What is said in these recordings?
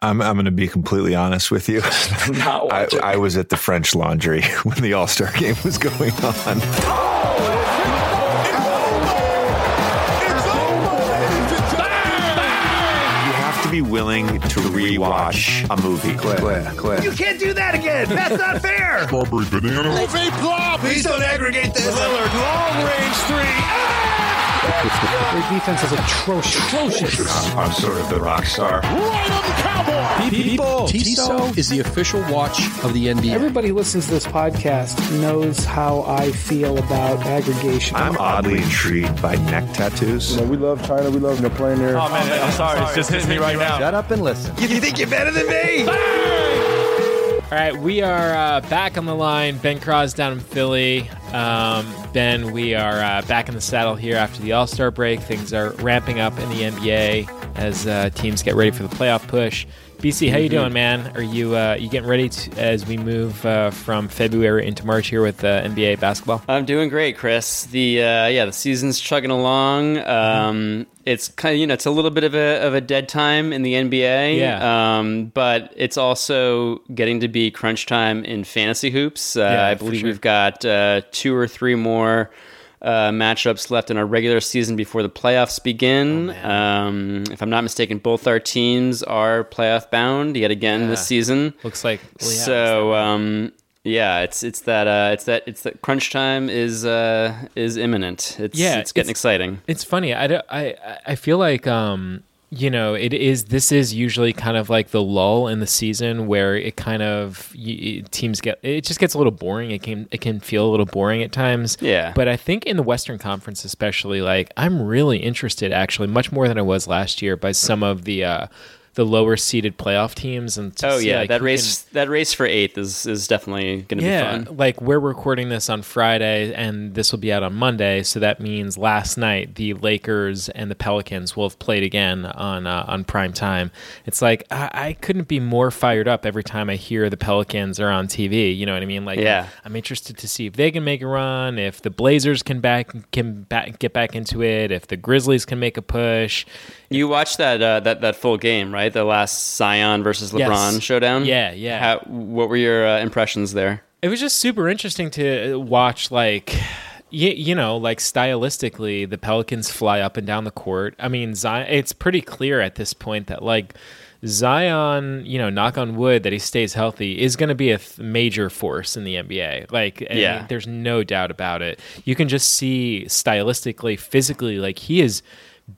I'm I'm going to be completely honest with you. Not I. I was at the French Laundry when the All Star game was going on. Oh, it's over It's over You have to be willing to rewatch a movie. Claire, Claire. You can't do that again. That's not fair. Strawberry banana. Please don't aggregate this. Lillard, long range three. Ah! Their defense is atrocious. atrocious. I'm sort of the rock star. Right on the cowboy. People, Tissot is the official watch of the NBA. Everybody who listens to this podcast knows how I feel about aggregation. I'm oddly intrigued by neck tattoos. You know, we love China. We love you know, playing there. Oh man, I'm sorry. It's just hitting me right now. Shut up and listen. You think you're better than me? All right, we are uh, back on the line. Ben Craw's down in Philly. Um, ben, we are uh, back in the saddle here after the All Star break. Things are ramping up in the NBA as uh, teams get ready for the playoff push. BC, how you doing, man? Are you uh, you getting ready to, as we move uh, from February into March here with uh, NBA basketball? I'm doing great, Chris. The uh, yeah, the season's chugging along. Um, it's kind of you know it's a little bit of a of a dead time in the NBA. Yeah. Um, but it's also getting to be crunch time in fantasy hoops. Uh, Yeah, I believe sure. we've got uh, two or three more. Uh, matchups left in our regular season before the playoffs begin. Oh, um, if I'm not mistaken, both our teams are playoff bound yet again this season. Looks like well, yeah, so um, yeah, it's it's that uh, it's that it's that crunch time is uh, is imminent. It's Yeah, it's getting it's- exciting. It's funny. I, don't- I, I feel like um, you know it is. This is usually kind of like the lull in the season where it kind of teams get. It just gets a little boring. It can it can feel a little boring at times. Yeah. But I think in the Western Conference, especially, like I'm really interested, actually, much more than I was last year, by some of the. Uh, the lower seeded playoff teams and Oh see, yeah, like, that race that race for eighth is is definitely going to yeah, be fun. like we're recording this on Friday, and this will be out on Monday. So that means last night the Lakers and the Pelicans will have played again on uh, on prime time. It's like I, I couldn't be more fired up every time I hear the Pelicans are on TV. You know what I mean? Like, Yeah. I'm interested to see if they can make a run, if the Blazers can back can back, get back into it, if the Grizzlies can make a push. You watched that uh, that that full game, right? The last Zion versus Yes. LeBron showdown. Yeah, yeah. How, what were your uh, impressions there? it was just super interesting to watch like you, you know like stylistically the pelicans fly up and down the court i mean zion it's pretty clear at this point that like zion you know knock on wood that he stays healthy is going to be a th- major force in the nba like I mean, Yeah. there's no doubt about it you can just see stylistically physically like he is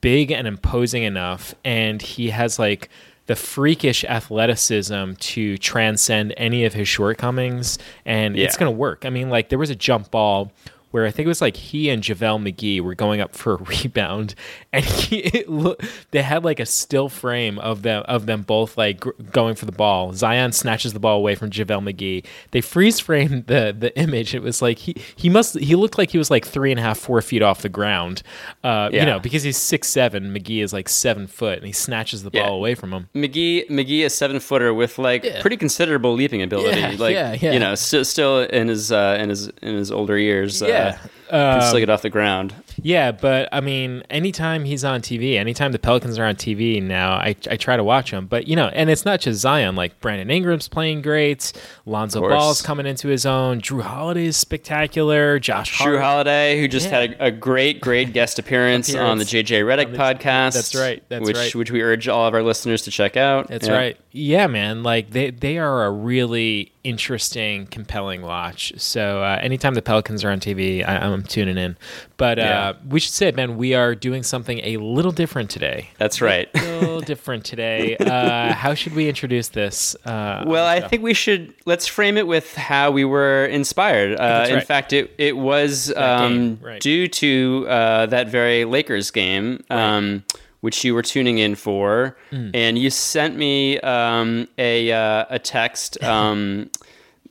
big and imposing enough and he has like the freakish athleticism to transcend any of his shortcomings and it's going to work. I mean like there was a jump ball where I think it was like he and JaVale McGee were going up for a rebound, and he, look, they had like a still frame of them of them both like gr- going for the ball. Zion snatches the ball away from JaVale McGee. They freeze frame the the image. It was like he he must he looked like he was like three and a half four feet off the ground, uh, you know, because he's six seven. McGee is like seven foot, and he snatches the ball Yeah. away from him. McGee McGee is seven footer with like pretty considerable leaping ability. Yeah, like yeah, yeah. you know, still still in his uh, in his in his older years. Yeah. uh, can still get off the ground. Yeah, but I mean, anytime he's on TV, anytime the Pelicans are on TV now, I, I try to watch him. But you know, and it's not just Zion. Like Brandon Ingram's playing great, Lonzo. Ball's coming into his own, Jrue Holiday is spectacular, Josh Jrue Hart. Holiday, who just Yeah. had a, a great, great guest appearance, on the JJ Redick the- podcast. that's right, that's which, right. Which we urge all of our listeners to check out. That's Yeah. right. Yeah, man. Like they they are a really interesting, compelling watch. So uh, anytime the Pelicans are on TV, I, I'm tuning in. But uh, Yeah. we should say, man, we are doing something a little different today. That's right. A little different today. Uh, how should we introduce this? Uh, Well, I think we should let's frame it with how we were inspired. Uh, That's In fact, it it was um, right. due to uh, that very Lakers game, um, which you were tuning in for, Hmm. and you sent me um, a uh, a text. Um,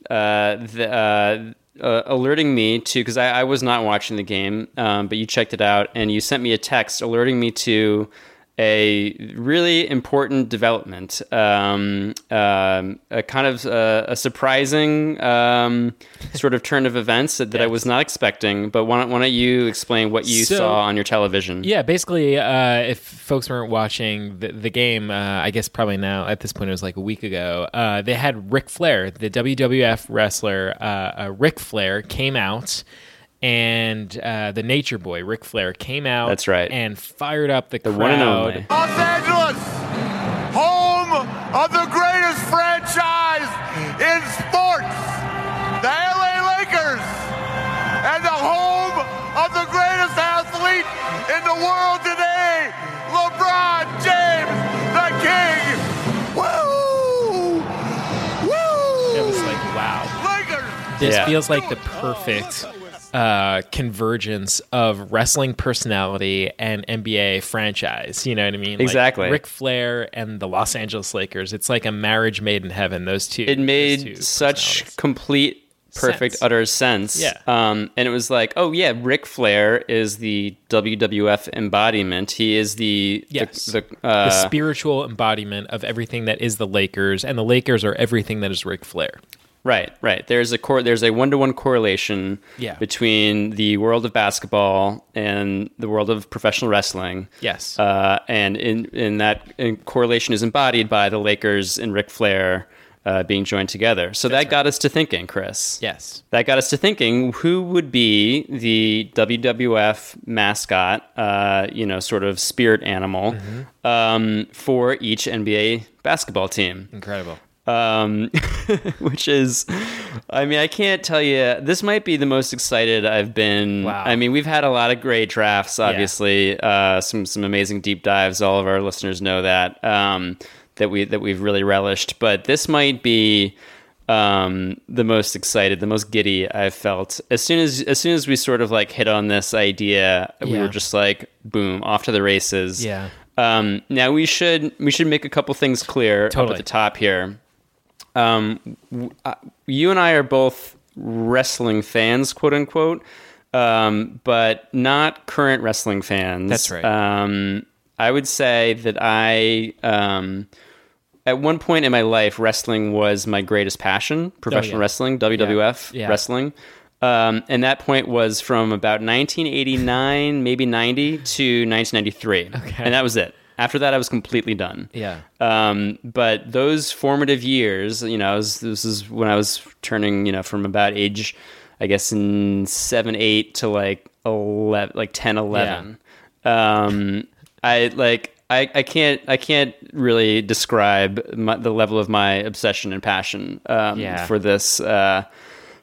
uh, the, uh, uh, alerting me to because I, I was not watching the game, um, but you checked it out and you sent me a text alerting me to a really important development, um, um, a kind of uh, a surprising um, sort of turn of events that, that I was not expecting. But why don't, why don't you explain what you So- saw on your television? Yeah, basically, uh, if folks weren't watching the, the game, uh, I guess probably now at this point it was like a week ago. Uh, they had Ric Flair, the WWF wrestler. Uh, uh, Ric Flair came out, and uh, the Nature Boy, Ric Flair, came out. That's right. and fired up the, the crowd. one and only. Los Angeles, home of the greatest franchise in sports, the LA Lakers, and the home of the greatest athlete in the world today, LeBron James, the King. Woo! Woo! It was like, wow. Lakers. This Yeah. feels like the perfect uh, convergence of wrestling personality and NBA franchise. You know what I mean? Like Exactly. Ric Flair and the Los Angeles Lakers. It's like a marriage made in heaven. Those two. it made two such complete perfect Sense. utter sense Yeah. um and it was like oh yeah Ric Flair is the WWF embodiment he is the the- Yes. the, uh, the spiritual embodiment of everything that is the Lakers, and the Lakers are everything that is Ric Flair. Right right there's a cor- there's a one-to-one correlation Yeah. between the world of basketball and the world of professional wrestling Yes. uh, and in in that in correlation is embodied by the Lakers and Ric Flair uh, being joined together so that got us to thinking Chris yes. that got us to thinking who would be the WWF mascot, uh, you know, sort of spirit animal um, for each NBA basketball team. Incredible. Um, which is, I mean, I can't tell you, this might be the most excited I've been. Wow. I mean, we've had a lot of great drafts, obviously, uh, some, some amazing deep dives. All of our listeners know that. Um, that we that we've really relished, but this might be um, the most excited, the most giddy I've felt. As soon as as soon as we sort of like hit on this idea, we Yeah. were just like, boom, off to the races. Yeah. Um, now we should we should make a couple things clear up Totally. at the top here. Um, w- you and I are both wrestling fans, quote unquote, um, but not current wrestling fans. That's right. Um, I would say that I, um, at one point in my life, wrestling was my greatest passion. Professional Oh, yeah. wrestling, WWF Yeah. wrestling. Um, and that point was from about 1989, maybe 90 to 1993. Okay. And that was it. After that, I was completely done. Yeah. Um, but those formative years, you know, I was, this is when I was turning, you know, from about age, I guess, in seven, eight to like 11, like 10, 11. Um, I like, I, I can't, I can't really describe my, the level of my obsession and passion, um, Yeah. for this, uh,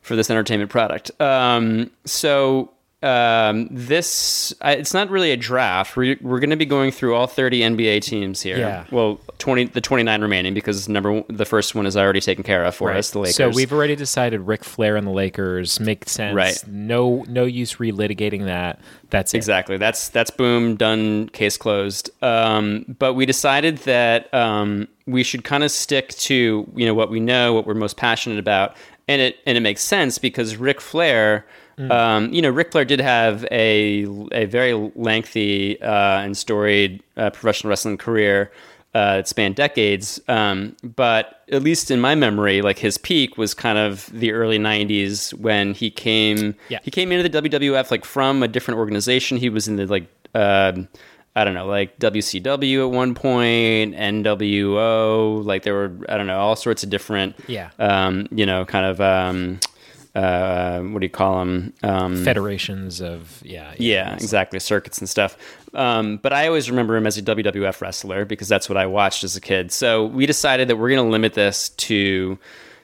for this entertainment product. Um, so um, this I, it's not really a draft. We're, we're going to be going through all 30 NBA teams here. Yeah. Well, 20 the 29 remaining because number one, the first one is already taken care of for us. The Lakers. So we've already decided Ric Flair and the Lakers make sense. Right. No, no use relitigating that. That's it. Exactly. That's that's boom done. Case closed. Um, but we decided that um, we should kind of stick to you know what we know, what we're most passionate about, and it and it makes sense because Ric Flair. Um, you know, Ric Flair did have a a very lengthy uh, and storied uh, professional wrestling career uh, that spanned decades. Um, but at least in my memory, like his peak was kind of the early '90s when he came. Yeah. He came into the WWF like from a different organization. He was in the like. um I don't know, like WCW at one point, NWO, like there were, I don't know, all sorts of different, Yeah. um, you know, kind of, um, uh, what do you call them? Um, Federations of yeah. yeah, exactly. Circuits and stuff. Um, but I always remember him as a WWF wrestler because that's what I watched as a kid. So we decided that we're going to limit this to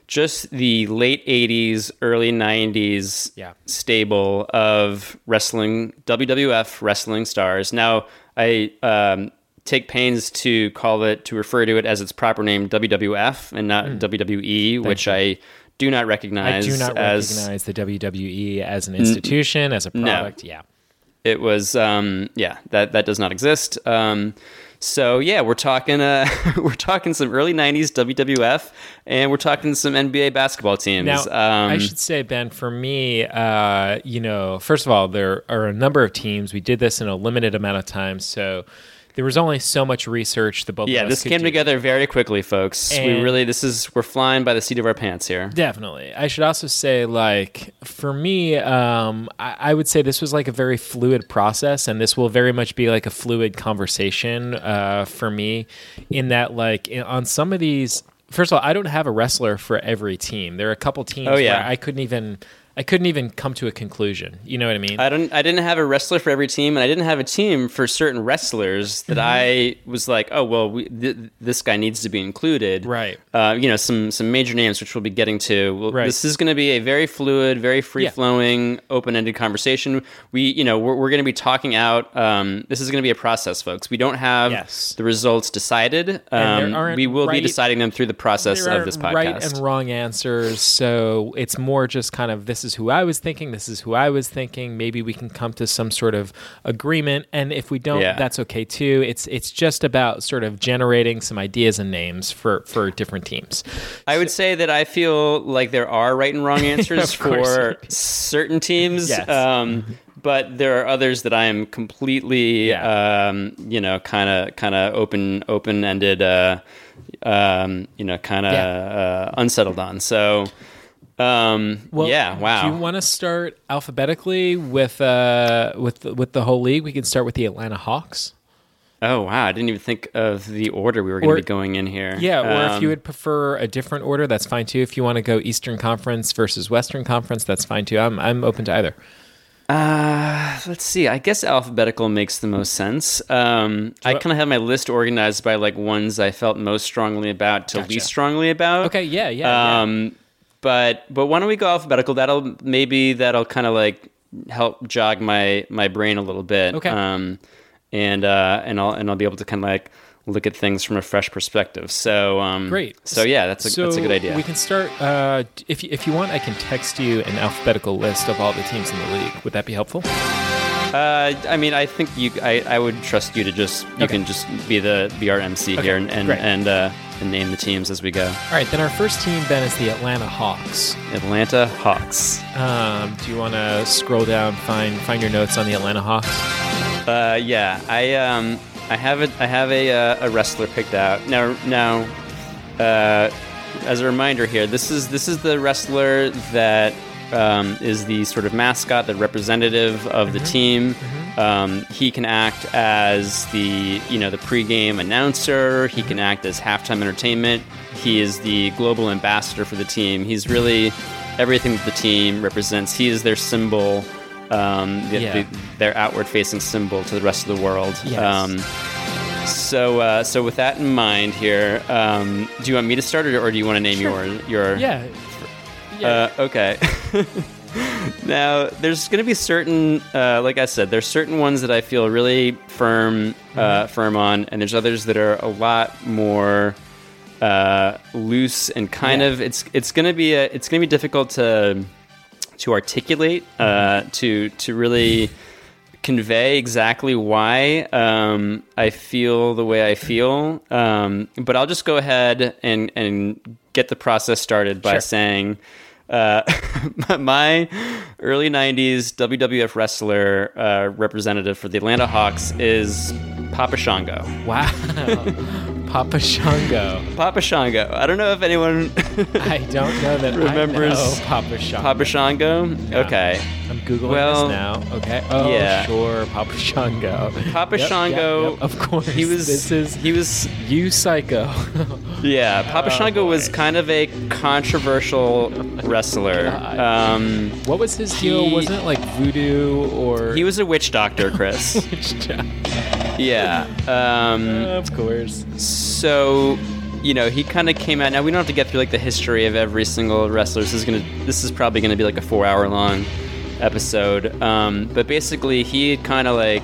just the late 80s, early 90s Yeah. stable of wrestling, WWF wrestling stars. Now, I um, take pains to call it, to refer to it as its proper name, WWF, and not WWE, which I do not Hmm. I do not as recognize the WWE as an institution, as a product. Yeah. it was um yeah that that does not exist um so yeah we're talking uh we're talking some early 90s wwf and we're talking some nba basketball teams Now, um I should say, Ben, for me, uh, you know, first of all, there are a number of teams. We did this in a limited amount of time, so there was only so much research the both Yeah, this came do. together very quickly, folks. we really, this is, we're flying by the seat of our pants here. Definitely. I should also say, like, for me, um, I, I would say this was like a very fluid process, and this will very much be like a fluid conversation uh, for me, in that, like, on some of these, first of all, I don't have a wrestler for every team. There are a couple teams Oh, yeah. where I couldn't even. I couldn't even come to a conclusion. You know what I mean? I don't. I didn't have a wrestler for every team, and I didn't have a team for certain wrestlers that I was like, oh well, we, th- this guy needs to be included. Right. Uh, you know, some some major names which we'll be getting to. Well, Right. This is going to be a very fluid, very free flowing, open ended conversation. We, you know, we're, we're going to be talking out. Um, this is going to be a process, folks. We don't have Yes. the results decided. Um, we will be deciding them through the process of this podcast. right and wrong answers. So it's more just kind of this is who I was thinking, this is who I was thinking. Maybe we can come to some sort of agreement, and if we don't, Yeah. that's okay too. It's it's just about sort of generating some ideas and names for for different teams. I would say that I feel like there are right and wrong answers for certain teams. Yes. Um, but there are others that I am completely, Yeah. um, you know, kind of, kind of open, open ended, uh, um, you know, kind of Yeah. uh, unsettled on. So, um, Well, yeah, wow. Do you want to start alphabetically with uh with with the whole league? We can start with the Atlanta Hawks. oh, wow. I didn't even think of the order we were going Or- to be going in here. Yeah, or if Um, you would prefer a different order, that's fine too. If you want to go Eastern Conference versus Western Conference, that's fine too. I'm I'm open to either. Uh, let's see. I guess alphabetical makes the most sense. Um, I kind of have my list organized by like ones I felt most strongly about to Gotcha. least strongly about. Okay, yeah, yeah. yeah. But but why don't we go alphabetical? That'll maybe that'll kind of like help jog my my brain a little bit. Okay. Um, and uh, and I'll and I'll be able to kind of like look at things from a fresh perspective. So um, Great. So yeah, that's a so that's a good idea. We can start. Uh, if you, if you want, I can text you an alphabetical list of all the teams in the league. Would that be helpful? Uh, I mean, I think you. I, I would trust you to just. You Okay. can just be the be our MC here and and great. and, uh, and name the teams as we go. All right, then our first team, Ben, is the Atlanta Hawks. Atlanta Hawks. Um, do you want to scroll down, find find your notes on the Atlanta Hawks? Uh, yeah, I um, I have a I have a uh, a wrestler picked out now. Now, uh, as a reminder here, this is this is the wrestler that um, is the sort of mascot, the representative of the team. Um, he can act as the you know the pregame announcer. He can act as halftime entertainment. He is the global ambassador for the team. He's really everything that the team represents. He is their symbol. Um, the, Yeah. the, their outward-facing symbol to the rest of the world. Yes. Um, so, uh, so with that in mind, here, um, do you want me to start, or, or do you want to name your your? Yeah. Uh, okay. now, there's going to be certain, uh, like I said, there's certain ones that I feel really firm, uh, firm on, and there's others that are a lot more uh, loose and kind Yeah. of. It's it's going to be a, it's going to be difficult to to articulate, uh, to to really convey exactly why um, I feel the way I feel. Um, but I'll just go ahead and and get the process started by Sure. saying. Uh, my early 90s WWF wrestler uh, representative for the Atlanta Hawks is Papa Shango. Wow. Papa Shango. Papa Shango. I don't know if anyone I don't know that Remembers I know Papa Shango. Papa Shango. Okay. I'm googling Well, this now. Okay. Oh, yeah. sure. Papa Shango. Papa Yep, Shango. yep, yep, Of course. He was. This is He was. you, psycho. Yeah. Papa Oh, Shango was kind of a controversial wrestler. Um, what was his deal? He- Wasn't it like voodoo or? he was a witch doctor, Chris. witch doctor. yeah. Um, of course. so you know he kind of came out. Now we don't have to get through like the history of every single wrestler. This is gonna this is probably gonna be like a four hour long episode. Um, but basically he kind of like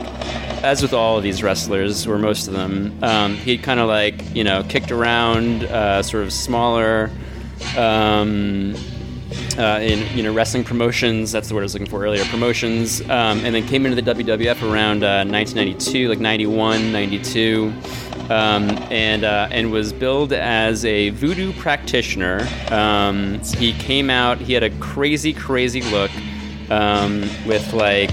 as with all of these wrestlers or most of them um, he kind of like you know kicked around uh, sort of smaller um, uh, in you know wrestling promotions. That's the word I was looking for earlier. Promotions, um, and then came into the WWF around uh, 1992, like 91, 92, um, and uh, and was billed as a voodoo practitioner. Um, he came out. He had a crazy, crazy look um, with like.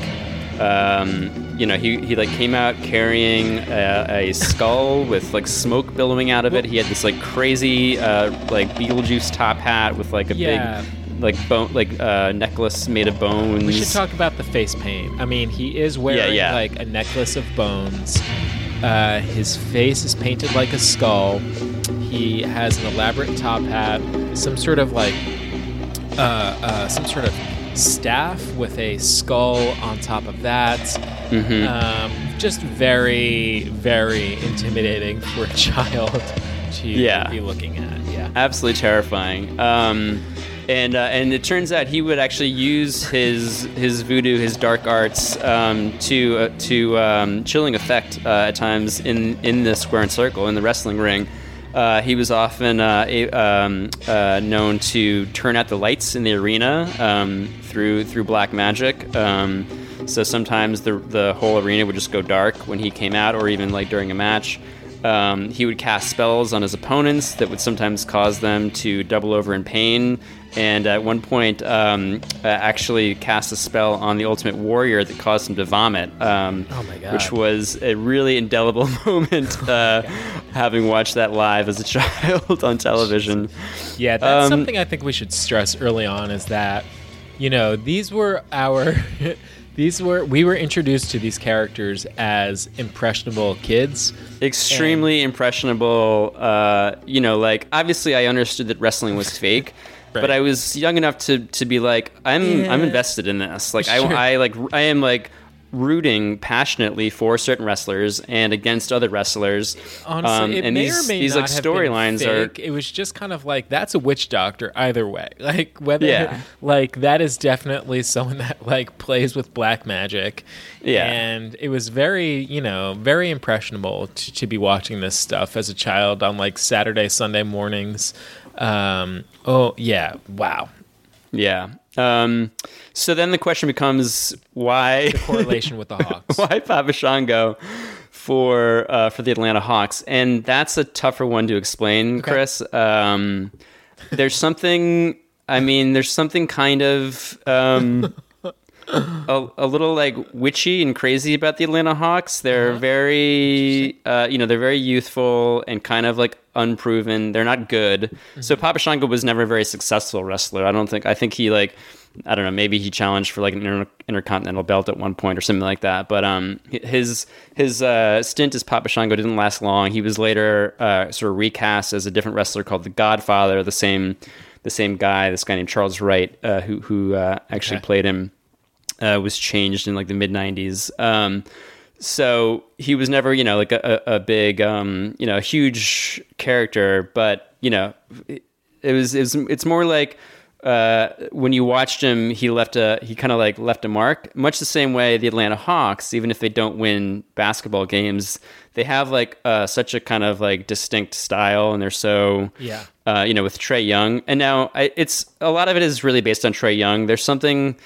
Um, you know, he, he like came out carrying a, a skull with like smoke billowing out of it. He had this like crazy uh, like Beetlejuice top hat with like a Yeah. big like bone like uh, necklace made of bones. We should talk about the face paint. I mean, he is wearing yeah. like a necklace of bones. Uh, his face is painted like a skull. He has an elaborate top hat, some sort of like, uh, uh, some sort of staff with a skull on top of that. Mm-hmm. Um, just very, very intimidating for a child to Yeah. be looking at. Yeah. absolutely terrifying. Um, and uh, and it turns out he would actually use his his voodoo, his dark arts, um, to uh, to um, chilling effect uh, at times in in the squared circle in the wrestling ring. Uh, he was often uh, a, um, uh, known to turn out the lights in the arena um, through through black magic. Um, so sometimes the the whole arena would just go dark when he came out, or even like during a match. Um, he would cast spells on his opponents that would sometimes cause them to double over in pain. And at one point, um, uh, actually cast a spell on the Ultimate Warrior that caused him to vomit. Um, Oh my God. Which was a really indelible moment, uh, having watched that live as a child on television. Yeah, that's Um, something I think we should stress early on is that, you know, these were our, these were we were introduced to these characters as impressionable kids. Extremely impressionable. Uh, you know, like obviously I understood that wrestling was fake. Right. But I was young enough to, to be like, I'm I'm invested in this. Like Sure. I, I like I am like rooting passionately for certain wrestlers and against other wrestlers. Honestly, Um, it and may these or may these not like have been storylines are. It was just kind of like that's a witch doctor either way. Like whether Yeah. like that is definitely someone that like plays with black magic. Yeah. and it was very you know very impressionable to, to be watching this stuff as a child on like Saturday Sunday mornings. Um, oh yeah, wow. yeah. Um, so then the question becomes why the Correlation with the Hawks. why Papa Shango for uh, for the Atlanta Hawks, and that's a tougher one to explain, Chris. Um, there's something. I mean, there's something kind of um, a, a little like witchy and crazy about the Atlanta Hawks. They're very, uh, you know, they're very youthful and kind of like unproven. They're not good. So Papa Shango was never a very successful wrestler. I don't think. I think he like. I don't know. Maybe he challenged for like an inter- intercontinental belt at one point or something like that. But um, his his uh, stint as Papa Shango didn't last long. He was later uh, sort of recast as a different wrestler called the Godfather, the same the same guy, this guy named Charles Wright, uh, who who uh, actually Okay. played him, uh, was changed in like the mid '90s. Um, so he was never, you know, like a, a big, um, you know, huge character, but you know, it, it was it was it's more like uh, when you watched him, he left a he kind of like left a mark. Much the same way the Atlanta Hawks, even if they don't win basketball games, they have like uh, such a kind of like distinct style, and they're so Yeah. uh, you know, with Trae Young. And now I, it's a lot of it is really based on Trae Young. There's something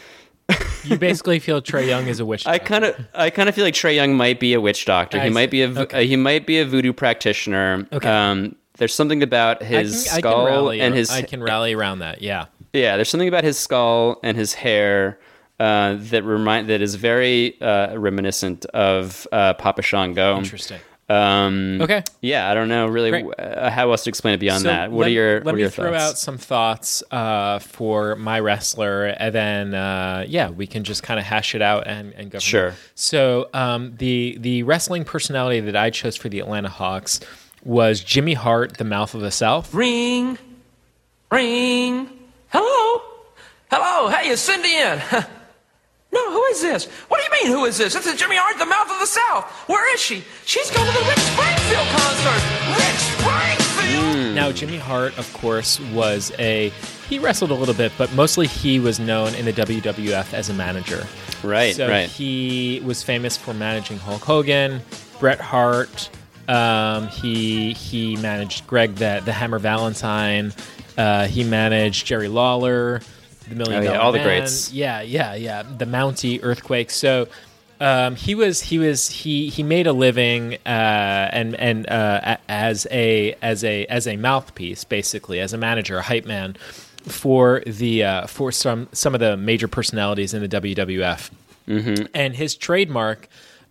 You basically feel Trae Young is a witch. I doctor. kind of I kind of feel like Trae Young might be a witch doctor. I he might be a Okay. uh, he might be a voodoo practitioner. Okay. Um, there's something about I his can, I can skull rally, and his I can rally around that. Yeah. yeah. There's something about his skull and his hair. Uh, that remind that is very uh, reminiscent of uh, Papa Shango. Interesting. Um, Okay. Yeah, I don't know really Great. uh, how else to explain it beyond So that. What let, are your let what are me your throw thoughts? out some thoughts uh, for my wrestler, and then uh, yeah, we can just kind of hash it out and, and go. From Sure. there. So um, the the wrestling personality that I chose for the Atlanta Hawks was Jimmy Hart, the Mouth of the South. Ring, ring. Hello, hello. Hey, is Cindy in? no, who is this? What do you mean, who is this? This is Jimmy Hart, the mouth of the South. Where is she? She's going to the Rick Springfield concert. Rick Springfield. Now, Jimmy Hart, of course, was a he wrestled a little bit, but mostly he was known in the WWF as a manager. Right, So right. he was famous for managing Hulk Hogan, Bret Hart. Um, he he managed Greg the the Hammer Valentine. Uh, he managed Jerry Lawler, the Million Oh, yeah, Dollar all the greats. Yeah, yeah, yeah. The Mountie Earthquake. So um, he was he was he he made a living uh, and and uh, as a as a as a mouthpiece basically as a manager a hype man for the uh, for some some of the major personalities in the WWF Mm-hmm. and his trademark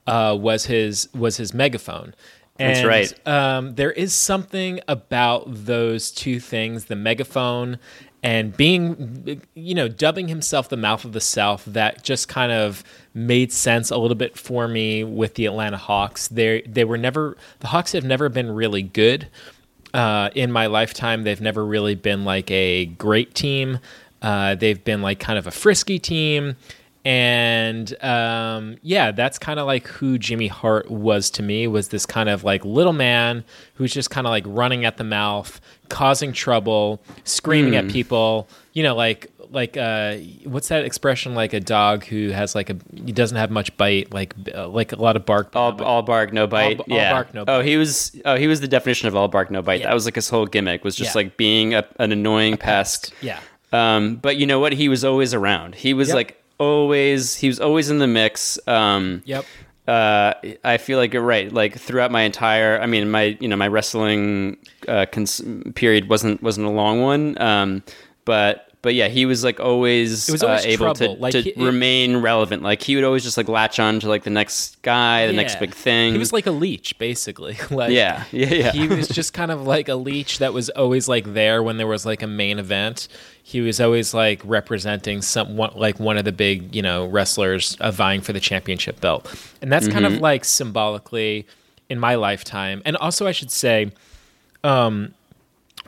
uh, was his was his megaphone. And, That's right. Um, there is something about those two things, the megaphone and being, you know, dubbing himself the mouth of the South, that just kind of made sense a little bit for me with the Atlanta Hawks. They they were never the Hawks have never been really good uh, in my lifetime. They've never really been like a great team. Uh, they've been like kind of a frisky team. And um, yeah, that's kind of like who Jimmy Hart was to me. Was this kind of like little man who's just kind of like running at the mouth, causing trouble, screaming at people. You know, like like uh, what's that expression? Like a dog who has like a he doesn't have much bite, like uh, like a lot of bark. All, all bark, no bite. All- all yeah. bark, no Oh, he was. Oh, he was the definition of all bark, no bite. Yeah. That was like his whole gimmick. Was just Yeah. like being a, an annoying pest. Yeah. Um, but you know what? He was always around. He was Yep. like always. He was always in the mix. Um, Yep. uh, I feel like you're right. Like throughout my entire, I mean, my you know my wrestling uh, cons- period wasn't wasn't a long one, um, but but yeah, he was like always, It was always uh, able trouble. to, Like, to he- remain relevant. Like he would always just like latch on to like the next guy, the next big thing. He was like a leech, basically. like, Yeah, yeah, yeah. He was just kind of like a leech that was always like there when there was like a main event. He was always like representing some one, like one of the big you know wrestlers uh, vying for the championship belt, and that's kind Mm-hmm. of like symbolically in my lifetime. And also, I should say, um,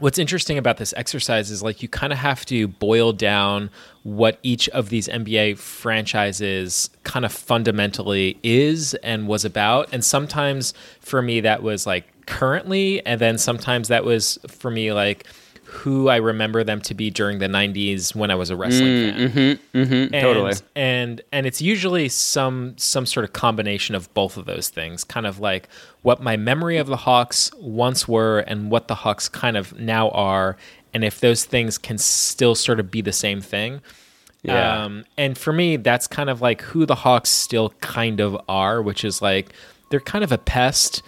what's interesting about this exercise is like you kind of have to boil down what each of these NBA franchises kind of fundamentally is and was about. And sometimes for me, that was like currently, and then sometimes that was for me like who I remember them to be during the 90s when I was a wrestling mm, fan mm-hmm, mm-hmm, and, totally. and and it's usually some some sort of combination of both of those things kind of like what my memory of the hawks once were and what the hawks kind of now are and if those things can still sort of be the same thing Yeah. um, and for me that's kind of like who the hawks still kind of are which is like they're kind of a pest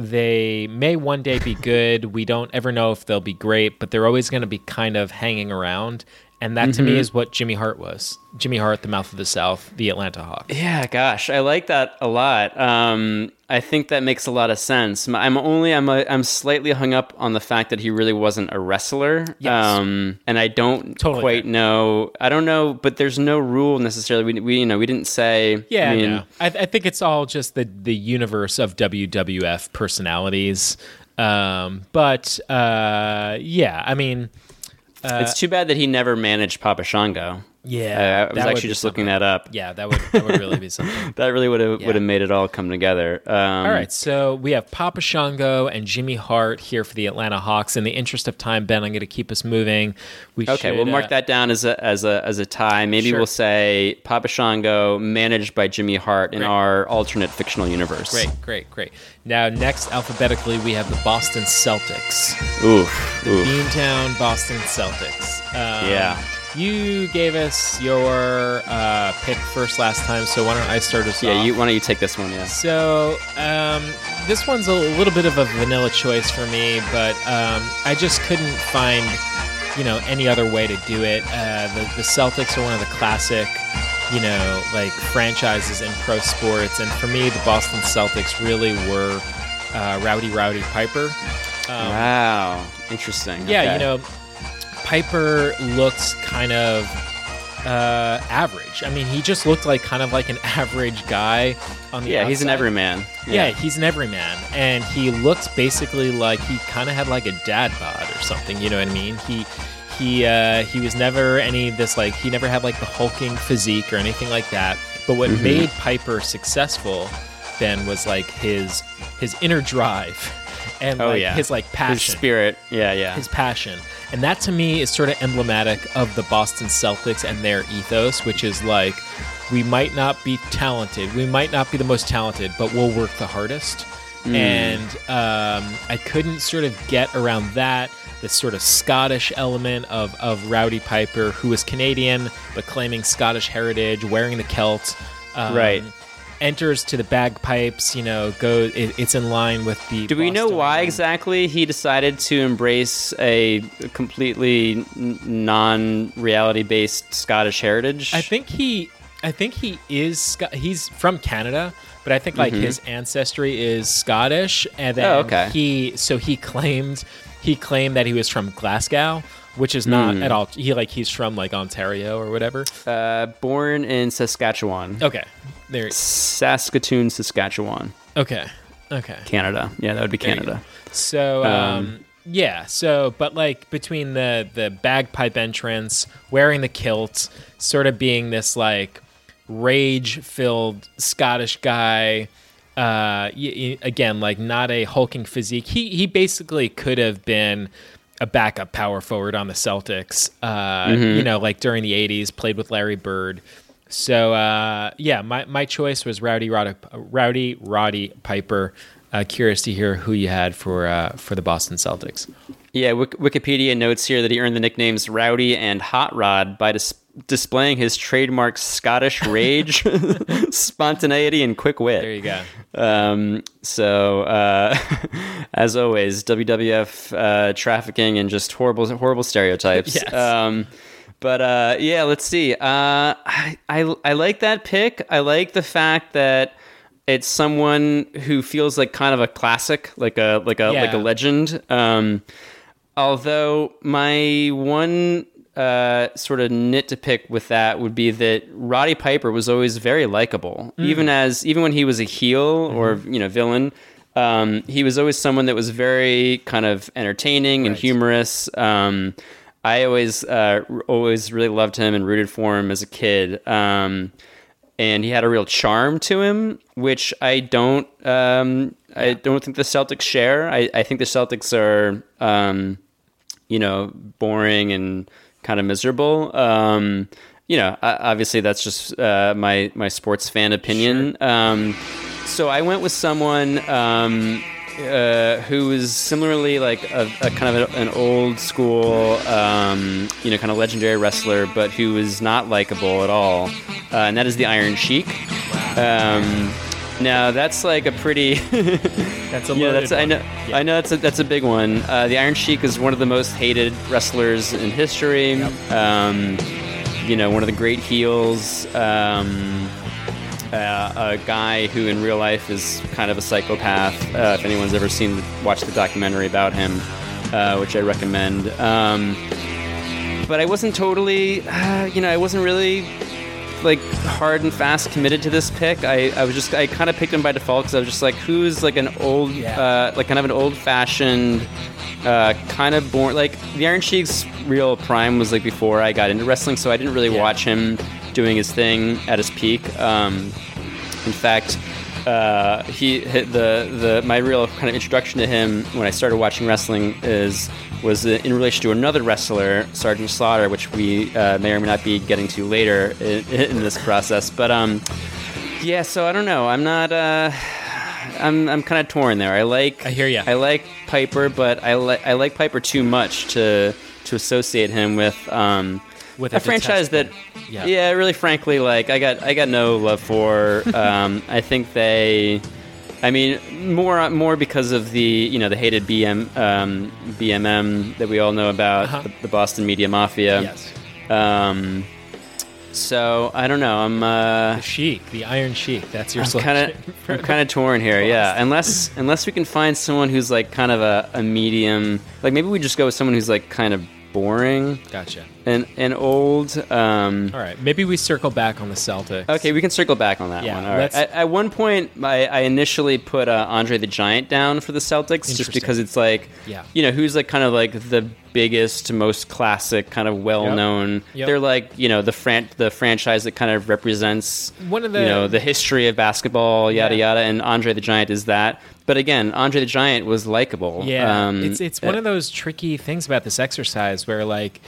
they may one day be good. We don't ever know if they'll be great, but they're always going to be kind of hanging around. And that to me is what Jimmy Hart was. Jimmy Hart, the mouth of the South, the Atlanta Hawks. Yeah, gosh, I like that a lot. Um, I think that makes a lot of sense. I'm only I'm a, I'm slightly hung up on the fact that he really wasn't a wrestler. Yes. Um, and I don't Totally quite fair. know. I don't know, but there's no rule necessarily. We, we you know we didn't say. Yeah, I mean, no. I, I think it's all just the the universe of WWF personalities. Um, but uh, yeah, I mean, it's too bad that he never managed Papa Shango. Yeah, Uh, I was actually just something. looking that up. Yeah, that would that would really be something. That really would have Yeah. would have made it all come together. Um, All right, so we have Papa Shango and Jimmy Hart here for the Atlanta Hawks. In the interest of time, Ben, I'm going to keep us moving. We Okay, should, we'll mark uh, that down as a as a as a tie. Maybe Sure. we'll say Papa Shango managed by Jimmy Hart in Great. our alternate fictional universe. Great, great, great. Now, next alphabetically, we have the Boston Celtics, Oof. the oof. Beantown Boston Celtics. Um, Yeah. You gave us your uh, pick first last time, so why don't I start us Yeah, off? you why don't you take this one? Yeah. So um, this one's a little bit of a vanilla choice for me, but um, I just couldn't find, you know, any other way to do it. Uh, the, the Celtics are one of the classic, you know, like franchises in pro sports, and for me, the Boston Celtics really were uh, Rowdy Roddy Piper. Um, wow. Interesting. yeah, Okay. you know, Piper looks kind of uh, average. I mean, he just looked like kind of like an average guy on the Yeah, he's an outside. everyman. Yeah. he's an everyman, and he looks basically like he kind of had like a dad bod or something. You know what I mean? He he uh, he was never any of this like he never had like the hulking physique or anything like that. But what Mm-hmm. made Piper successful then was like his his inner drive and Oh like yeah. his like His passion spirit. Yeah, yeah. his passion. And that to me is sort of emblematic of the Boston Celtics and their ethos, which is like, we might not be talented, we might not be the most talented, but we'll work the hardest. And um, I couldn't sort of get around that. This sort of Scottish element of, of Rowdy Piper, who is Canadian but claiming Scottish heritage, wearing the kilt. Um, Right. Enters to the bagpipes, you know, go. It, it's in line with the. Do we know why exactly he decided to embrace a completely non-reality based Scottish heritage? I think he, I think he is. He's from Canada, but I think like his ancestry is Scottish, and then Mm-hmm. Oh, okay. he so he claimed he claimed that he was from Glasgow, which is not Hmm. at all. He like he's from like Ontario or whatever. Uh, born in Saskatchewan, Okay, there. Saskatoon, Saskatchewan, Okay, okay. Canada. Yeah, that would be Canada. So um, yeah, so but like between the the bagpipe entrance, wearing the kilt, sort of being this like rage filled Scottish guy. Uh, y- y- again, like not a hulking physique. He he basically could have been a backup power forward on the Celtics. Uh, You know, like during the '80s, played with Larry Bird. So uh, yeah, my, my choice was Rowdy Roddy, Rowdy Roddy Piper. Uh, curious to hear who you had for uh, for the Boston Celtics. Yeah, Wik- Wikipedia notes here that he earned the nicknames Rowdy and Hot Rod by dis- displaying his trademark Scottish rage, spontaneity, and quick wit. There you go. Um, so, uh, as always, WWF uh, trafficking and just horrible, horrible stereotypes. Yes. Um, but uh, yeah, let's see. Uh, I, I I like that pick. I like the fact that it's someone who feels like kind of a classic, like a like a like a legend. Um, although my one uh, sort of nit to pick with that would be that Roddy Piper was always very likable, even as even when he was a heel or you know villain. Um, he was always someone that was very kind of entertaining and Right. humorous. Um, I always uh, always really loved him and rooted for him as a kid. Um, and he had a real charm to him, which I don't um, I don't think the Celtics share. I, I think the Celtics are um, you know boring and kind of miserable. Um, you know, obviously that's just uh, my my sports fan opinion. Um, so I went with someone um, uh, who is similarly like a, a kind of a, an old school, um, you know, kind of legendary wrestler, but who is not likable at all, uh, and that is the Iron Sheik. Um, now that's like a pretty That's a yeah, that's I one. know. I know that's a, that's a big one. Uh, the Iron Sheik is one of the most hated wrestlers in history. Um, you know, one of the great heels. Um, uh, a guy who in real life is kind of a psychopath. Uh, if anyone's ever seen watched the documentary about him, uh, which I recommend. Um, but I wasn't totally, uh, you know, I wasn't really like hard and fast committed to this pick. I, I was just I kind of picked him by default because I was just like, who's like an old, uh, like kind of an old fashioned, uh, kind of born like the Iron Sheik's real prime was like before I got into wrestling, so I didn't really watch him doing his thing at his peak. Um, in fact. Uh, he hit the the my real kind of introduction to him when I started watching wrestling is was in relation to another wrestler, Sergeant Slaughter, which we uh, may or may not be getting to later in, in this process. But um, yeah, so I don't know. I'm not. Uh, I'm I'm kind of torn there. I like. I hear ya. I like Piper, but I like I like Piper too much to to associate him with um With a, a franchise that. yeah. yeah, really. Frankly, like I got I got no love for. Um, I think they. I mean, more more because of the you know the hated BM um, BMM that we all know about Uh-huh. the, the Boston media mafia. Yes. Um, so I don't know. I'm uh, The Sheik, the Iron Sheik. That's your I'm kind of I'm kind of torn here. Yeah, unless unless we can find someone who's like kind of a, a medium. Like maybe we just go with someone who's like kind of boring Gotcha. and and old. Um, All right, maybe we circle back on the Celtics. Okay, we can circle back on that Yeah, one. All right. At, at one point, I, I initially put uh, Andre the Giant down for the Celtics just because it's like, Yeah. you know, who's like kind of like the biggest, most classic, kind of well known. Yep. They're like, you know, the fran- the franchise that kind of represents One of the- you know the history of basketball, yada Yeah. yada. And Andre the Giant is that. But again, Andre the Giant was likable. Yeah, Um, it's it's one of those tricky things about this exercise where like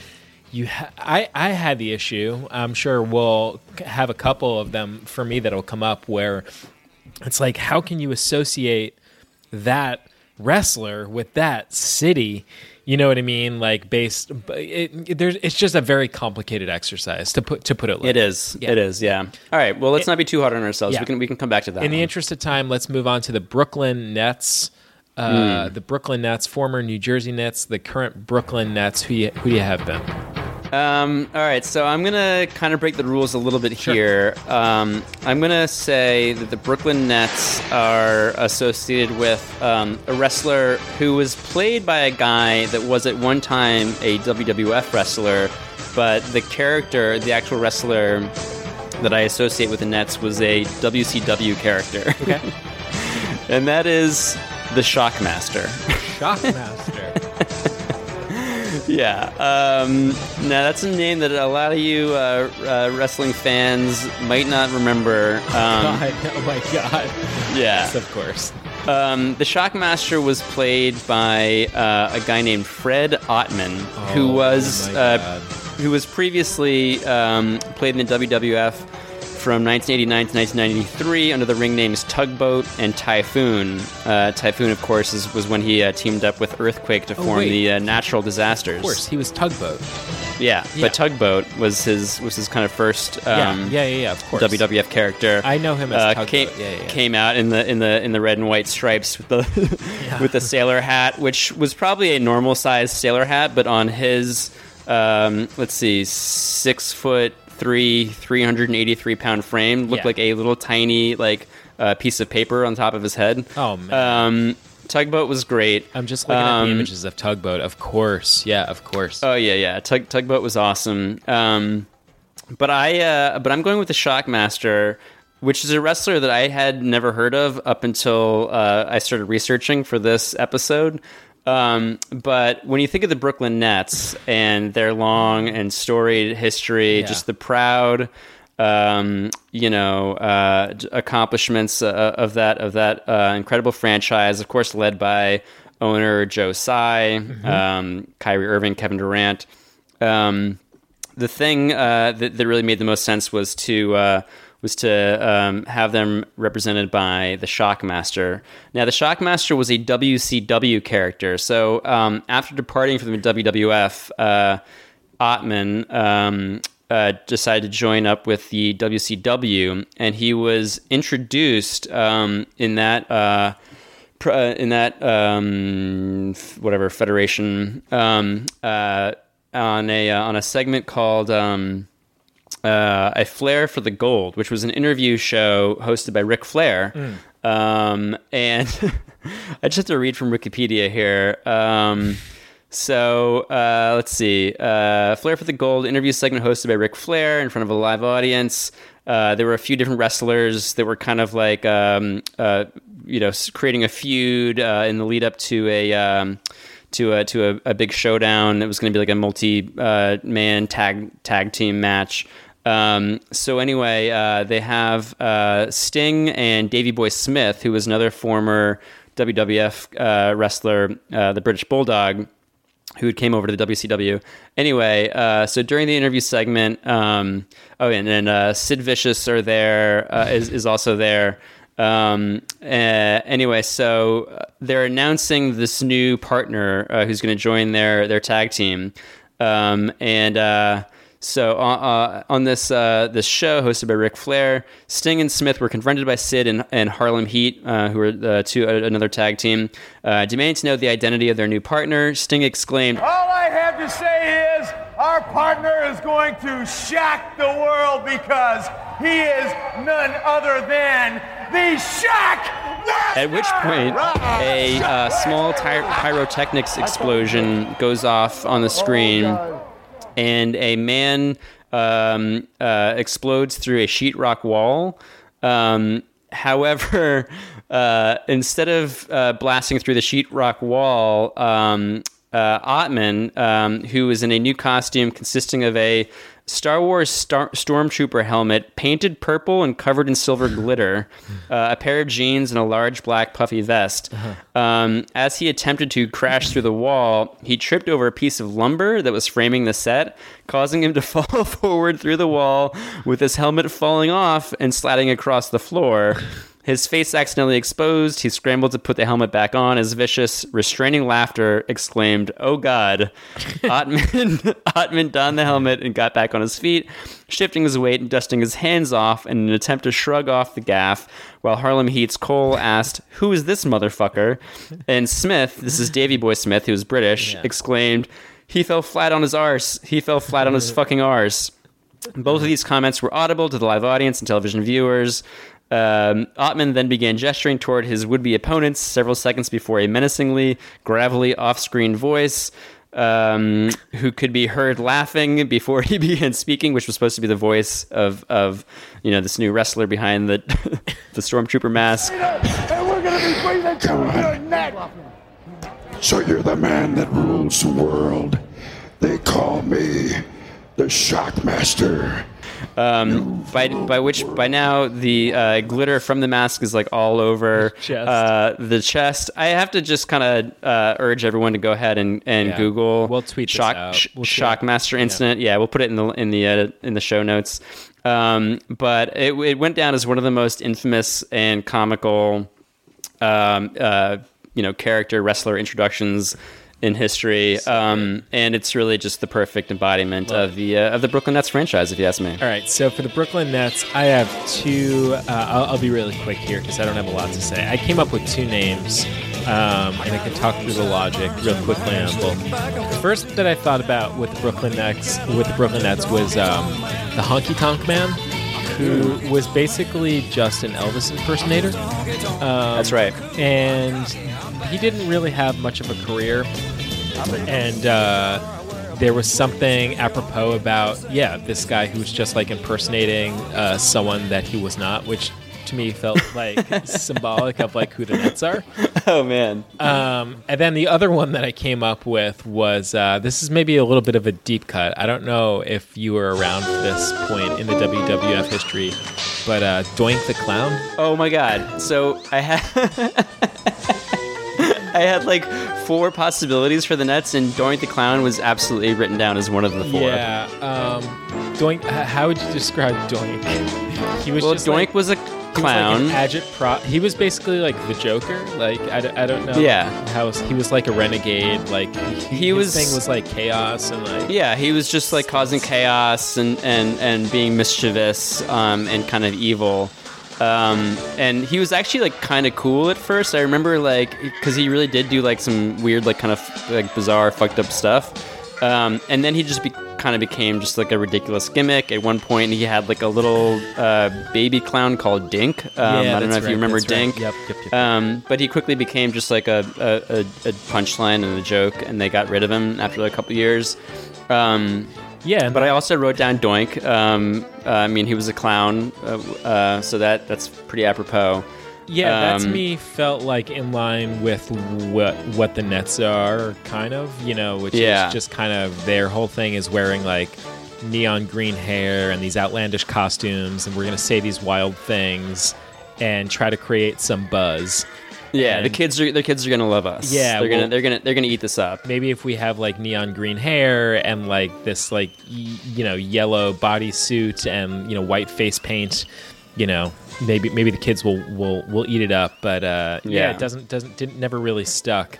you ha- I I had the issue. I'm sure we'll have a couple of them for me that'll come up where it's like how can you associate that wrestler with that city? You know what I mean? Like based, it, it, there's it's just a very complicated exercise to put to put it. It lightly. is. Yeah. It is. Yeah. All right. Well, let's not be too hard on ourselves. Yeah. We can we can come back to that. In the one. interest of time, let's move on to the Brooklyn Nets. Uh, The Brooklyn Nets, former New Jersey Nets, the current Brooklyn Nets. Who you, who do you have, Ben? Um, all right, so I'm gonna kind of break the rules a little bit here. Um, I'm gonna say that the Brooklyn Nets are associated with um, a wrestler who was played by a guy that was at one time a WWF wrestler, but the character, the actual wrestler that I associate with the Nets, was a WCW character. Okay. and that is the Shockmaster. Shockmaster. Yeah. Um, now that's a name that a lot of you uh, uh, wrestling fans might not remember. Um, God, oh my god. yeah. Yes, of course. Um, the Shockmaster was played by uh, a guy named Fred Ottman, who Oh, was uh, who was previously um, played in the WWF from 1989 to 1993 under the ring names Tugboat and Typhoon. Uh, Typhoon, of course, is, was when he uh, teamed up with Earthquake to form Oh, wait. the uh, Natural Disasters. Of course, he was tugboat. Yeah, Yeah. but Tugboat was his was his kind of first Yeah, um, yeah, yeah, yeah, of course. WWF character. I know him as uh, Tugboat. Came, Yeah, yeah, yeah. came out in the in the in the red and white stripes with the with the sailor hat, which was probably a normal sized sailor hat, but on his um, let's see, six foot three, three hundred and eighty three pound frame, looked Yeah. like a little tiny like uh, piece of paper on top of his head. Oh, man. Um, Tugboat was great. I'm just looking at Um, the images of tugboat. Of course, yeah, of course. Oh yeah, yeah. Tug tugboat was awesome. Um, but I, uh, but I'm going with the Shockmaster, which is a wrestler that I had never heard of up until uh, I started researching for this episode. Um, but when you think of the Brooklyn Nets and their long and storied history, Yeah. just the proud, um, you know, uh, accomplishments uh, of that of that uh, incredible franchise, of course, led by owner Joe Tsai, um, Kyrie Irving, Kevin Durant. Um, the thing uh, that, that really made the most sense was to uh, was to um, have them represented by the Shockmaster. Now, the Shockmaster was a WCW character, so um, after departing from the WWF, uh, Ottman um, uh, decided to join up with the WCW, and he was introduced um, in that. Uh, uh, in that um, f- whatever federation um, uh, on a uh, on a segment called um, uh, "A Flair for the Gold," which was an interview show hosted by Ric Flair. Um, and I just have to read from Wikipedia here. Um, so uh, let's see. Uh, Flair for the Gold interview segment hosted by Ric Flair in front of a live audience. Uh, there were a few different wrestlers that were kind of like, um, uh, you know, creating a feud uh, in the lead up to a um, to a to a, a big showdown. It was going to be like a multi uh, man tag tag team match. Um, so anyway, uh, they have uh, Sting and Davy Boy Smith, who was another former WWF uh, wrestler, uh, the British Bulldog, who came over to the WCW. Anyway, uh, so during the interview segment, um, oh, and then uh, Sid Vicious are there is is also there. Um, anyway, so they're announcing this new partner who's going to join their their tag team, um, and. So uh, uh, on this uh, this show hosted by Ric Flair, Sting and Smith were confronted by Sid and, and Harlem Heat, uh, who were two, uh, another tag team, uh, demanding to know the identity of their new partner. Sting exclaimed, All I have to say is our partner is going to shock the world because he is none other than the Shock At which point, a uh, small ty- pyrotechnics explosion goes off on the screen, and a man um, uh, explodes through a sheetrock wall. Um, however, uh, instead of uh, blasting through the sheetrock wall, um, uh, Ottman, um, who is in a new costume consisting of a Star Wars star- stormtrooper helmet painted purple and covered in silver glitter, uh, a pair of jeans, and a large black puffy vest. Um, as he attempted to crash through the wall, he tripped over a piece of lumber that was framing the set, causing him to fall forward through the wall with his helmet falling off and slatting across the floor. His face accidentally exposed, he scrambled to put the helmet back on as vicious, restraining laughter exclaimed, Oh God. Ottman, Ottman donned the helmet and got back on his feet, shifting his weight and dusting his hands off in an attempt to shrug off the gaffe, while Harlem Heat's Kole asked, Who is this motherfucker? And Smith, this is Davy Boy Smith, who's British, exclaimed, He fell flat on his arse. He fell flat on his fucking arse. Both of these comments were audible to the live audience and television viewers. Um, Ottman then began gesturing toward his would-be opponents several seconds before a menacingly gravelly off-screen voice um, who could be heard laughing before he began speaking, which was supposed to be the voice of, of you know this new wrestler behind the the stormtrooper mask. And we're gonna be breathing through your neck. So you're the man that rules the world. They call me the Shockmaster. Um, by by which by now the uh, glitter from the mask is like all over Chest. Uh, the chest. I have to just kind of uh, urge everyone to go ahead and, and Yeah. Google. We'll tweet shock sh- We'll shockmaster incident. Yeah. we'll put it in the in the uh, in the show notes. Um, but it, it went down as one of the most infamous and comical, um, uh, you know, character wrestler introductions in history. Um, and it's really just the perfect embodiment of the uh, of the Brooklyn Nets franchise, if you ask me. All right, so for the Brooklyn Nets, I have two. Uh, I'll, I'll be really quick here because I don't have a lot to say. I came up with two names, um, and I can talk through the logic real quickly on both. The first that I thought about with the Brooklyn Nets, with the Brooklyn Nets, was um, the Honky Tonk Man, who was basically just an Elvis impersonator. That's right. and he didn't really have much of a career. And uh, there was something apropos about, yeah, this guy who was just like impersonating uh, someone that he was not, which to me felt like symbolic of like who the Nets are. Oh man. Um, and then the other one that I came up with was uh, this is maybe a little bit of a deep cut. I don't know if you were around for this point in the WWF history, but uh, Doink the Clown. Oh my god. So I had I had like four possibilities for the Nets, and Doink the Clown was absolutely written down as one of the four. Yeah. Um, Doink. How would you describe Doink? He was Well, just Doink like, was a he was like clown. agit pro. He was basically like the Joker. Like I, don't- I don't know. Yeah. How he was like a renegade. Like he, was- thing was like chaos and like yeah, he was just like causing chaos and and and being mischievous um, and kind of evil. Um, and he was actually like kind of cool at first. I remember like because he really did do like some weird like kind of like bizarre fucked up stuff. Um, and then he just be, kind of became just like a ridiculous gimmick. At one point, he had like a little uh, baby clown called Dink. Um, Yeah, I don't know if right, you remember that's right. Dink. Yep, yep, yep. Um, but he quickly became just like a, a, a, a punchline and a joke, and they got rid of him after a couple years. Um, yeah. but I also wrote down Doink. Um, uh, I mean, he was a clown, uh, uh, so that that's pretty apropos. yeah, that to um, me felt like in line with what what the Nets are, kind of. You know, which Yeah. is just kind of their whole thing is wearing like neon green hair and these outlandish costumes, and we're gonna say these wild things and try to create some buzz. Yeah, the kids are the kids are gonna love us. Yeah, they're gonna they're gonna they're gonna eat this up. maybe if we have like neon green hair and like this like y- you know yellow bodysuit and you know white face paint you know maybe maybe the kids will will will eat it up but uh yeah, Yeah. it doesn't doesn't didn't never really stuck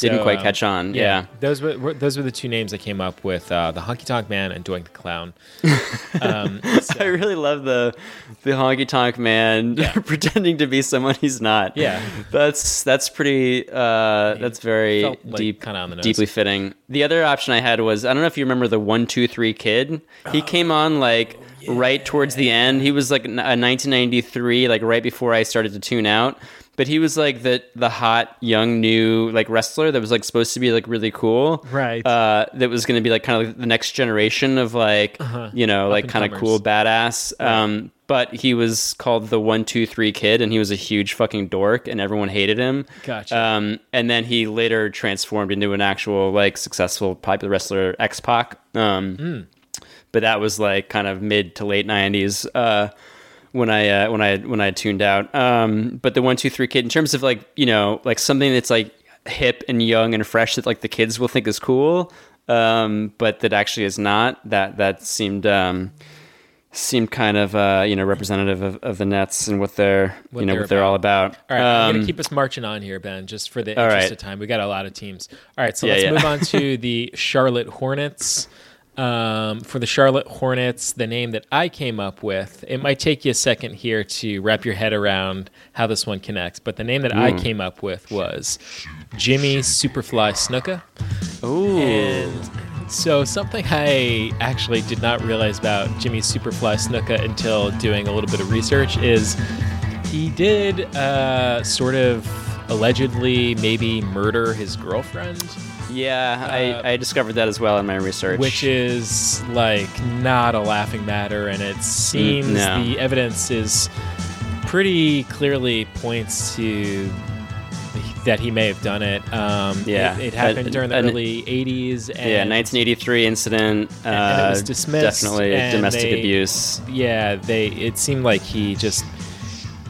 Didn't quite catch on. Yeah. those were, those were the two names I came up with uh, the honky tonk man and doink the clown um, so- I really love the the honky tonk man pretending to be someone he's not. Yeah. that's that's pretty. Uh, that's very like deep, kinda on the deeply fitting. The other option I had was I don't know if you remember the one two three kid. He came on like right towards the end. He was like a 1993, like right before I started to tune out. But he was like the the hot young new like wrestler that was like supposed to be like really cool, Right. Uh, that was going to be like kind of like the next generation of like you know like kind of cool badass. Um, but he was called the one two three kid, and he was a huge fucking dork, and everyone hated him. Gotcha. Um, and then he later transformed into an actual like successful popular wrestler, X Pac. Um, Hmm. but that was like kind of mid to late nineties. Uh, when I uh, when I when I tuned out, um, but the one two three kid in terms of like you know like something that's like hip and young and fresh that like the kids will think is cool, um, but that actually is not. That that seemed um, seemed kind of uh, you know representative of, of the Nets and what they're What you know they're what they're all about. All right, I'm Um, gonna keep us marching on here, Ben, just for the interest right. of time. We got a lot of teams. All right, so Yeah, let's yeah. move on to the Charlotte Hornets. Um, for the Charlotte Hornets, the name that I came up with, it might take you a second here to wrap your head around how this one connects, but the name that I came up with was Jimmy Superfly Snuka. Ooh. And so something I actually did not realize about Jimmy Superfly Snuka until doing a little bit of research is he did uh, sort of allegedly maybe murder his girlfriend, Yeah, Uh, I, I discovered that as well in my research. which is like not a laughing matter, and it seems no. the evidence is pretty clearly points to that he may have done it. Um, Yeah. it, it happened Uh, during the early '80s. And yeah, 1983 incident. Uh, and it was dismissed, Definitely domestic they- abuse. yeah, they it seemed like he just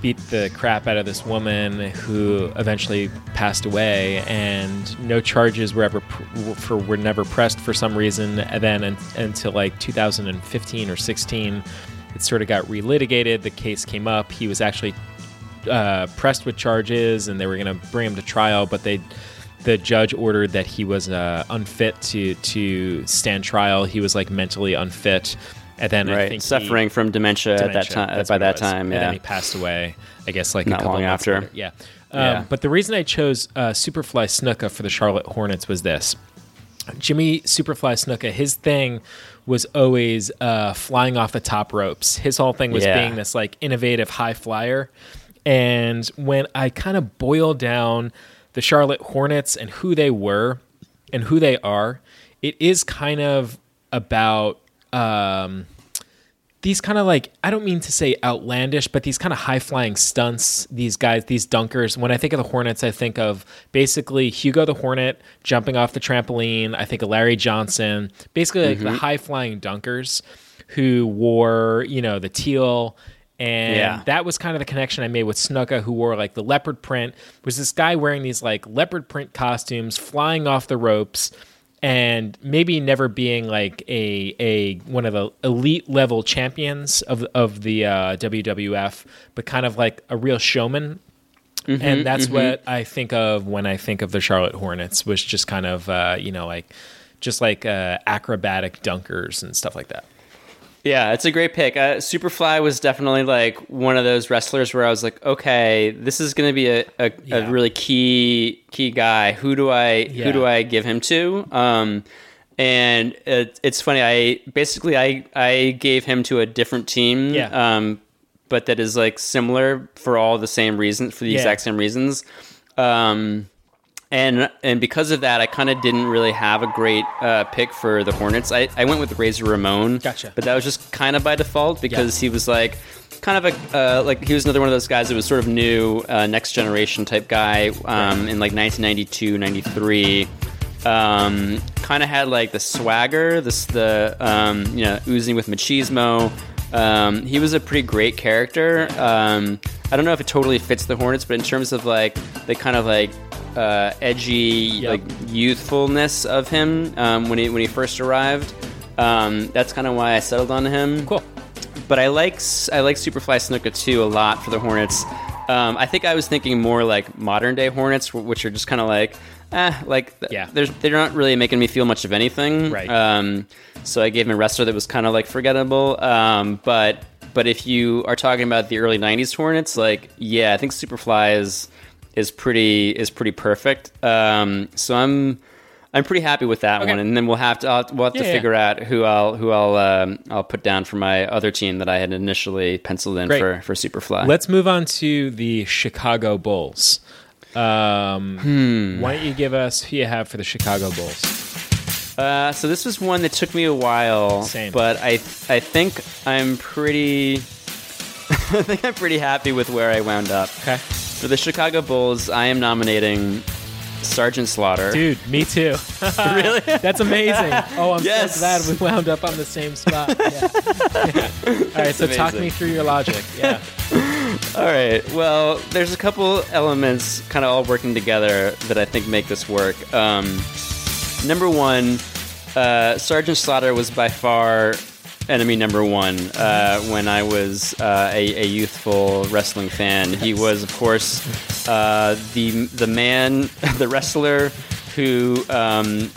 beat the crap out of this woman who eventually passed away and no charges were ever pr- for were never pressed for some reason. And then un, until like 2015 or 16 it sort of got relitigated. The case came up. He was actually uh, pressed with charges and they were going to bring him to trial but they the judge ordered that he was uh, unfit to to stand trial. He was like mentally unfit and then I Right, think he- suffering from dementia, at that time. By that time, and then yeah. he passed away. I guess like Not a couple long after. later. Yeah. Um, Yeah. But the reason I chose uh, Superfly Snuka for the Charlotte Hornets was this: Jimmy Superfly Snuka, his thing was always uh, flying off the top ropes. His whole thing was Yeah. being this like innovative high flyer. And when I kind of boil down the Charlotte Hornets and who they were and who they are, it is kind of about um, these kind of like I don't mean to say outlandish, but these kind of high flying stunts. These guys, these dunkers. When I think of the Hornets, I think of basically Hugo the Hornet jumping off the trampoline. I think of Larry Johnson, basically like the high flying dunkers who wore you know the teal. And Yeah. that was kind of the connection I made with Snuka, who wore like the leopard print. Was this guy wearing these like leopard print costumes, flying off the ropes, and maybe never being like a a one of the elite level champions of of the uh, WWF, but kind of like a real showman. and that's what I think of when I think of the Charlotte Hornets, was just kind of uh, you know like just like uh, acrobatic dunkers and stuff like that. Yeah, it's a great pick. Uh, Superfly was definitely like one of those wrestlers where I was like, okay, this is going to be a, a, Yeah. a really key key guy. Who do I Yeah. who do I give him to? Um, and it, it's funny. I basically I I gave him to a different team. Yeah. Um, but that is like similar for all the same reasons for the Yeah. exact same reasons. Um, and and because of that, I kind of didn't really have a great uh, pick for the Hornets. I, I went with Razor Ramon. Gotcha. But that was just kind of by default because he was like kind of a uh, like he was another one of those guys that was sort of new, uh, next generation type guy um, in like 1992, 93. Um, kind of had like the swagger, this the um, you know oozing with machismo. Um, he was a pretty great character. Um, I don't know if it totally fits the Hornets, but in terms of like the kind of like uh, edgy like youthfulness of him um, when he when he first arrived, um, that's kind of why I settled on him. Cool. But I like I like Superfly Snuka too a lot for the Hornets. Um, I think I was thinking more like modern day Hornets, which are just kind of like, eh, like th- Yeah. there's, they're not really making me feel much of anything. Right. Um, so I gave him a wrestler that was kind of like forgettable. Um, but but if you are talking about the early '90s Hornets, like yeah, I think Superfly is is pretty is pretty perfect. Um, so I'm I'm pretty happy with that Okay. one, and then we'll have to I'll, we'll have Yeah, to yeah. figure out who I'll who I'll um, I'll put down for my other team that I had initially penciled in Great. for for Superfly. Let's move on to the Chicago Bulls. Um, Hmm. Why don't you give us who you have for the Chicago Bulls? Uh, so this was one that took me a while, Same. but I I think I'm pretty I think I'm pretty happy with where I wound up. Okay. For the Chicago Bulls, I am nominating Sergeant Slaughter. Dude, me too. really? That's amazing. Oh, I'm Yes. so glad we wound up on the same spot. Yeah. Yeah. All right, so talk me through your logic. Yeah. All right. Well, there's a couple elements kind of all working together that I think make this work. Um, number one, uh, Sergeant Slaughter was by far enemy number one uh, when I was uh, a, a youthful wrestling fan. He was, of course, uh, the the man, the wrestler who, um,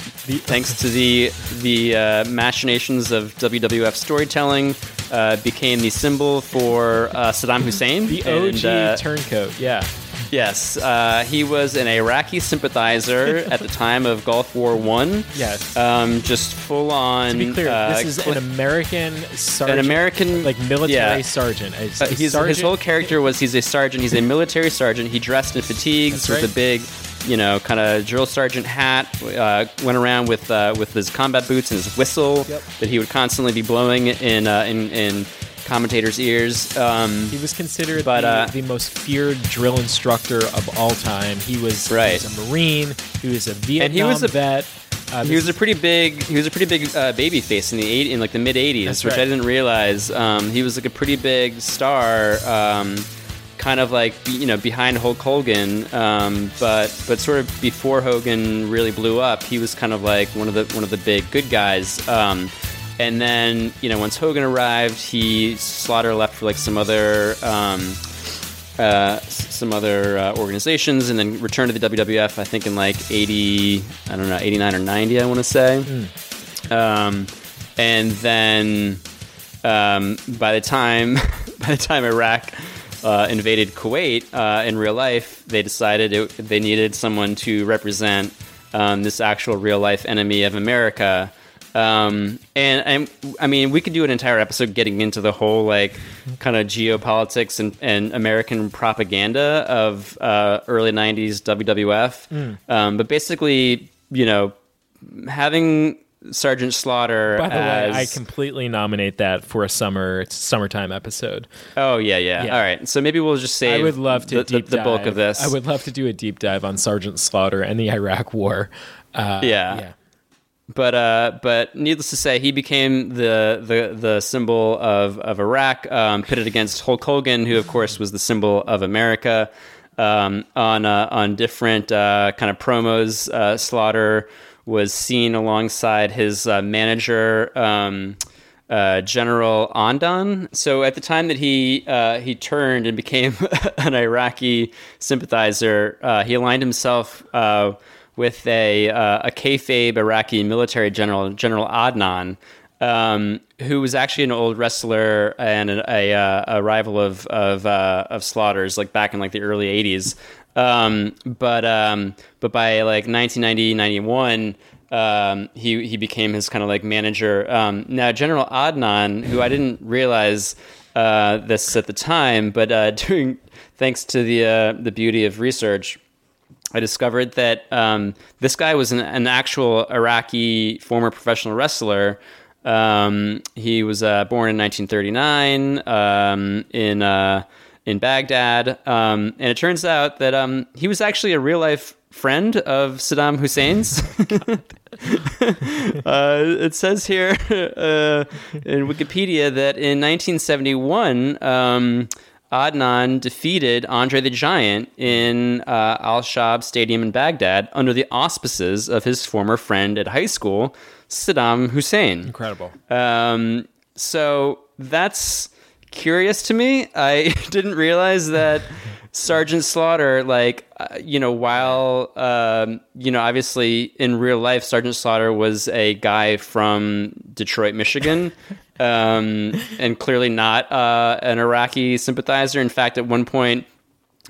thanks to the the uh, machinations of WWF storytelling, uh, became the symbol for uh, Saddam Hussein. The And, OG uh, turncoat. Yeah. Yes, uh, he was an Iraqi sympathizer at the time of Gulf War One. Yes. um, just full on. To be clear, uh, this is an American sergeant, an American like military yeah. sergeant. A, a sergeant. his whole character was he's a sergeant. He's a military sergeant. He dressed in fatigues That's with right. a big, you know, kind of drill sergeant hat. Uh, went around with uh, with his combat boots and his whistle Yep. that he would constantly be blowing in uh, in, in commentators' ears. Um, He was considered But, the, uh, the most feared drill instructor of all time. He was, Right. he was a Marine. He was a Vietnam And he was a- vet. Uh, he was a pretty big he was a pretty big uh, baby face in the eight in like the mid 80s That's which right. i didn't realize um, he was like a pretty big star um, kind of like you know behind hulk hogan um, but but sort of before hogan really blew up he was kind of like one of the one of the big good guys um, and then you know once hogan arrived he slaughter left for like some other um, uh, some other uh, organizations and then returned to the WWF, I think in like 80, I don't know, 89 or 90, I want to say. Um, and then um, by the time by the time Iraq uh, invaded Kuwait uh, in real life, they decided it, they needed someone to represent um, this actual real life enemy of America. Um, and and I mean, we could do an entire episode getting into the whole like kind of geopolitics and, and American propaganda of uh, early '90s WWF. Um, but basically, you know, having Sergeant Slaughter By the as way, I completely nominate that for a summer summertime episode. oh yeah, yeah Yeah. all right. So maybe we'll just save I would love to the, the, the bulk of this. I would love to do a deep dive on Sergeant Slaughter and the Iraq War. Uh, yeah. yeah. but uh, but needless to say, he became the the, the symbol of of Iraq, um, pitted against Hulk Hogan, who of course was the symbol of America. Um, on uh, on different uh, kind of promos, uh, Slaughter was seen alongside his uh, manager. Um, uh, General Adnan. So at the time that he uh, he turned and became an Iraqi sympathizer, uh, he aligned himself uh, with a uh, a kayfabe Iraqi military general, General Adnan, um, who was actually an old wrestler and a, a, a rival of of, of Slaughter's, like back in like the early '80s. Um, but um, but by like 1990, 91, um, he he became his kind of like manager. Um, now General Adnan, who I didn't realize uh, this at the time, but uh, doing thanks to the uh, the beauty of research. I discovered that um, this guy was an, an actual Iraqi former professional wrestler. Um, he was uh, born in 1939 um, in uh, in Baghdad, um, and it turns out that um, he was actually a real life friend of Saddam Hussein's. uh, it says here uh, in Wikipedia that in 1971. Um, Adnan defeated Andre the Giant in uh, Al Shab Stadium in Baghdad under the auspices of his former friend at high school, Saddam Hussein. Incredible. Um, so that's curious to me. I didn't realize that Sergeant Slaughter, like, uh, you know, while, um, you know, obviously in real life, Sergeant Slaughter was a guy from Detroit, Michigan. Um, and clearly not uh, an Iraqi sympathizer. In fact, at one point,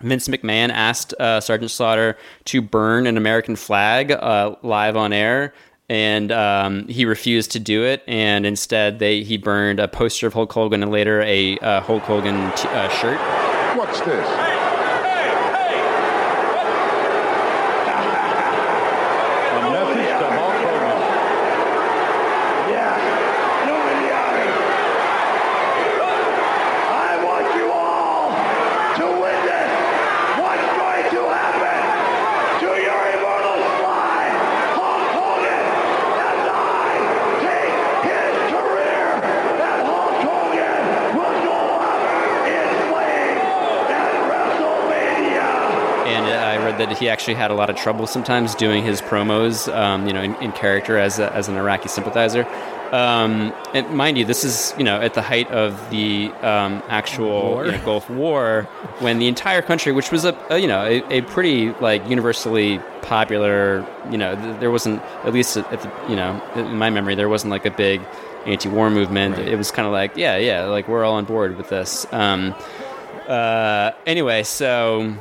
Vince McMahon asked uh, Sergeant Slaughter to burn an American flag uh, live on air, and um, he refused to do it. And instead, they he burned a poster of Hulk Hogan and later a uh, Hulk Hogan t- uh, shirt. What's this? A message to Hulk Hogan. Yeah, Illuminati. I want you all to witness what's going to happen to your immortal slide, Hulk Hogan, as I take his career, and Hulk Hogan will go up in flames at WrestleMania. And I read that he actually had a lot of trouble sometimes doing his promos, um, you know, in, in character as, a, as an Iraqi sympathizer. Um, and mind you, this is you know at the height of the um, actual War. you know, Gulf War, when the entire country, which was a, a you know a, a pretty like universally popular, you know, th- there wasn't at least at the you know in my memory there wasn't like a big anti-war movement. It was kind of like yeah yeah like we're all on board with this. Um, uh, anyway, so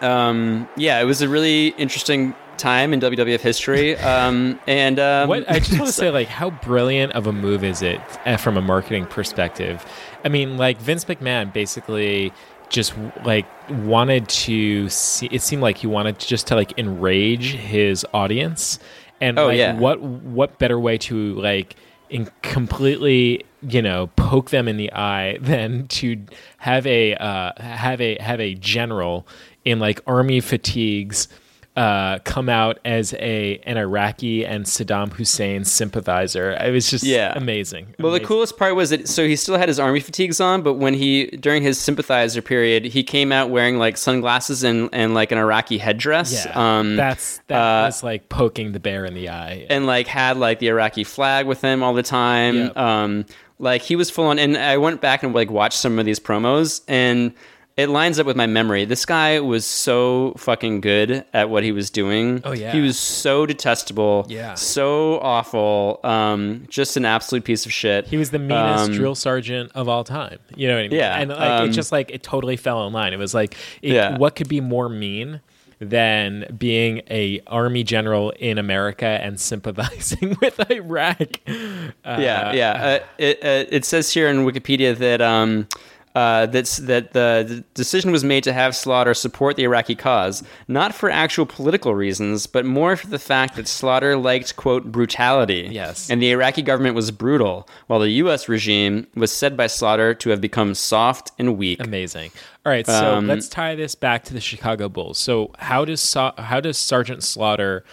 um, yeah, it was a really interesting time in WWF history. Um, and um, What I just want to say, like, how brilliant of a move is it uh, from a marketing perspective? I mean, like Vince McMahon basically just like wanted to see. It seemed like he wanted just to like enrage his audience, and Oh, like, yeah. what what better way to like in completely you know poke them in the eye than to have a uh, have a have a general in like army fatigues uh, come out as a an Iraqi and Saddam Hussein sympathizer. It was just Yeah. amazing. Well, the coolest part was that so he still had his army fatigues on, but when he during his sympathizer period, he came out wearing like sunglasses and, and like an Iraqi headdress. yeah, um, that's that uh, was like poking the bear in the eye. and like had like the Iraqi flag with him all the time. Yep. Um, like he was full on. And I went back and like watched some of these promos, and it lines up with my memory. This guy was so fucking good at what he was doing. Oh, yeah. he was so detestable. Yeah. so awful. Um, just an absolute piece of shit. he was the meanest Um, drill sergeant of all time. You know what I mean? Yeah, and like um, it just like it totally fell in line. It was like, it, Yeah. what could be more mean? Than being a army general in America and sympathizing with Iraq. Uh, yeah, yeah. Uh, it, uh, it says here in Wikipedia that um, uh, that's that the, decision was made to have Slaughter support the Iraqi cause, not for actual political reasons, but more for the fact that Slaughter liked quote brutality. Yes. and the Iraqi government was brutal, while the U.S. regime was said by Slaughter to have become soft and weak. Amazing. All right, so Um, let's tie this back to the Chicago Bulls. So how does so- how does Sergeant Slaughter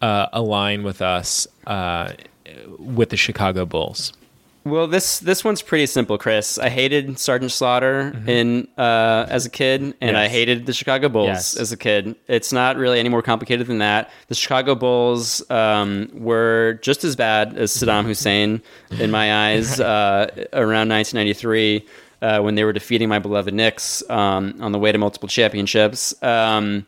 uh, align with us uh, with the Chicago Bulls? Well, this this one's pretty simple, Chris. I hated Sergeant Slaughter in uh, as a kid, and I Mm-hmm. Hated the Chicago Bulls Yes. as a kid. It's not really any more complicated than that. The Chicago Bulls um, were just as bad as Saddam Hussein in my eyes uh, around 1993 uh, when they were defeating my beloved Knicks um, on the way to multiple championships. Um,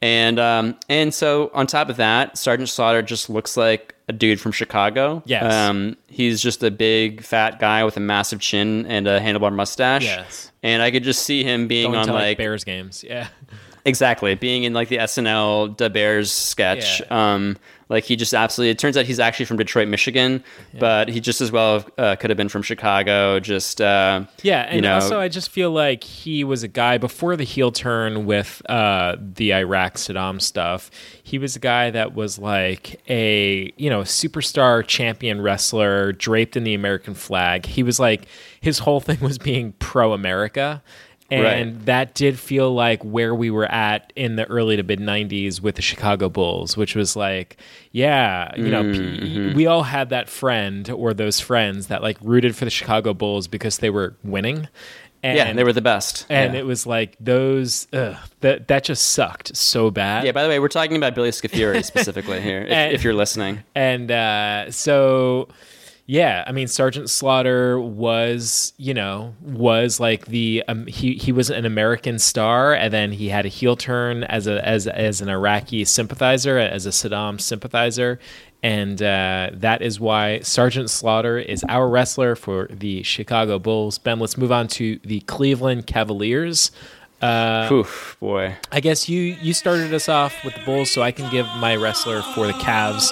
and um, and so on top of that, Sergeant Slaughter just looks like a dude from Chicago. Yes. Um, he's just a big fat guy with a massive chin and a handlebar mustache. Yes. And I could just see him being Going on to like, like Bears games, yeah. exactly being in like the SNL Da Bears sketch. Yeah. Um, like he just absolutely. It turns out he's actually from Detroit, Michigan, but he just as well uh, could have been from Chicago. Just uh, Yeah, and you know, also I just feel like he was a guy before the heel turn with uh, the Iraq Saddam stuff. He was a guy that was like a you know superstar champion wrestler draped in the American flag. He was like his whole thing was being pro America. And Right. that did feel like where we were at in the early to mid 90s with the Chicago Bulls, which was like, yeah, you know, Mm-hmm. we all had that friend or those friends that like rooted for the Chicago Bulls because they were winning. And, yeah, they were the best. and yeah. it was like those, ugh, that, that just sucked so bad. Yeah, by the way, we're talking about Billy Scafuri specifically here, if, And- if you're listening. and uh, so yeah i mean sergeant slaughter was you know was like the um, he he was an american star and then he had a heel turn as a as as an iraqi sympathizer as a saddam sympathizer and uh, that is why sergeant slaughter is our wrestler for the chicago bulls ben let's move on to the cleveland cavaliers uh, Oof, boy. I guess you you started us off with the Bulls, so I can give my wrestler for the Cavs.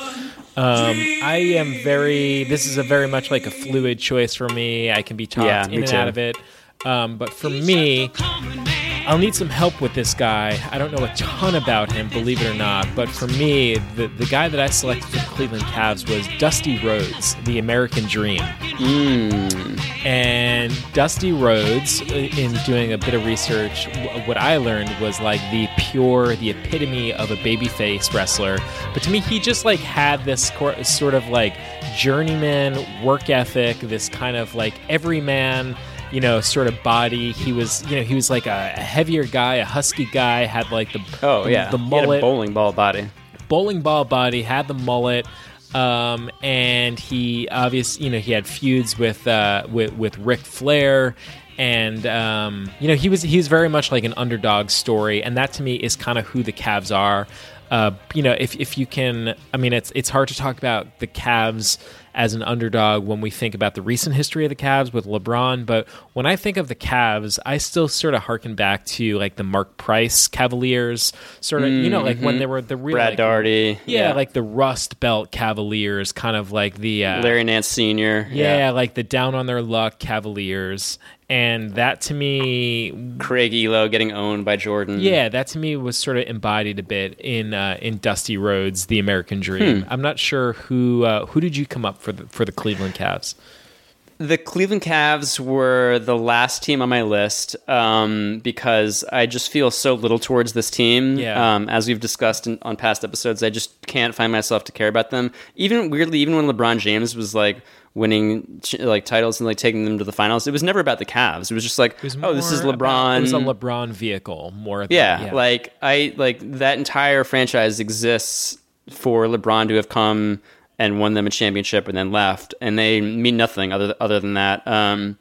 Um, I am very. This is a very much like a fluid choice for me. I can be talked Yeah, in and too. out of it. Um, but for me, I'll need some help with this guy. I don't know a ton about him, believe it or not. But for me, the the guy that I selected Cleveland Cavs was Dusty Rhodes, the American Dream. Hmm. And Dusty Rhodes, in doing a bit of research, what I learned was like the pure, the epitome of a babyface wrestler. But to me, he just like had this sort of like journeyman work ethic, this kind of like everyman, you know, sort of body. He was, you know, he was like a, heavier guy, a husky guy, had like the Oh yeah, the He had a mullet, bowling ball body. Bowling ball body, had the mullet, um, and he obviously, you know, he had feuds with uh, with with Ric Flair, and um, you know, he was he was very much like an underdog story, and that to me is kind of who the Cavs are. Uh, you know, if if you can, I mean, it's it's hard to talk about the Cavs as an underdog when we think about the recent history of the Cavs with LeBron. But when I think of the Cavs, I still sort of harken back to like the Mark Price Cavaliers, sort of, you know, like when they were the real Brad like, Daugherty. Yeah, like the Rust Belt Cavaliers, kind of like the uh, Larry Nance Sr. yeah, like the down on their luck Cavaliers. And that to me Craig Ehlo getting owned by Jordan. yeah, that to me was sort of embodied a bit in uh, in Dusty Rhodes, The American Dream. Hmm. I'm not sure who uh, who did you come up for the for the Cleveland Cavs. The Cleveland Cavs were the last team on my list um, because I just feel so little towards this team. Yeah. Um, as we've discussed in, on past episodes, I just can't find myself to care about them. Even weirdly, even when LeBron James was like winning like titles and like taking them to the finals, it was never about the Cavs. It was just like, was oh, this is more about- LeBron. it was a LeBron vehicle more. Than, yeah, like I like that entire franchise exists for LeBron to have come and won them a championship and then left, and they mean nothing other other than that. Um,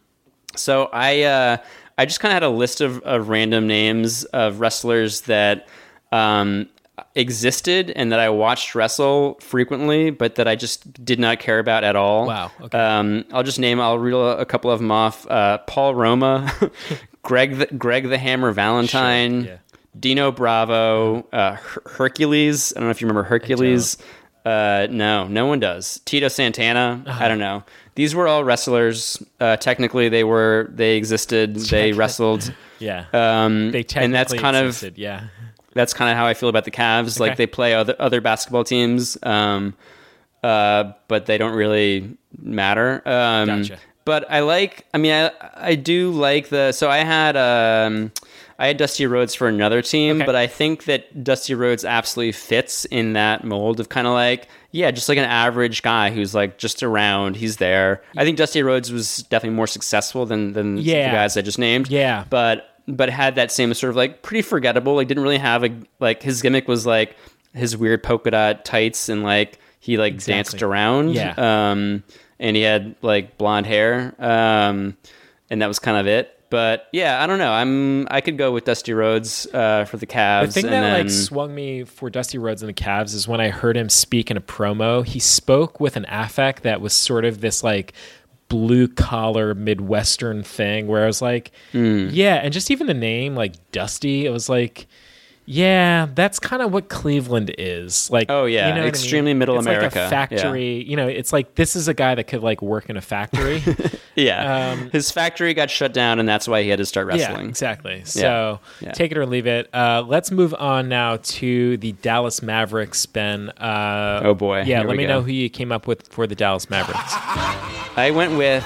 so I uh, I just kind of had a list of, of random names of wrestlers that um, existed and that I watched wrestle frequently, but that I just did not care about at all. Wow, okay. Um, I'll just name. I'll read a, couple of them off. Uh, Paul Roma, Greg, the, Greg the Hammer Valentine, Sure, yeah. Dino Bravo, uh, Her- Hercules. I don't know if you remember Hercules. Uh, no, no one does. Tito Santana. Uh-huh. I don't know. These were all wrestlers. Uh, technically, they were. They existed. They wrestled. yeah. Um, they and that's kind existed, of yeah. That's kind of how I feel about the Cavs. Okay. Like they play other other basketball teams, um, uh, but they don't really matter. Um, Gotcha. But I like. I mean, I I do like the. So I had um, I had Dusty Rhodes for another team, Okay. but I think that Dusty Rhodes absolutely fits in that mold of kind of like yeah, just like an average guy who's like just around. He's there. I think Dusty Rhodes was definitely more successful than than Yeah. the guys I just named. Yeah. but but had that same sort of like pretty forgettable. Like didn't really have a like his gimmick was like his weird polka dot tights and like he like danced around. Yeah. Um, and he had like blonde hair. Um, and that was kind of it. But yeah, I don't know. I'm I could go with Dusty Rhodes uh, for the Cavs. The thing that then, like swung me for Dusty Rhodes and the Cavs is when I heard him speak in a promo. He spoke with an affect that was sort of this like blue collar Midwestern thing where I was like, Hmm. yeah, and just even the name like Dusty, it was like. Yeah, that's kind of what Cleveland is. Like, Oh, yeah, you know what I mean? extremely middle it's America, Like a factory, you know, it's like this is a guy that could like work in a factory. yeah, um, his factory got shut down, and that's why he had to start Yeah, wrestling. exactly. So Yeah. take it or leave it. Uh, let's move on now to the Dallas Mavericks, Ben. Uh, Oh, boy. Yeah, Here let me go. know who you came up with for the Dallas Mavericks. I went with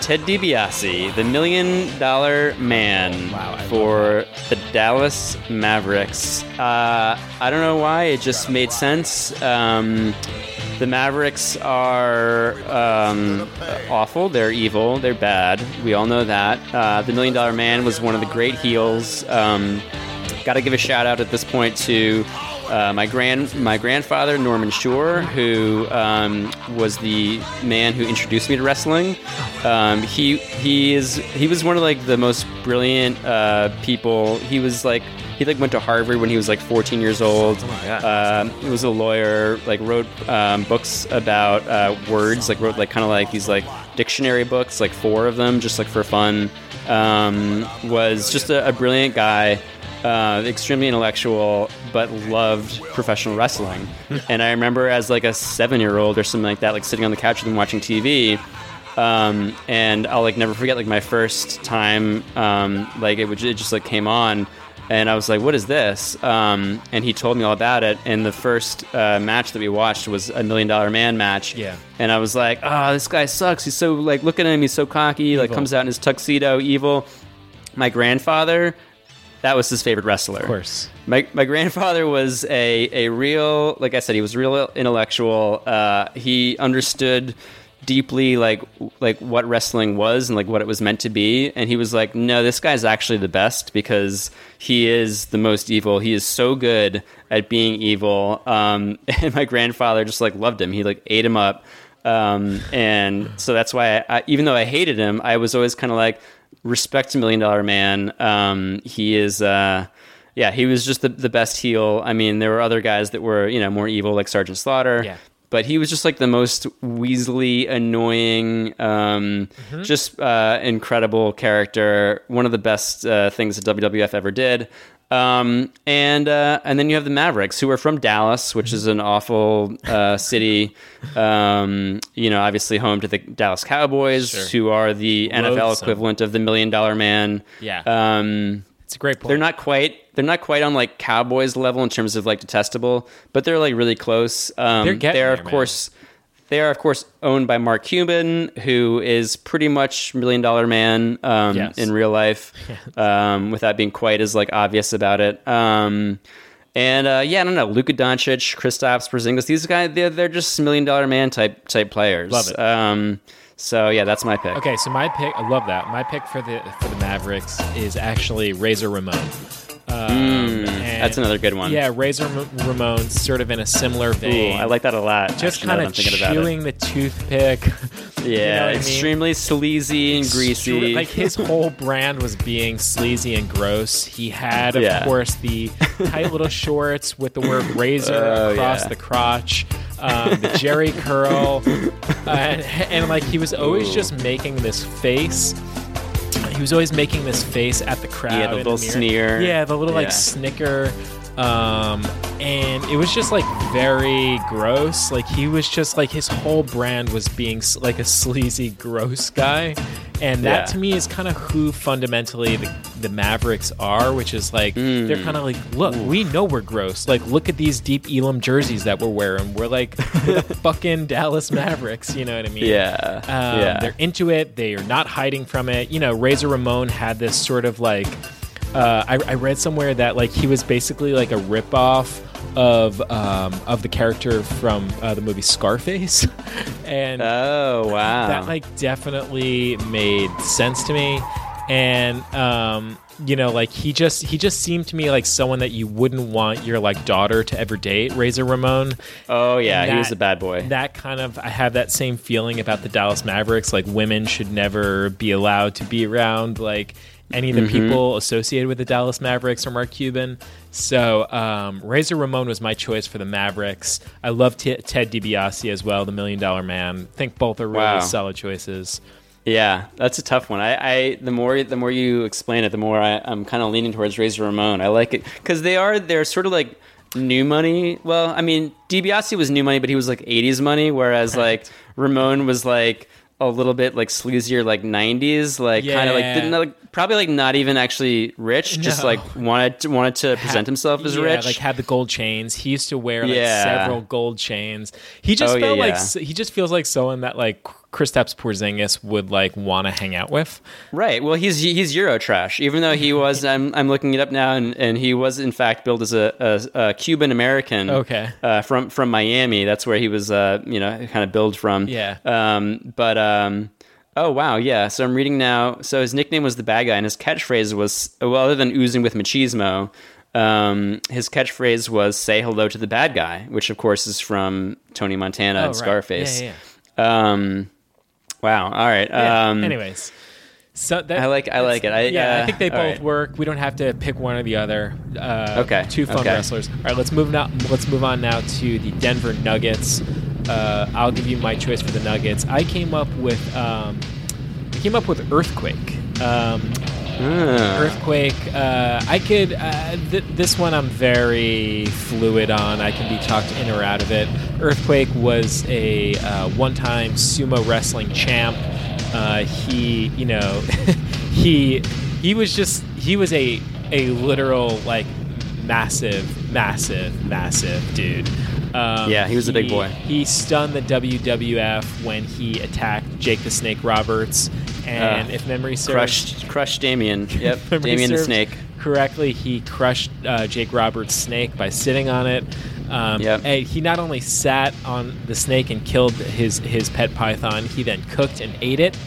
Ted DiBiase, the Million Dollar Man, Wow, for the Dallas Mavericks. Uh, I don't know why; it just made sense. Um, the Mavericks are um, awful. They're evil. They're bad. We all know that. Uh, the Million Dollar Man was one of the great heels. Um, Got to give a shout out at this point to uh, my grand my grandfather Norman Shore, who um, was the man who introduced me to wrestling. Um, he he is he was one of like the most brilliant uh, people. He was like he like went to Harvard when he was like 14 years old. Um, he was a lawyer. Like wrote um, books about uh, words. Like wrote like kind of like these like dictionary books, like four of them, just like for fun. Um, was just a, a brilliant guy uh, extremely intellectual, but loved professional wrestling. and I remember as like a seven year old or something like that, like sitting on the couch with him watching TV. Um, and I'll like never forget like my first time, um, like it, would, it just like came on. And I was like, "What is this?" Um, and he told me all about it. And the first uh, match that we watched was a Million Dollar Man match. Yeah. And I was like, "Oh, this guy sucks. He's so like look at him. He's so cocky. Like comes out in his tuxedo, evil." My grandfather, that was his favorite wrestler. Of course. My, my grandfather was a, a real, like I said, he was real intellectual. Uh, he understood deeply like like what wrestling was and like what it was meant to be and he was like no this guy's actually the best because he is the most evil he is so good at being evil um, and my grandfather just like loved him he like ate him up um, and so that's why I, I, even though I hated him I was always kind of like respect million dollar man um, he is uh, yeah, he was just the, the best heel. I mean, there were other guys that were, you know, more evil, like Sergeant Slaughter. Yeah. but he was just like the most Weasley, annoying, um, just uh, incredible character. One of the best uh, things that WWF ever did. Um, and uh, and then you have the Mavericks, who are from Dallas, which is an awful uh, city. Um, you know, obviously home to the Dallas Cowboys, Sure. who are the NFL equivalent of the Million Dollar Man. Yeah. Um, It's a great point. they're not quite they're not quite on like Cowboys level in terms of like detestable, but they're like really close. Um, They're getting they are there, of course they are of course owned by Mark Cuban, who is pretty much Million Dollar Man um, Yes. in real life, um, without being quite as like obvious about it. Um, and uh, yeah, I don't know, Luka Doncic, Kristaps Porzingis, these guys they're, they're just Million Dollar Man type type players. Love it. Um, so yeah, that's my pick. Okay, so my pick, I love that. My pick for the for the Mavericks is actually Razor Ramon. Um, Hmm, That's another good one. Yeah, Razor Ramon, sort of in a similar Ooh, vein. I like that a lot. just kind of I'm thinking about it. chewing the toothpick. Yeah, You know what I mean? extremely sleazy and greasy. Like his whole brand was being sleazy and gross. He had, of Yeah. course, the tight little shorts with the word razor Oh, across yeah. the crotch, um, the Jheri curl, and, and like he was always Ooh. just making this face. He was always making this face at the crowd. Yeah, the little mirror. sneer. Yeah, the little like snicker. Um, and it was just like very gross. Like he was just like his whole brand was being like a sleazy, gross guy. And that Yeah. to me is kind of who fundamentally the, the Mavericks are, which is like Mm. they're kind of like, look, we know we're gross. Like, look at these Deep Ellum jerseys that we're wearing. We're like we're the fucking Dallas Mavericks. You know what I mean? Yeah, Um, yeah. They're into it. They are not hiding from it. You know, Razor Ramon had this sort of like. Uh, I, I read somewhere that like he was basically like a ripoff of um, of the character from uh, the movie Scarface, and oh wow, that like definitely made sense to me. And um, you know, like he just he just seemed to me like someone that you wouldn't want your like daughter to ever date, Razor Ramon. oh yeah, And he was a bad boy. That kind of I have that same feeling about the Dallas Mavericks. Like women should never be allowed to be around like any of the Mm-hmm. people associated with the Dallas Mavericks or Mark Cuban. So um, Razor Ramon was my choice for the Mavericks. I love T- Ted DiBiase as well, the Million Dollar Man. I think both are really Wow. solid choices. Yeah, that's a tough one. I, I the more the more you explain it, the more I, I'm kind of leaning towards Razor Ramon. I like it because they are they're sort of like new money. Well, I mean, DiBiase was new money, but he was like '80s money, whereas like Ramon was like a little bit like sleazier, like '90s, like kind of like, didn't, like probably like not even actually rich, just like wanted to, wanted to present himself as yeah, rich. like had the gold chains. He used to wear like Yeah. several gold chains. He just Oh, yeah, felt like yeah. he just feels like someone that like Kristaps Porzingis would like want to hang out with. Right. Well, he's he's Euro trash. Even though he was, I'm I'm looking it up now, and, and he was in fact billed as a, a, a Cuban American. Okay. Uh, from from Miami. That's where he was. Uh, you know, kind of billed from. Yeah. Um. But um. Oh wow. Yeah. So I'm reading now. So his nickname was the bad guy, and his catchphrase was well, other than oozing with machismo. Um, his catchphrase was "Say hello to the bad guy," which of course is from Tony Montana Oh, and right. Scarface. Yeah, yeah, Um, wow. All right. yeah. Um, Anyways, so that, I like- I like it. I- yeah, I uh, think they both right. work. We don't have to pick one or the other. Uh, Okay, two fun okay. wrestlers. All right, let's move now. Let's move on now to the Denver Nuggets. Uh, I'll give you my choice for the Nuggets. I came up with um, I came up with Earthquake. Um, Ah. Earthquake. Uh, I could. Uh, th- this one I'm very fluid on. I can be talked in or out of it. Earthquake was a uh, one-time sumo wrestling champ. Uh, he, you know, he he was just he was a a literal like massive, massive, massive dude. Um, Yeah, he was a big boy. He stunned the WWF when he attacked Jake the Snake Roberts, and Uh, if memory serves, crushed crushed Damien. Yep, Damien the Snake. Correctly, he crushed uh, Jake Roberts' snake by sitting on it. Um, Yep. he not only sat on the snake and killed his his pet python, he then cooked and ate it.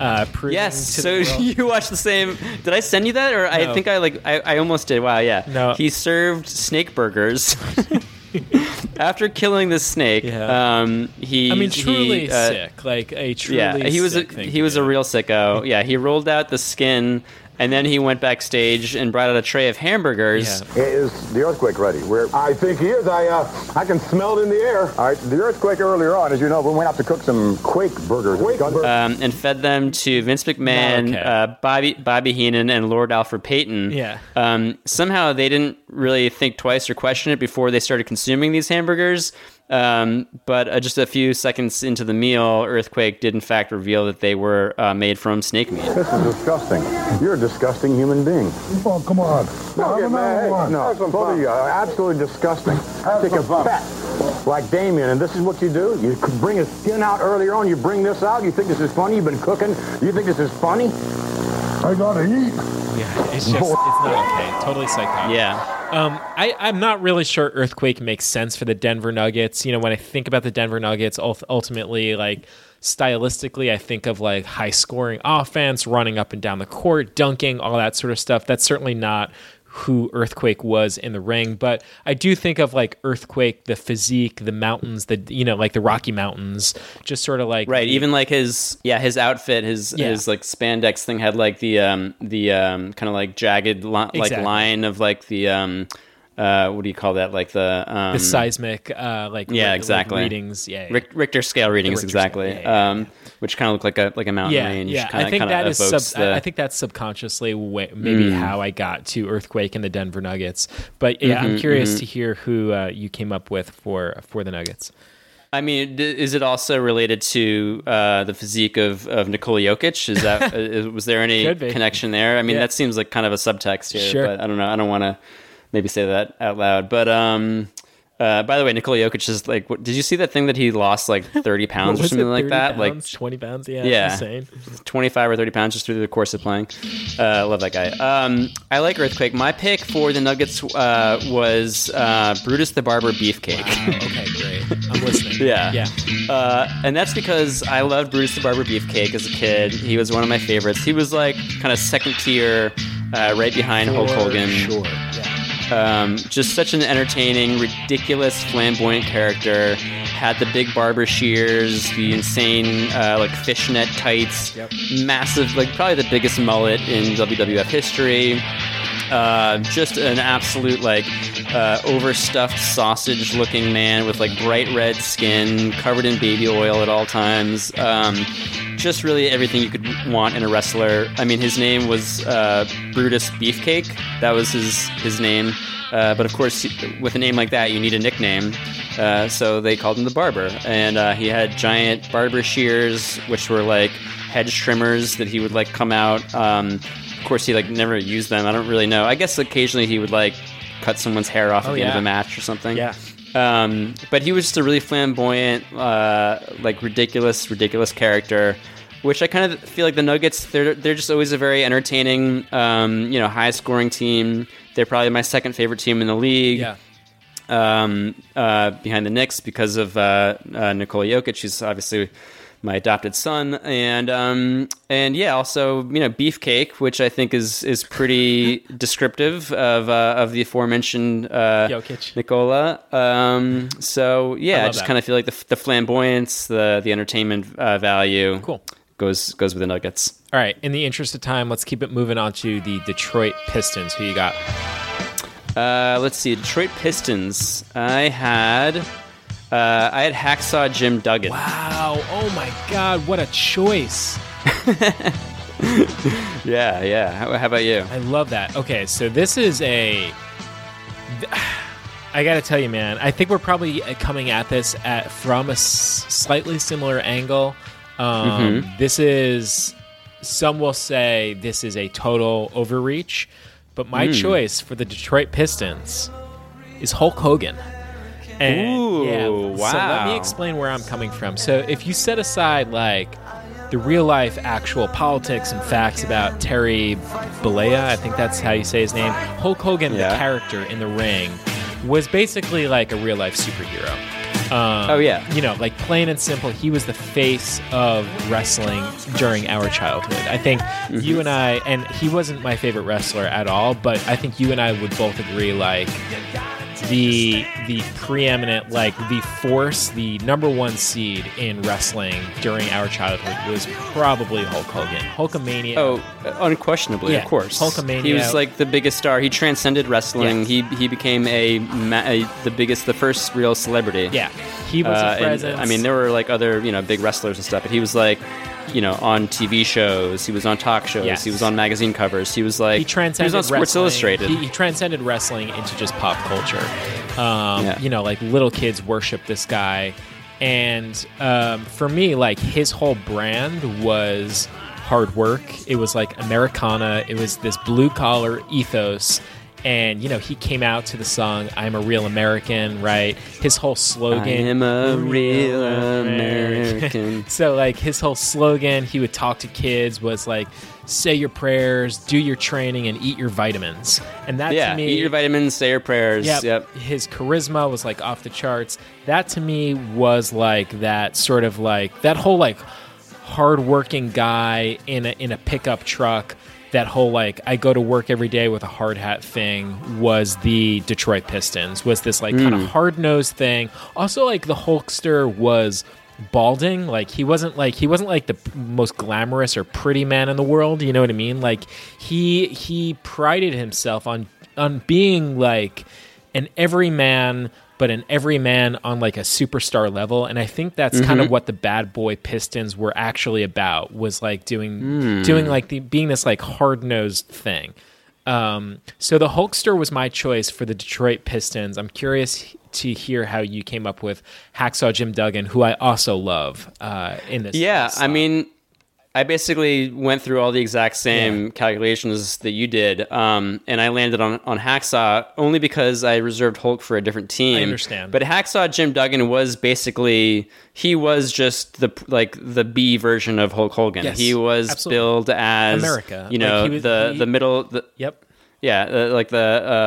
Uh, Yes. So you watched the same? Did I send you that, or I think I like I, I almost did. Wow. Yeah. No. He served snake burgers. After killing the snake, Yeah. um, he. I mean, he, truly uh, sick, like a truly Yeah, he was a, thing he to was a real sicko. Yeah, he rolled out the skin and then he went backstage and brought out a tray of hamburgers. Is the earthquake ready? We're, I think he is. I uh, I can smell it in the air. All right, the earthquake earlier on, as you know, we went out to cook some Quake burgers. Quake burgers. Um, and fed them to Vince McMahon, Okay. uh, Bobby Bobby Heenan, and Lord Alfred Payton. Yeah. Um, somehow they didn't really think twice or question it before they started consuming these hamburgers. Um, but uh, just a few seconds into the meal, Earthquake did in fact reveal that they were uh, made from snake meat. This is disgusting. You're a disgusting human being. Oh, come on. No, get mad. Hey, no, both of you are absolutely disgusting. Take a pet like Damien, and this is what you do? You bring his skin out earlier on. You bring this out. You think this is funny? You've been cooking. You think this is funny? I gotta eat. Yeah, it's just it's not okay. Totally psychotic. Yeah. Um, I, I'm not really sure Earthquake makes sense for the Denver Nuggets. You know, when I think about the Denver Nuggets, ultimately, like stylistically, I think of like high scoring offense, running up and down the court, dunking, all that sort of stuff. That's certainly not who Earthquake was in the ring, but I do think of like Earthquake, the physique, the mountains, the you know, like the Rocky Mountains, just sort of like Right, even like his yeah his outfit, his Yeah. his like spandex thing had like the um the um kind of like jagged li- like line of like the um uh what do you call that like the um the seismic, uh, like yeah like, exactly readings, yeah, yeah. Richter scale readings Richter scale, exactly yeah, yeah, um which kind of look like a like a mountain yeah, range Yeah, kinda, I think that is sub, the, I think that's subconsciously wa- maybe Mm. how I got to Earthquake and the Denver Nuggets. But yeah, I'm Mhm, curious mhm. to hear who uh, you came up with for for the Nuggets. I mean, is it also related to uh, the physique of, of Nikola Jokic? Is that uh, was there any connection there? I mean, Yeah. that seems like kind of a subtext here, Sure. but I don't know. I don't want to maybe say that out loud. But um, uh, by the way, Nikola Jokic is like, what, did you see that thing that he lost like thirty pounds or was it, something like 30 that? Like twenty pounds. Yeah, yeah, insane. 25 or 30 pounds just through the course of playing. Uh, I love that guy. Um, I like Earthquake. My pick for the Nuggets uh, was uh, Brutus the Barber Beefcake. okay, great. I'm listening. Yeah. yeah. Uh, and that's because I loved Brutus the Barber Beefcake as a kid. He was one of my favorites. He was like kind of second tier, uh, right behind Hulk Hogan. Sure. Yeah. Um, just such an entertaining, ridiculous, flamboyant character. Had the big barber shears, the insane uh, like fishnet tights, massive, like probably the biggest mullet in WWF history. Uh, just an absolute like uh, overstuffed sausage-looking man with like bright red skin, covered in baby oil at all times. Um, just really everything you could want in a wrestler. I mean, his name was uh, Brutus Beefcake. That was his his name. Uh, but of course, with a name like that, you need a nickname. Uh, so they called him the Barber, and uh, he had giant barber shears, which were like hedge trimmers that he would like come out. Um, of course, he like never used them. I don't really know. I guess occasionally he would like cut someone's hair off Oh, at the end of a match or something. Yeah. Um, but he was just a really flamboyant, uh, like ridiculous, ridiculous character, which I kind of feel like the Nuggets. They're they're just always a very entertaining, um, you know, high scoring team. They're probably my second favorite team in the league. Yeah. Um, uh, behind the Knicks because of uh, uh, Nikola Jokic. He's obviously my adopted son, and um, and yeah, also you know Beefcake, which I think is is pretty descriptive of uh, of the aforementioned uh, Jokic. Nikola. Um, so yeah, I, love just kind of feel like the, the flamboyance, the the entertainment uh, value, Cool. goes goes with the Nuggets. All right. In the interest of time, let's keep it moving on to the Detroit Pistons. Who you got? Uh, let's see, Detroit Pistons. I had uh, I had Hacksaw Jim Duggan. Wow. Oh my God. What a choice. Yeah, yeah. How, how about you? I love that. Okay, so this is a. I gotta tell you, man. I think we're probably coming at this at from a s- slightly similar angle. Um, Mhm. This is. Some will say this is a total overreach, but my Mm. choice for the Detroit Pistons is Hulk Hogan. And Ooh, yeah, So let me explain where I'm coming from. So if you set aside like the real life actual politics and facts about Terry Bollea, I think that's how you say his name. Hulk Hogan, the character in the ring, was basically like a real life superhero. Um, Oh, yeah. you know, like plain and simple, he was the face of wrestling during our childhood. I think Mm-hmm. you and I, and he wasn't my favorite wrestler at all, but I think you and I would both agree, like the the preeminent like the force, the number one seed in wrestling during our childhood was probably Hulk Hogan. Hulkamania. Oh, unquestionably, Yeah, of course. Hulkamania. He was like the biggest star. He transcended wrestling. Yes. He he became a, a the biggest, the first real celebrity. Yeah, he was Uh, a and. I mean, there were like other you know big wrestlers and stuff, but he was like you know on TV shows. He was on talk shows. Yes. He was on magazine covers. He was like he transcended He was on Sports wrestling. Illustrated. He, he transcended wrestling into just pop culture. Um, Yeah. You know, like little kids worship this guy, and um, for me, like his whole brand was hard work. It was like Americana. It was this blue collar ethos. And you know he came out to the song "I'm a Real American," right? His whole slogan, I am a real American. so like his whole slogan, he would talk to kids was like, "Say your prayers, do your training, and eat your vitamins." And that yeah, to me, eat your vitamins, say your prayers. Yep. Yep. His charisma was like off the charts. That to me was like that sort of like that whole like hardworking guy in a in a pickup truck. That whole like I go to work every day with a hard hat thing was the Detroit Pistons. Was this like kind of Mm. hard nosed thing? Also like the Hulkster was balding like he wasn't like he wasn't like the p- most glamorous or pretty man in the world you know what i mean like he he prided himself on on being like an everyman but an everyman on like a superstar level and i think that's kind of Mhm. what the bad boy pistons were actually about was like doing Hmm. doing like the being this like hard-nosed thing um, so the Hulkster was my choice for the Detroit Pistons. I'm curious to hear how you came up with Hacksaw Jim Duggan, who I also love uh, in this. Yeah, this I mean, I basically went through all the exact same calculations that you did, um, and I landed on, on Hacksaw only because I reserved Hulk for a different team. I understand. But Hacksaw Jim Duggan was basically he was just the like the B version of Hulk Hogan. Yes, he was absolutely. billed as America. You know he was- the he- the middle. The, Yep. Yeah, uh, like the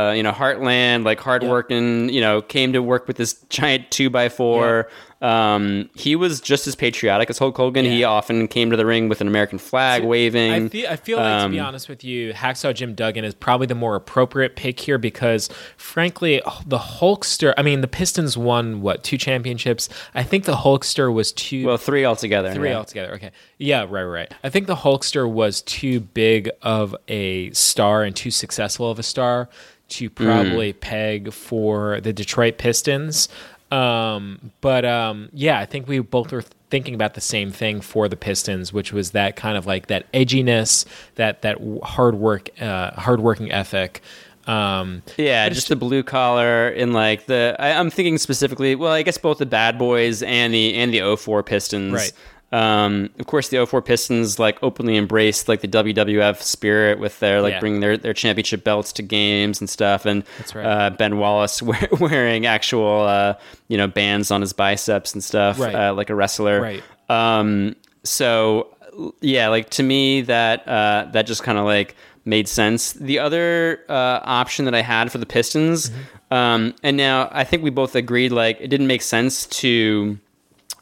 uh, you know Heartland, like hardworking. You know, came to work with this giant two by four. Um, he was just as patriotic as Hulk Hogan. He often came to the ring with an American flag waving. I feel, I feel like, to be Um, honest with you, Hacksaw Jim Duggan is probably the more appropriate pick here because, frankly, the Hulkster. I mean, the Pistons won what two championships? I think the Hulkster was two. Well, three altogether. Three yeah. altogether. Okay. Yeah, right, right. I think the Hulkster was too big of a star and too successful of a star to probably peg for the Detroit Pistons. Um, but um, yeah, I think we both were thinking about the same thing for the Pistons, which was that kind of like that edginess, that that hard work, uh, hardworking ethic. Um, Yeah, just the blue collar and like the. I, I'm thinking specifically. Well, I guess both the Bad Boys and the and the 04 Pistons. Right. Um, of course, the 04 Pistons like openly embraced like the WWF spirit with their like Yeah. bringing their, their championship belts to games and stuff, and right. uh, Ben Wallace wear, wearing actual uh, you know bands on his biceps and stuff, Right. uh, like a wrestler. Right. Um, so yeah, like to me that uh, that just kind of like made sense. The other uh, option that I had for the Pistons, um, and now I think we both agreed like it didn't make sense to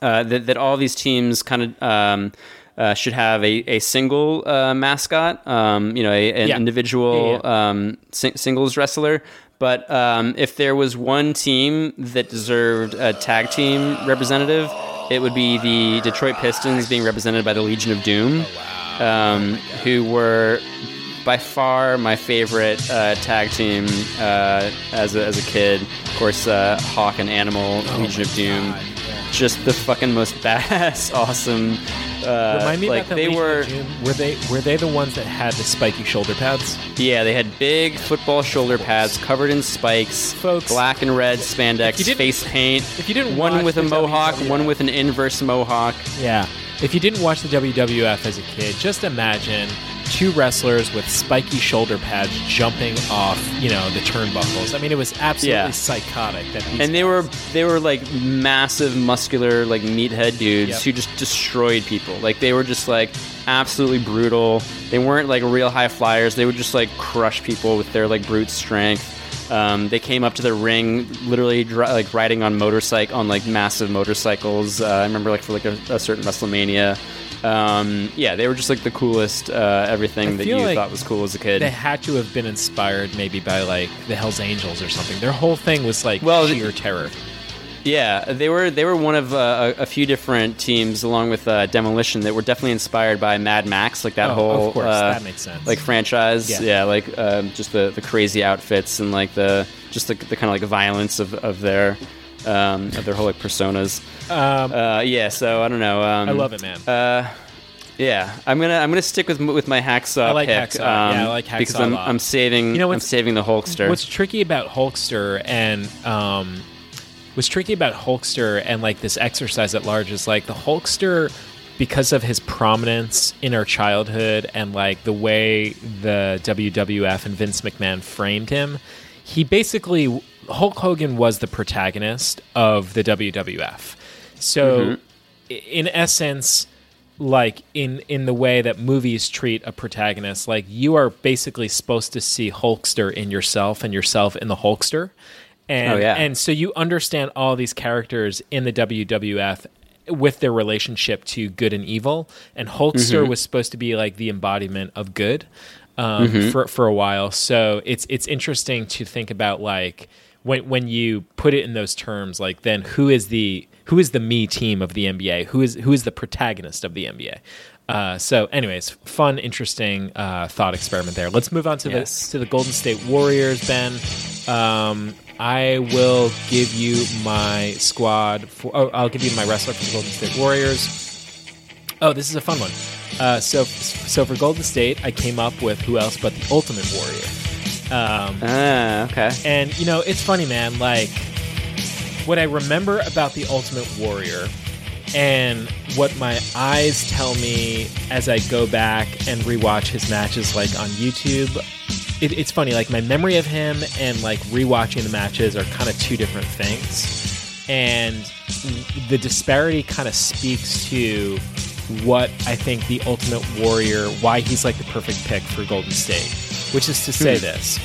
uh, that that all these teams kind of. Um, uh, should have a, a single uh, mascot, um, you know, a, an Yeah. individual Yeah, Um, sing- singles wrestler. But um, if there was one team that deserved a tag team representative, it would be the Detroit Pistons being represented by the Legion of Doom, um, who were by far my favorite uh, tag team uh, as, a, as a kid. Of course, uh, Hawk and Animal, Legion of Doom. Just the fucking most badass, awesome. Uh, Remind me like about the they were. Were they were they the ones that had the spiky shoulder pads? Yeah, they had big football shoulder pads covered in spikes, Folks, black and red spandex, face paint. if you didn't one with a mohawk, WWF one with an inverse mohawk. Yeah. If you didn't watch the WWF as a kid, just imagine two wrestlers with spiky shoulder pads jumping off, you know, the turnbuckles. I mean, it was absolutely Yeah. psychotic. That these And they were they were like massive, muscular, like meathead dudes Yep. who just destroyed people. Like they were just like absolutely brutal. They weren't like real high flyers. They would just like crush people with their like brute strength. Um, they came up to the ring, literally dri- like riding on motorcycle on like massive motorcycles. Uh, I remember like for like a, a certain WrestleMania, Um, yeah, they were just like the coolest uh, everything I that you like thought was cool as a kid. They had to have been inspired maybe by like the Hell's Angels or something. Their whole thing was like Well, sheer terror. Yeah, they were they were one of uh, a, a few different teams, along with uh, Demolition, that were definitely inspired by Mad Max, like that Oh, whole course, uh, that makes sense. like franchise. Yeah. Yeah, like um, just the, the crazy outfits and like the just the, the kind of like violence of, of their um, of their whole like personas. Um, uh, yeah, so I don't know. Um, I love it, man. Uh, yeah, I'm gonna I'm gonna stick with with my hacksaw I like pick. Hacksaw. Yeah, I like Hacksaw because I'm. I'm saving You know I'm saving the Hulkster. What's tricky about Hulkster and um, what's tricky about Hulkster and like this exercise at large is like the Hulkster because of his prominence in our childhood and like the way the WWF and Vince McMahon framed him, he basically Hulk Hogan was the protagonist of the WWF. So i in essence like in in the way that movies treat a protagonist like you are basically supposed to see hulkster in yourself and yourself in the hulkster and Oh, yeah. and so you understand all these characters in the WWF with their relationship to good and evil and hulkster Mhm. was supposed to be like the embodiment of good um, Mhm. for for a while so it's it's interesting to think about like when when you put it in those terms like then who is the who is the me team of the NBA who is who is the protagonist of the NBA uh, so anyways fun interesting uh, thought experiment there let's move on to Yes. the to the Golden State Warriors Ben um, I will give you my squad for oh I'll give you my wrestler for the Golden State Warriors Oh, this is a fun one. Uh, so, so for Golden State, I came up with who else but the Ultimate Warrior. Um, ah, okay. And you know, it's funny, man. Like what I remember about the Ultimate Warrior, and what my eyes tell me as I go back and rewatch his matches, like on YouTube. It, it's funny, like my memory of him and like rewatching the matches are kind of two different things, and the disparity kind of speaks to what I think the Ultimate Warrior, why he's like the perfect pick for Golden State, which is to say Hmm. this.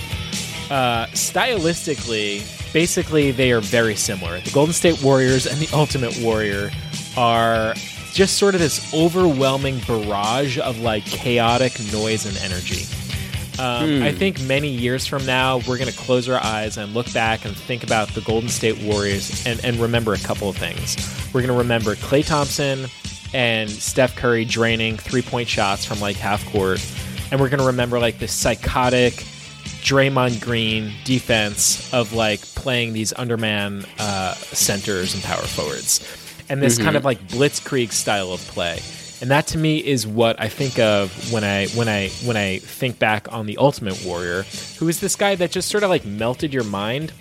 Uh, stylistically, basically, they are very similar. The Golden State Warriors and the Ultimate Warrior are just sort of this overwhelming barrage of like chaotic noise and energy. Um, Hmm. I think many years from now, we're going to close our eyes and look back and think about the Golden State Warriors and, and remember a couple of things. We're going to remember Klay Thompson and Steph Curry draining three point shots from like half court. And we're going to remember like this psychotic Draymond Green defense of like playing these underman uh, centers and power forwards. And this Mhm. kind of like blitzkrieg style of play. And that to me is what I think of when I when I when I think back on the Ultimate Warrior, who is this guy that just sort of like melted your mind.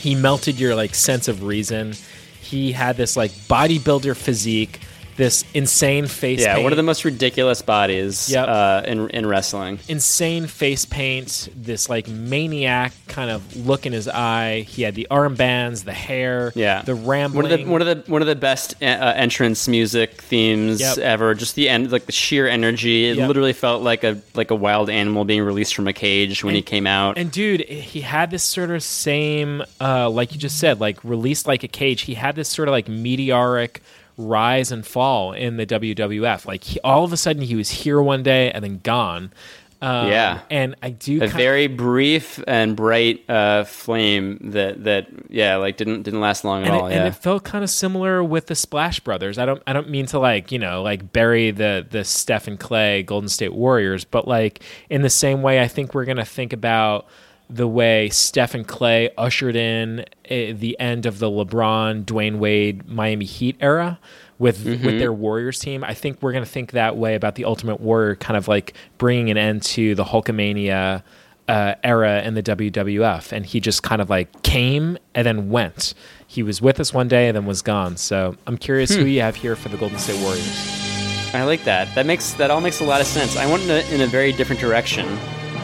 He melted your like sense of reason. He had this like bodybuilder physique, this insane face Yeah, paint one of the most ridiculous bodies Yep. uh, in in wrestling. insane face paint, this like maniac kind of look in his eye. He had the armbands, the hair, Yeah, the rambling. One of the one of the one of the best uh, entrance music themes Yep. ever. Just the end, like the sheer energy. It Yep. literally felt like a like a wild animal being released from a cage when he came out. And dude, he had this sort of same, uh, like you just said, like released like a cage. He had this sort of like meteoric rise and fall in the WWF. Like he, all of a sudden, he was here one day and then gone. Um, Yeah. and I do a very brief and bright uh, flame that that yeah like didn't didn't last long at and, all. it, yeah, and it felt kind of similar with the Splash Brothers. I don't I don't mean to like you know like bury the the Steph and Klay Golden State Warriors, but like in the same way, I think we're gonna think about the way Steph and Klay ushered in eh, the end of the LeBron, Dwyane Wade, Miami Heat era. With, with Mhm. their Warriors team, I think we're going to think that way about the Ultimate Warrior, kind of like bringing an end to the Hulkamania uh, era in the WWF, and he just kind of like came and then went. He was with us one day and then was gone. So I'm curious who Hmm. you have here for the Golden State Warriors. I like that. That makes that all makes a lot of sense. I went in a, in a very different direction.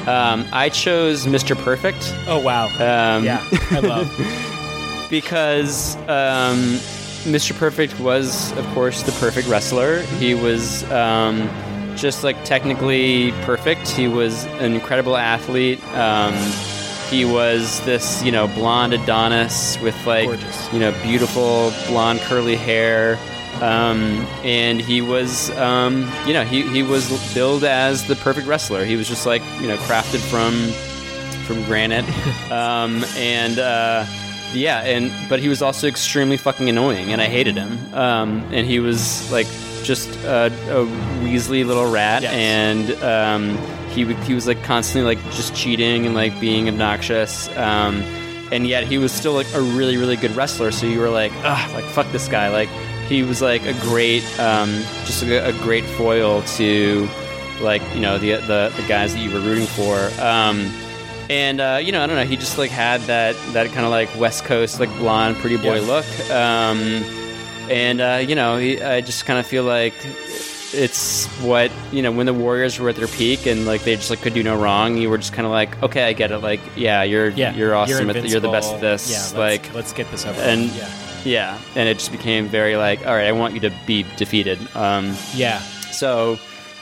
Um, I chose Mr. Perfect. Oh wow! Um, yeah, I love. because um, Mr. Perfect was, of course, the perfect wrestler. He was um, just like technically perfect. He was an incredible athlete. Um, he was this, you know, blonde Adonis with like, Gorgeous. you know, beautiful blonde curly hair. Um, and he was, um, you know, he, he was billed as the perfect wrestler. He was just like, you know, crafted from from granite. um, and uh, yeah, and but he was also extremely fucking annoying, and I hated him. Um, and he was like just a, a weaselly little rat, Yes. and um, he would- he was like constantly like just cheating and like being obnoxious. Um, and yet he was still like a really really good wrestler. So you were like, ah, like fuck this guy. Like he was like a great, um, just a, a great foil to like you know the the, the guys that you were rooting for. Um, and uh, you know, I don't know. He just like had that that kind of like West Coast like blonde pretty boy Yeah. look. Um, and uh, you know, he, I just kind of feel like it's what you know when the Warriors were at their peak and like they just like could do no wrong. You were just kind of like, okay, I get it. Like, yeah, you're Yeah, you're awesome. at the, you're the best at this. Yeah, let's, like, let's get this over. and yeah, yeah, and it just became very like, all right, I want you to be defeated. Um, yeah. so,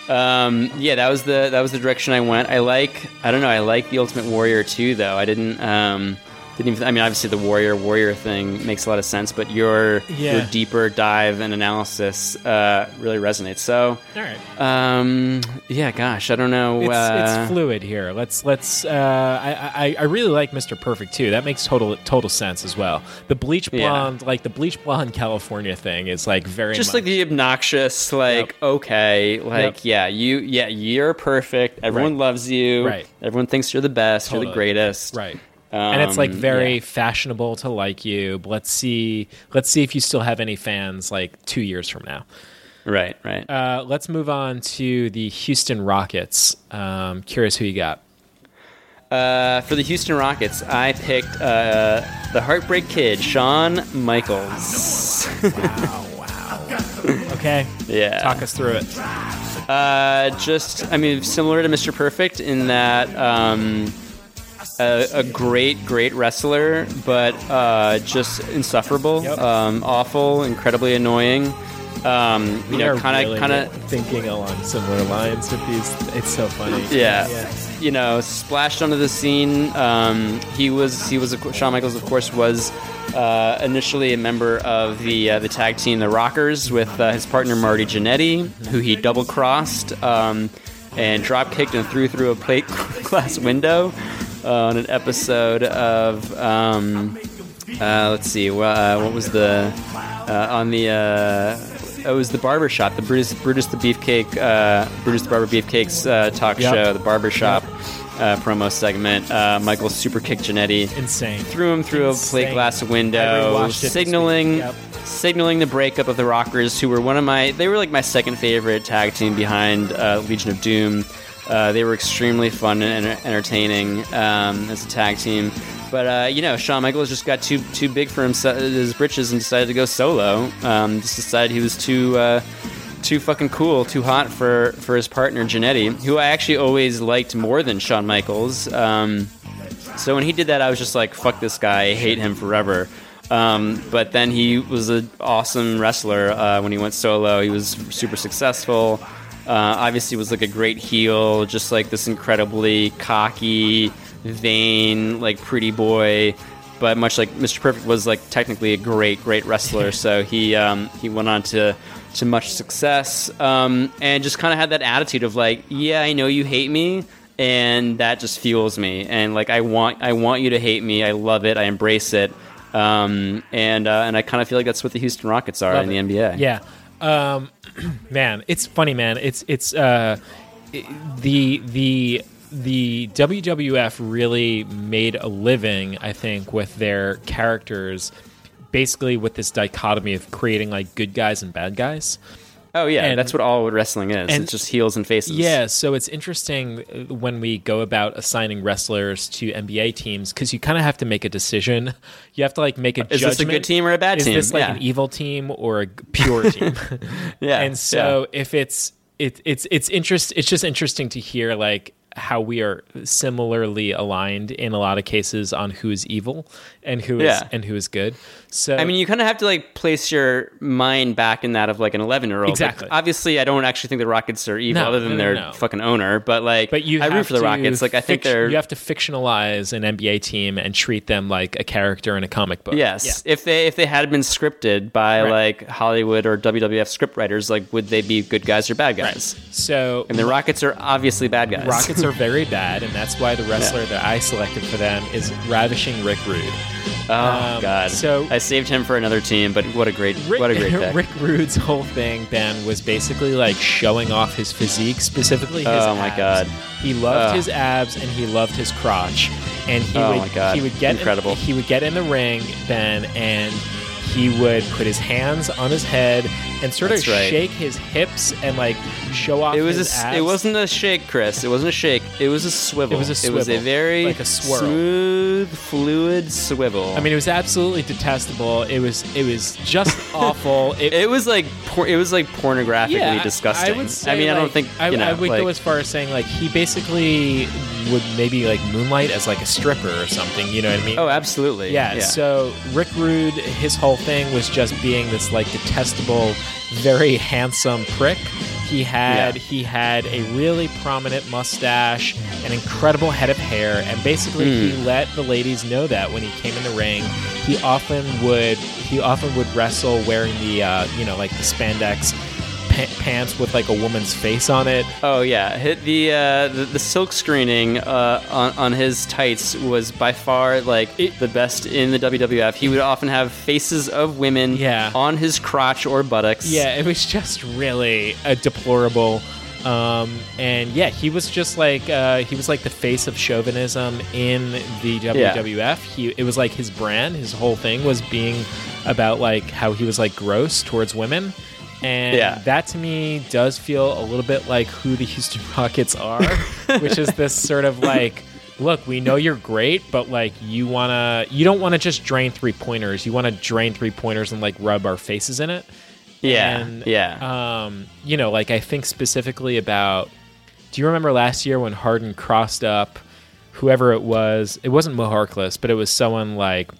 um, yeah, that was the that was the direction I went. I like I don't know I like the Ultimate Warrior too though. I didn't um, didn't even I mean obviously the Warrior Warrior thing makes a lot of sense, but your Yeah. your deeper dive and analysis uh, really resonates. So, All right. um, yeah, gosh, I don't know. It's, uh, it's fluid here. Let's let's. Uh, I, I I really like Mr. Perfect too. That makes total total sense as well. The bleach Yeah. blonde, like the bleach blonde California thing, is like very just much, like the obnoxious, like okay, like Yep. yeah, you yeah, you're perfect. Everyone Right. loves you. Right. Everyone thinks you're the best. You're the greatest. right. And it's like Um, very yeah. fashionable to like you. But let's see. Let's see if you still have any fans like two years from now. Right. Right. Uh, let's move on to the Houston Rockets. Um, curious who you got. Uh, for the Houston Rockets, I picked uh, the Heartbreak Kid, Shawn Michaels. Okay, yeah. talk us through it. Uh, just, I mean, similar to Mr. Perfect in that um, a, a great, great wrestler, but uh, just insufferable, Yep. um, awful, incredibly annoying. Um, you We know, kind of, kind of, thinking along similar lines with these. It's so funny. yeah. yeah. You know, splashed onto the scene. Um, he was, he was, of course- Shawn Michaels, of course, was uh, initially a member of the uh, the tag team, the Rockers, with uh, his partner Marty Jannetty, who he double crossed um, and drop kicked and threw through a plate glass window on an episode of. Um, uh, let's see, uh, what was the uh, on the. Uh, it was the barbershop, the Brutus, Brutus the Beefcake, uh, Brutus the Barber Beefcake's uh, talk Yep. show, the barbershop uh, promo segment. Uh, Michael super kicked Jannetty, Insane. threw him through a plate glass window, rewatched it this signaling. Yep. signaling the breakup of the Rockers, who were one of my they were like my second favorite tag team behind uh, Legion of Doom. Uh, they were extremely fun and entertaining um, as a tag team. But uh, you know, Shawn Michaels just got too too big for himself, his britches, and decided to go solo. Um, just decided he was too uh, too fucking cool, too hot for for his partner Jannetty, who I actually always liked more than Shawn Michaels. Um, so when he did that, I was just like, "Fuck this guy! I hate him forever." Um, but then he was an awesome wrestler uh, when he went solo. He was super successful. Uh, obviously, was like a great heel, just like this incredibly cocky, vain, like pretty boy. But much like Mr. Perfect was like technically a great, great wrestler. so he um, he went on to to much success um, and just kind of had that attitude of like, yeah, I know you hate me, and that just fuels me. And like I want I want you to hate me. I love it. I embrace it. Um, and uh, and I kind of feel like that's what the Houston Rockets are Love in it. the NBA. Yeah. Um, man, it's funny, man. It's it's uh, i- the the the WWF really made a living, I think, with their characters, basically with this dichotomy of creating like good guys and bad guys. Oh yeah, And- that's what all wrestling is. and- it's just heels and faces. Yeah, so it's interesting uh, when we go about assigning wrestlers to NBA teams because you kind of have to make a decision. You have to like make a Is this a good team or a bad is team? Is this like Yeah. an evil team or a pure team? Yeah, and so if it's it, it's it's interest it's just interesting to hear like how we are similarly aligned in a lot of cases on who is evil and who is Yeah. and who is good. So I mean, you kind of have to like place your mind back in that of like an 11 year old. Exactly. obviously, I don't actually think the Rockets are evil, No, other than no, their no. fucking owner. But like, but you I root for the Rockets. Like, I think they're you have to fictionalize an NBA team and treat them like a character in a comic book. Yes. If they if they had been scripted by Right. like Hollywood or WWF scriptwriters, like would they be good guys or bad guys? So And the Rockets are obviously bad guys. Rockets are very bad, and that's why the wrestler that I selected for them is Ravishing Rick Rude. Oh Um, god. so- I saved him for another team, but what a great Rick, what a great pick. Rick Rude's whole thing, Ben, was basically like showing off his physique, specifically his Oh, my. God. He loved Ugh. his abs and he loved his crotch, and he Oh, would my God. he would get Incredible. In, he would get in the ring, Ben, and he would put his hands on his head and sort That's of right. shake his hips and like show off. It was a, his s- abs. it wasn't a shake, Chris. It wasn't a shake. It was a swivel. It was a swivel. It was a very like a swirl. smooth, fluid swivel. I mean, it was absolutely detestable. It was it was just awful. It, it was like por- it was like pornographically yeah, disgusting. I would say. mean, I don't think I, you know. I would like, go as far as saying like he basically would maybe like moonlight as like a stripper or something. You know what I mean? oh, absolutely. yeah, So Rick Rude, his whole thing was just being this like detestable, very handsome prick. He had Yeah. he had a really prominent mustache, an incredible head of hair, and basically he Hmm. let the ladies know that when he came in the ring, he often would he often would wrestle wearing the uh, you know like the spandex pa- pants with like a woman's face on it. Oh yeah, hit the uh, the, the silk screening uh, on on his tights was by far like the best in the WWF. He would often have faces of women Yeah. on his crotch or buttocks. Yeah, it was just really uh, deplorable. Um, and yeah, he was just like uh, he was like the face of chauvinism in the WWF. He it was like his brand. His whole thing was being about like how he was like gross towards women. And Yeah. that to me does feel a little bit like who the Houston Rockets are, which is this sort of like, look, we know you're great, but like you wanna, you don't want to just drain three pointers. You want to drain three pointers and like rub our faces in it. yeah, And, yeah. Um, you know, like I think specifically about. Do you remember last year when Harden crossed up whoever it was? It wasn't Mo Harkless, but it was someone like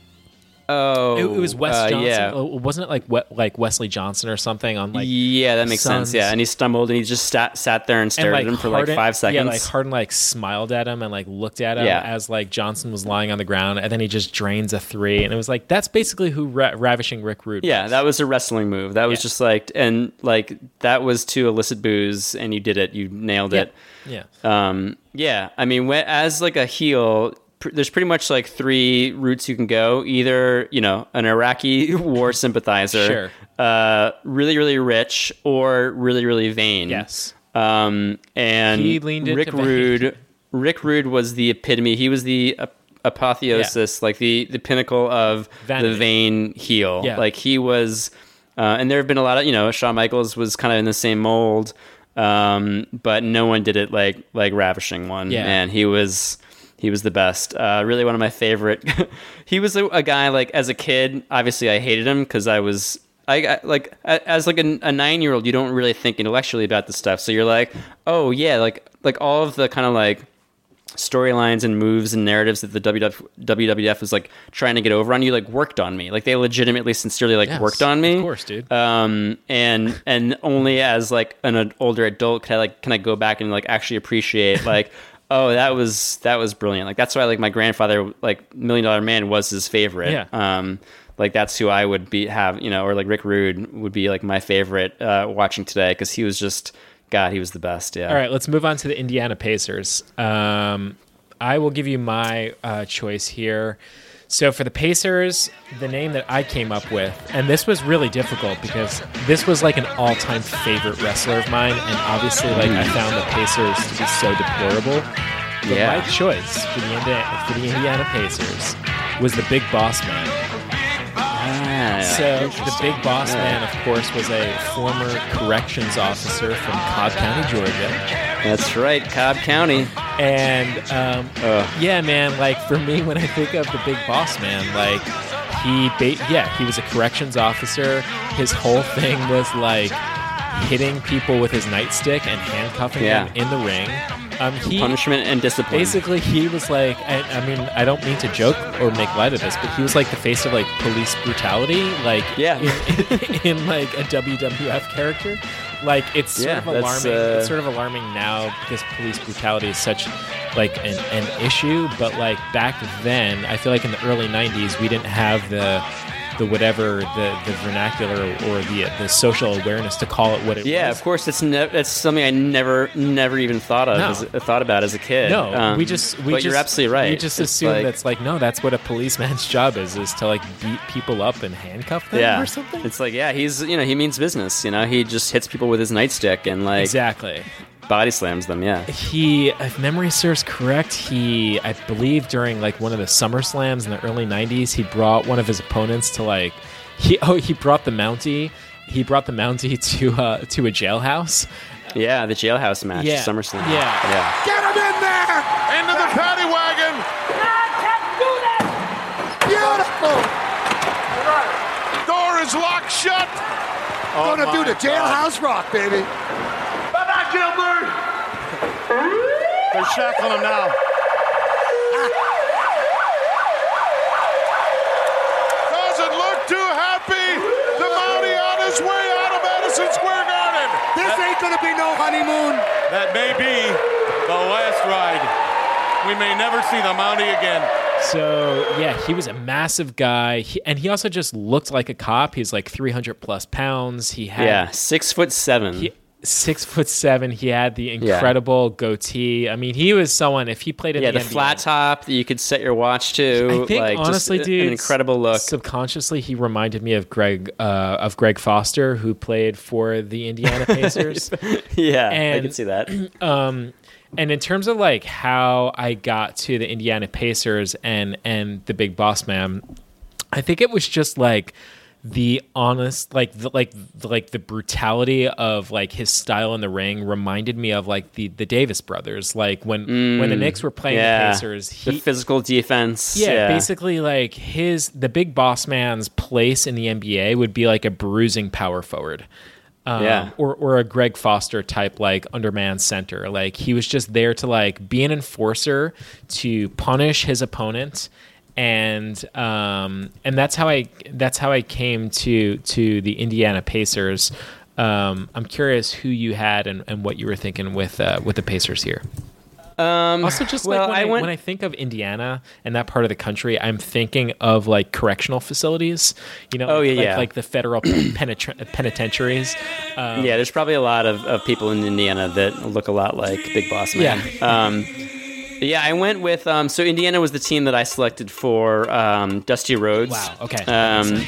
oh, it, it was Wes uh, Johnson. Yeah. Uh, Wasn't it like we, like Wesley Johnson or something on like yeah, that makes Suns. sense. Yeah, and he stumbled and he just sat sat there and stared and like at him for Harden, like five seconds. Yeah, like Harden like smiled at him and like looked at him Yeah. as like Johnson was lying on the ground, and then he just drains a three, and it was like that's basically who ra- ravishing Rick Rude. Yeah, was. that was a wrestling move. That was Yeah. just like, and like that was to elicit booze, and you did it. You nailed it. yeah. Um, yeah, I mean, when, as like a heel, pr- there's pretty much like three routes you can go. Either you know an Iraqi war sympathizer, Sure. uh, really really rich, or really really vain. Yes. Um, and He leaned Rick. Rude. Rick Rude was the epitome. He was the ap- apotheosis, like the the pinnacle of Vanity. the vain heel. Yeah. Like he was, uh, and there have been a lot of you know Shawn Michaels was kind of in the same mold, um, but no one did it like like ravishing one. Yeah. and he was. He was the best. Uh, really, one of my favorite. he was a, a guy like as a kid. Obviously, I hated him because I was I, I like as like a, a nine year old. You don't really think intellectually about this stuff, so you're like, oh yeah, like like all of the kind of like storylines and moves and narratives that the WWF, WWF was like trying to get over on you, like worked on me. Like they legitimately, sincerely, like Yes, worked on me. of course, dude. Um, and and only as like an older adult can I like can I go back and like actually appreciate like. Oh, that was that was brilliant. Like that's why like my grandfather, like Million Dollar Man, was his favorite. Yeah. Um, like that's who I would be have you know, or like Rick Rude would be like my favorite uh, watching today because he was just God, he was the best. Yeah. All right, let's move on to the Indiana Pacers. Um, I will give you my uh, choice here. So for the Pacers, the name that I came up with, and this was really difficult because this was like an all-time favorite wrestler of mine, and obviously, like I found the Pacers to be so deplorable. But Yeah. my choice for the Indiana, for the Indiana Pacers was the Big Boss Man. Ah, So the Big Boss Man, of course, was a former corrections officer from Cobb County, Georgia. That's right, Cobb County. And um, yeah, man, like for me, when I think of the big boss man, like he, ba- yeah, he was a corrections officer. His whole thing was like, hitting people with his nightstick and handcuffing Yeah. them in the ring. Um, he Punishment and discipline. basically he was like I, I mean i don't mean to joke or make light of this but he was like the face of like police brutality like Yeah. in, in, like a wwf character like it's sort Yeah, of alarming uh, it's sort of alarming now because police brutality is such like an, an issue but like back then i feel like in the early 90s we didn't have the the whatever the the vernacular or the the social awareness to call it what it yeah, was of course. It's ne- that's something I never, never even thought of, No. as, thought about as a kid. No, Um, we just we but just you're absolutely right. We just It's assume like- that's like no, that's what a policeman's job is is to like beat people up and handcuff them yeah, or something. It's like yeah, he's you know he means business. You know he just hits people with his nightstick and like exactly. Body slams them. Yeah. He, if memory serves correct, he I believe during like one of the Summer Slams in the early '90s, he brought one of his opponents to like he oh he brought the Mountie. He brought the Mountie to uh, to a jailhouse. Yeah, the jailhouse match, Yeah. SummerSlam. Yeah. yeah. Get him in there! Into the paddy wagon. Not captured. Beautiful! Door is locked shut. Gonna do the jailhouse rock, baby. Bye-bye, Gilbert. They're shackling him now. Doesn't look too happy. The Mountie on his way out of Madison Square Garden. This ain't gonna be no honeymoon. That may be the last ride. We may never see the Mountie again. So yeah, he was a massive guy, he, and he also just looked like a cop. He's like 300 plus pounds. He had Yeah, six foot seven. he- six foot seven. He had the incredible goatee. I mean, he was someone. If he played in yeah, the, the NBA, flat top that you could set your watch to. I think like, honestly, dude, an incredible look. Subconsciously, he reminded me of Greg uh, of Greg Foster, who played for the Indiana Pacers. yeah, I can see that. um, and in terms of like how I got to the Indiana Pacers and and the Big Boss Man, I think it was just like the honest like the, like the, like the brutality of like his style in the ring reminded me of like the the Davis brothers like when when the Knicks were playing Mm, yeah, the Pacers the he physical defense. yeah, Yeah, basically like his the big boss man's place in the NBA would be like a bruising power forward. Um, Yeah. or or a Greg Foster type like underman center. Like he was just there to like be an enforcer to punish his opponent and um and that's how I that's how I came to to the Indiana Pacers. Um, I'm curious who you had and, and what you were thinking with uh, with the Pacers here. Um, Also, just well, like when I I, went- when I think of Indiana and that part of the country, I'm thinking of like correctional facilities. You know, Oh, yeah, like, yeah. like the federal penitentiaries. Um, yeah, there's probably a lot of, of people in Indiana that look a lot like Big Boss Man. Um, yeah, I went with um, so Indiana was the team that I selected for um, Dusty Rhodes. Wow. Okay. Um,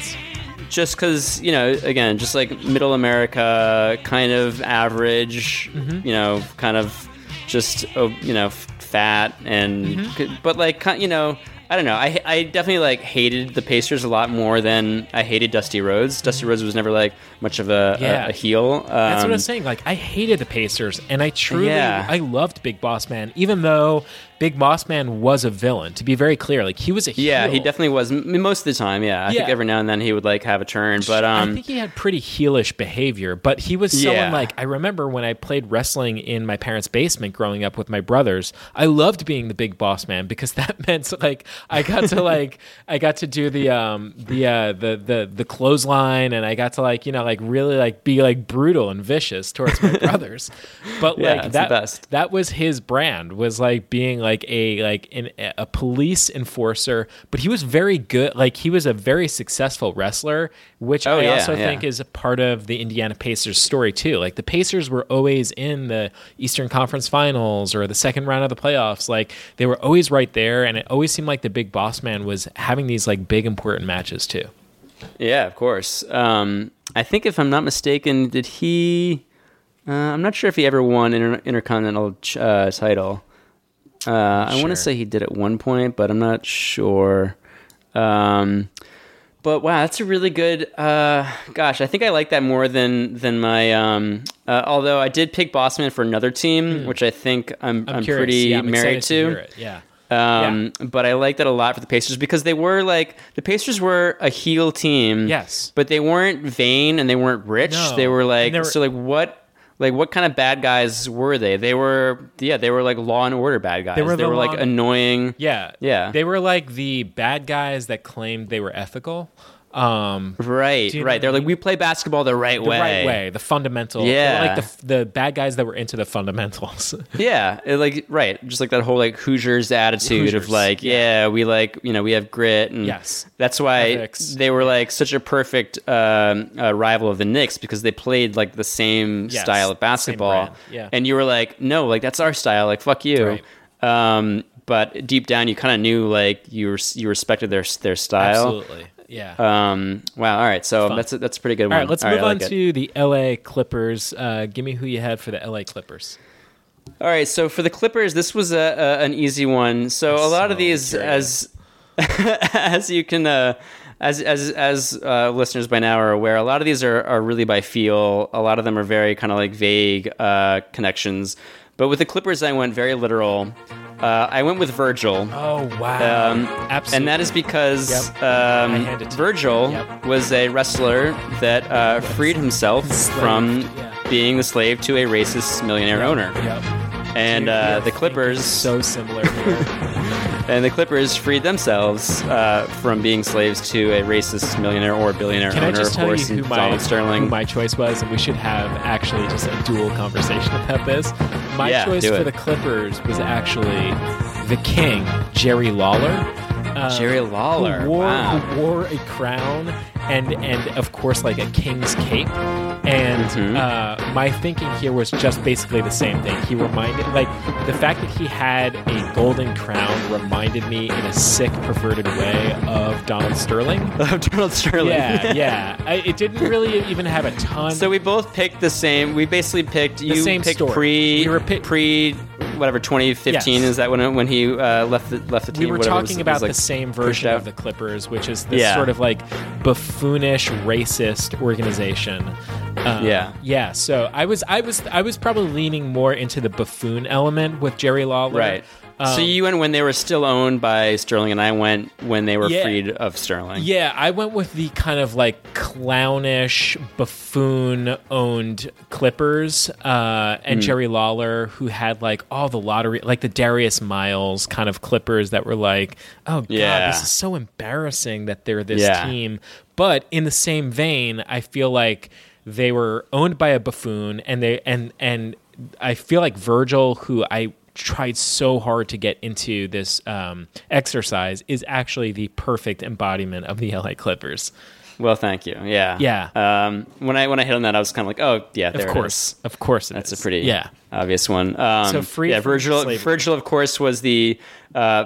just because you know, again, just like middle America, kind of average. Mm-hmm. You know, kind of just oh, you know, fat and Mm-hmm. but like you know. I don't know. I, I definitely like hated the Pacers a lot more than I hated Dusty Rhodes. Dusty Rhodes was never like much of a, Mm-hmm. Yeah. a, a heel. Um, That's what I was saying. Like, I hated the Pacers, and I truly, Yeah. I loved Big Boss Man, even though Big Boss Man was a villain. To be very clear, like he was a Yeah, he definitely was. M- Most of the time, yeah. I think every now and then he would like have a turn, but um, I think he had pretty heelish behavior, but he was someone Yeah. like I remember when I played wrestling in my parents' basement growing up with my brothers. I loved being the big boss man because that meant like I got to like I got to do the um the uh the the the clothesline and I got to like you know like really like be like brutal and vicious towards my brothers. But Yeah, like that that was his brand was like being like a like an, a police enforcer but he was very good like he was a very successful wrestler which Oh, i yeah, also yeah. think is a part of the indiana pacers story too like the pacers were always in the eastern conference finals or the second round of the playoffs like they were always right there and it always seemed like the big boss man was having these like big important matches too yeah, of course. Um, I think if I'm not mistaken, did he? Uh, I'm not sure if he ever won inter- intercontinental ch- uh, title. Uh, I want to say he did at one point, but I'm not sure. Um, but wow, that's a really good. Uh, gosh, I think I like that more than than my. Um, uh, although I did pick Bossman for another team, which I think I'm, I'm, i'm, pretty yeah, I'm married to. it. yeah Um, But I like that a lot for the Pacers because they were like the Pacers were a heel team. Yes. but they weren't vain and they weren't rich. No. They were like they were- so like what. Like what kind of bad guys were they? They were yeah, they were like law and order bad guys. They were the like annoying. Yeah, Yeah. They were like the bad guys that claimed they were ethical. Um, Right, right. They're like we play basketball the right the way. right way, the fundamental. Yeah. like the the bad guys that were into the fundamentals. Yeah, like right, just like that whole like Hoosiers attitude Hoosiers, of like, yeah. we like you know we have grit and Yes. that's why they were like such a perfect um, uh, rival of the Knicks because they played like the same Yes, style of basketball, yeah. and you were like, no, like that's our style, like fuck you. Um, but deep down, you kind of knew like you were, you respected their their style. Absolutely, yeah. Um, wow. All right. So Fun. that's a, that's a pretty good one. All right, let's All move I on like it. to the L.A. Clippers. Uh, give me who you had for the L.A. Clippers. All right, so for the Clippers, this was a, a an easy one. So a lot of these, as as you can, uh, as as as uh, listeners by now are aware, a lot of these are are really by feel. A lot of them are very kind of like vague uh, connections. But with the Clippers, I went very literal. Uh, I went with Virgil. Oh wow! Um, Absolutely, and that is because Yep. Um, hand it to you. Virgil Yep. was a wrestler that uh, freed himself from yeah. being the slave to a racist millionaire owner. Yep. And Dude, uh, the Clippers, So similar here. and the Clippers freed themselves uh, from being slaves to a racist millionaire or billionaire Can I owner, just of tell course, you who my, Donald Sterling. who my choice was? And we should have actually just a dual conversation about this. My Yeah, choice for the Clippers was actually the King, Jerry Lawler. Uh, Jerry Lawler, who wore, wow. who wore a crown and and of course like a king's cape. And Mm-hmm. uh, my thinking here was just basically the same thing. He reminded like the fact that he had a golden crown reminded me in a sick, perverted way of Donald Sterling. Of Donald Sterling. Yeah, yeah. I, it didn't really even have a ton. So we both picked the same. We basically picked. You same picked story. pre. We were pi- pre. Whatever 2015 Yes. is that when when he uh, left the left the team? we were talking was- about was, like, the same version of the Clippers, which is this Yeah. sort of like buffoonish, racist organization. Um, Yeah. yeah. So I was, I was, I was probably leaning more into the buffoon element with Jerry Lawler. Right. so Um, you went when they were still owned by Sterling, and I went when they were Yeah. freed of Sterling. Yeah, I went with the kind of like clownish, buffoon owned Clippers uh, and Jerry Lawler, who had like all the lottery, like the Darius Miles kind of Clippers that were like, oh, God, Yeah. this is so embarrassing that they're this Yeah. team. But in the same vein, I feel like they were owned by a buffoon and they, and, and, I feel like Virgil, who I tried so hard to get into this um, exercise, is actually the perfect embodiment of the LA Clippers. Well, thank you. Yeah. Yeah. Um, when I when I hit on that, I was kind of like, oh yeah, there of course, is. of course, it That's is. a pretty yeah. obvious one. Um, So free. yeah, Virgil. slavery. Virgil, of course, was the uh,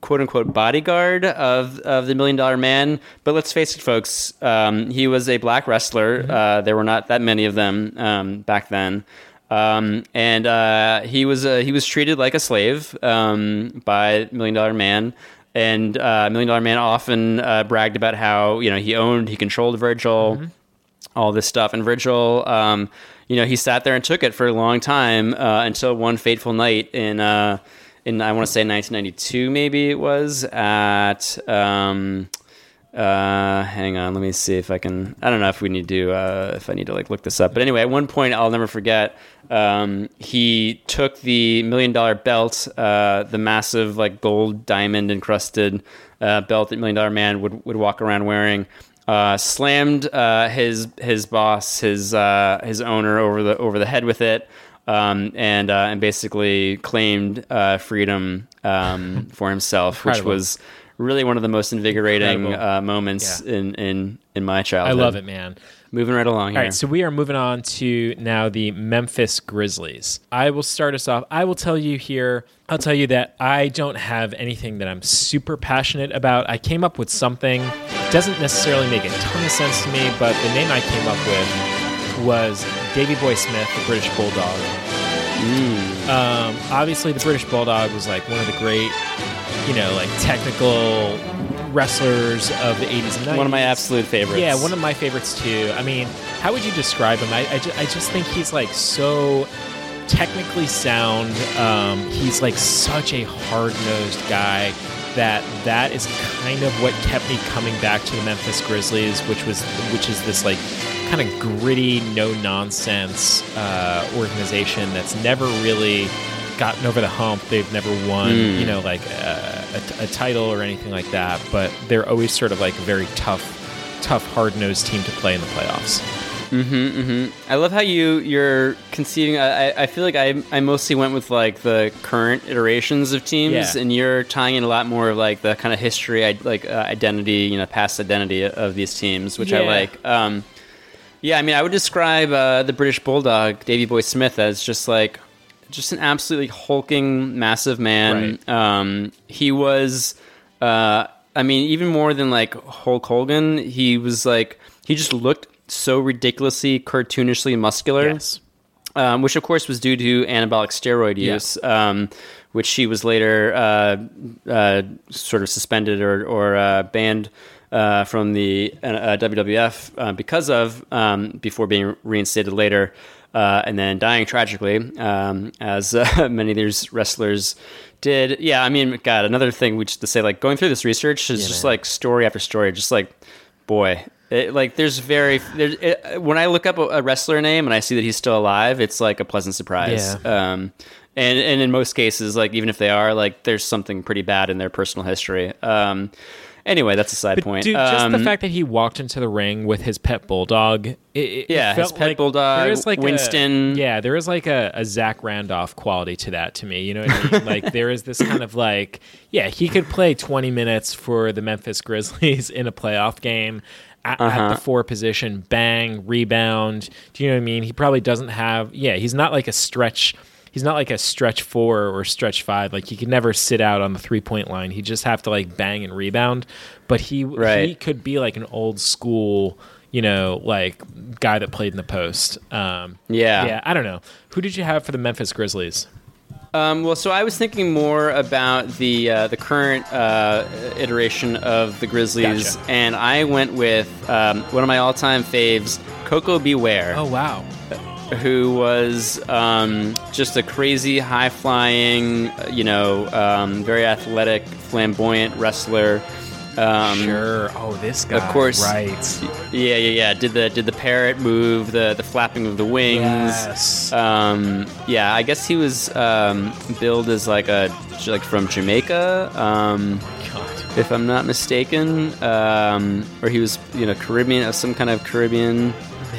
quote unquote bodyguard of of the Million Dollar Man. But let's face it, folks, um, he was a black wrestler. Mm-hmm. Uh, there were not that many of them um, back then. Um, and uh, he was uh, he was treated like a slave um, by Million Dollar Man. And uh, Million Dollar Man often uh, bragged about how you know he owned, he controlled Virgil Mm-hmm. all this stuff. And Virgil, um, you know, he sat there and took it for a long time uh, until one fateful night in, uh, in I want to say 1992, maybe it was at. Um, uh, hang on, let me see if I can. I don't know if we need to, uh, if I need to like look this up. But anyway, at one point, I'll never forget. Um, he took the million dollar belt, uh, the massive like gold diamond encrusted uh, belt that Million Dollar Man would would walk around wearing uh, slammed uh, his his boss, his uh, his owner over the over the head with it, um, and uh, and basically claimed uh, freedom um, for himself, which was really one of the most invigorating uh, moments Yeah. in, in in my childhood. I love it, man. Moving right along All here. right, so we are moving on to now the Memphis Grizzlies. I will start us off. I will tell you here, I'll tell you that I don't have anything that I'm super passionate about. I came up with something. It doesn't necessarily make a ton of sense to me, but the name I came up with was Davy Boy Smith, the British Bulldog. Um, obviously, the British Bulldog was like one of the great, you know, like technical wrestlers of the 80s and 90s. one of my absolute favorites. Yeah, one of my favorites too. I mean, how would you describe him? I, I, ju- I just think he's like so technically sound. Um, he's like such a hard nosed guy that that is kind of what kept me coming back to the Memphis Grizzlies, which was which is this like kind of gritty, no nonsense uh, organization that's never really gotten over the hump. They've never won, Mm. you know, like uh, a, a title or anything like that. But they're always sort of like a very tough, tough, hard nosed team to play in the playoffs. Mm-hmm, mm-hmm. I love how you you're conceiving. I, I- feel like I I mostly went with like the current iterations of teams, Yeah. and you're tying in a lot more of like the kind of history, like uh, identity, you know, past identity of these teams, which I like. Um, yeah, I mean, I would describe uh, the British Bulldog, Davy Boy Smith, as just like just an absolutely hulking, massive man. Um, he was, uh, I mean, even more than like Hulk Hogan, he was like he just looked so ridiculously cartoonishly muscular. Yes. Um, which of course was due to anabolic steroid Yeah. use, um, which she was later uh, uh, sort of suspended or, or uh, banned uh, from the uh, WWF uh, because of um, before being reinstated later, uh, and then dying tragically, um, as uh, many of these wrestlers did. Yeah, I mean, God, another thing we just to say, like going through this research is just like story after story, just like boy. It, like there's very there's it, when I look up a, a wrestler name and I see that he's still alive, it's like a pleasant surprise. Um, and and in most cases, like even if they are, like there's something pretty bad in their personal history. Um, anyway, that's a side But point. dude, just the Um, fact that he walked into the ring with his pet bulldog, it, it Yeah, his pet like bulldog, there is like a- Winston. yeah, there is like a, a Zach Randolph quality to that to me. You know what I mean? like there is this kind of like, yeah, he could play 20 minutes for the Memphis Grizzlies in a playoff game. At, at Uh-huh. the four position, bang, rebound. Do you know what I mean? He probably doesn't have. Yeah, he's not like a stretch. He's not like a stretch four or stretch five. Like he could never sit out on the three point line. He just have to like bang and rebound. But he he could be like an old school, you know, like guy that played in the post. Um, Yeah. yeah. I don't know. Who did you have for the Memphis Grizzlies? Um, well, so I was thinking more about the uh, the current uh, iteration of the Grizzlies, Gotcha. and I went with um, one of my all time faves, Koko B. Ware. Oh wow. Who was um, just a crazy, high flying, you know, um, very athletic, flamboyant wrestler. Um, Sure. Oh, this guy. Of course, Right. Yeah, yeah, yeah. Did the did the parrot move? The the flapping of the wings. Yes. Um, yeah, I guess he was um, billed as like a like from Jamaica. Um, God. if I'm not mistaken, um, or he was, you know, Caribbean, of some kind of Caribbean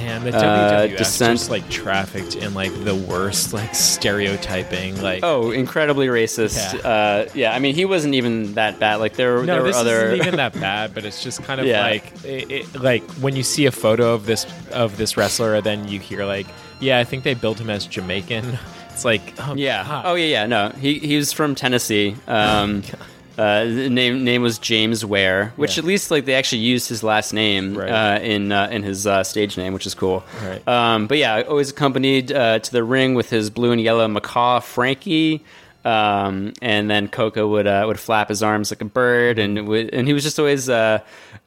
Man, the Uh, WWF descent- just like trafficked in like the worst like stereotyping. Like Oh, incredibly racist. Yeah. Uh, yeah, I mean, he wasn't even that bad. Like there, no, there were this other. isn't even that bad, but it's just kind of Yeah. like it, it, like when you see a photo of this of this wrestler, and then you hear like, yeah, I think they built him as Jamaican. It's like, oh, yeah. God. Oh yeah, yeah. No, he he was from Tennessee. Um, uh, the name name was James Ware, which Yeah. at least like they actually used his last name Right. uh, in uh, in his uh, stage name, which is cool. Right. Um, but yeah, always accompanied uh, to the ring with his blue and yellow macaw Frankie. Um, and then Coco would uh, would flap his arms like a bird, and would, and he was just always uh,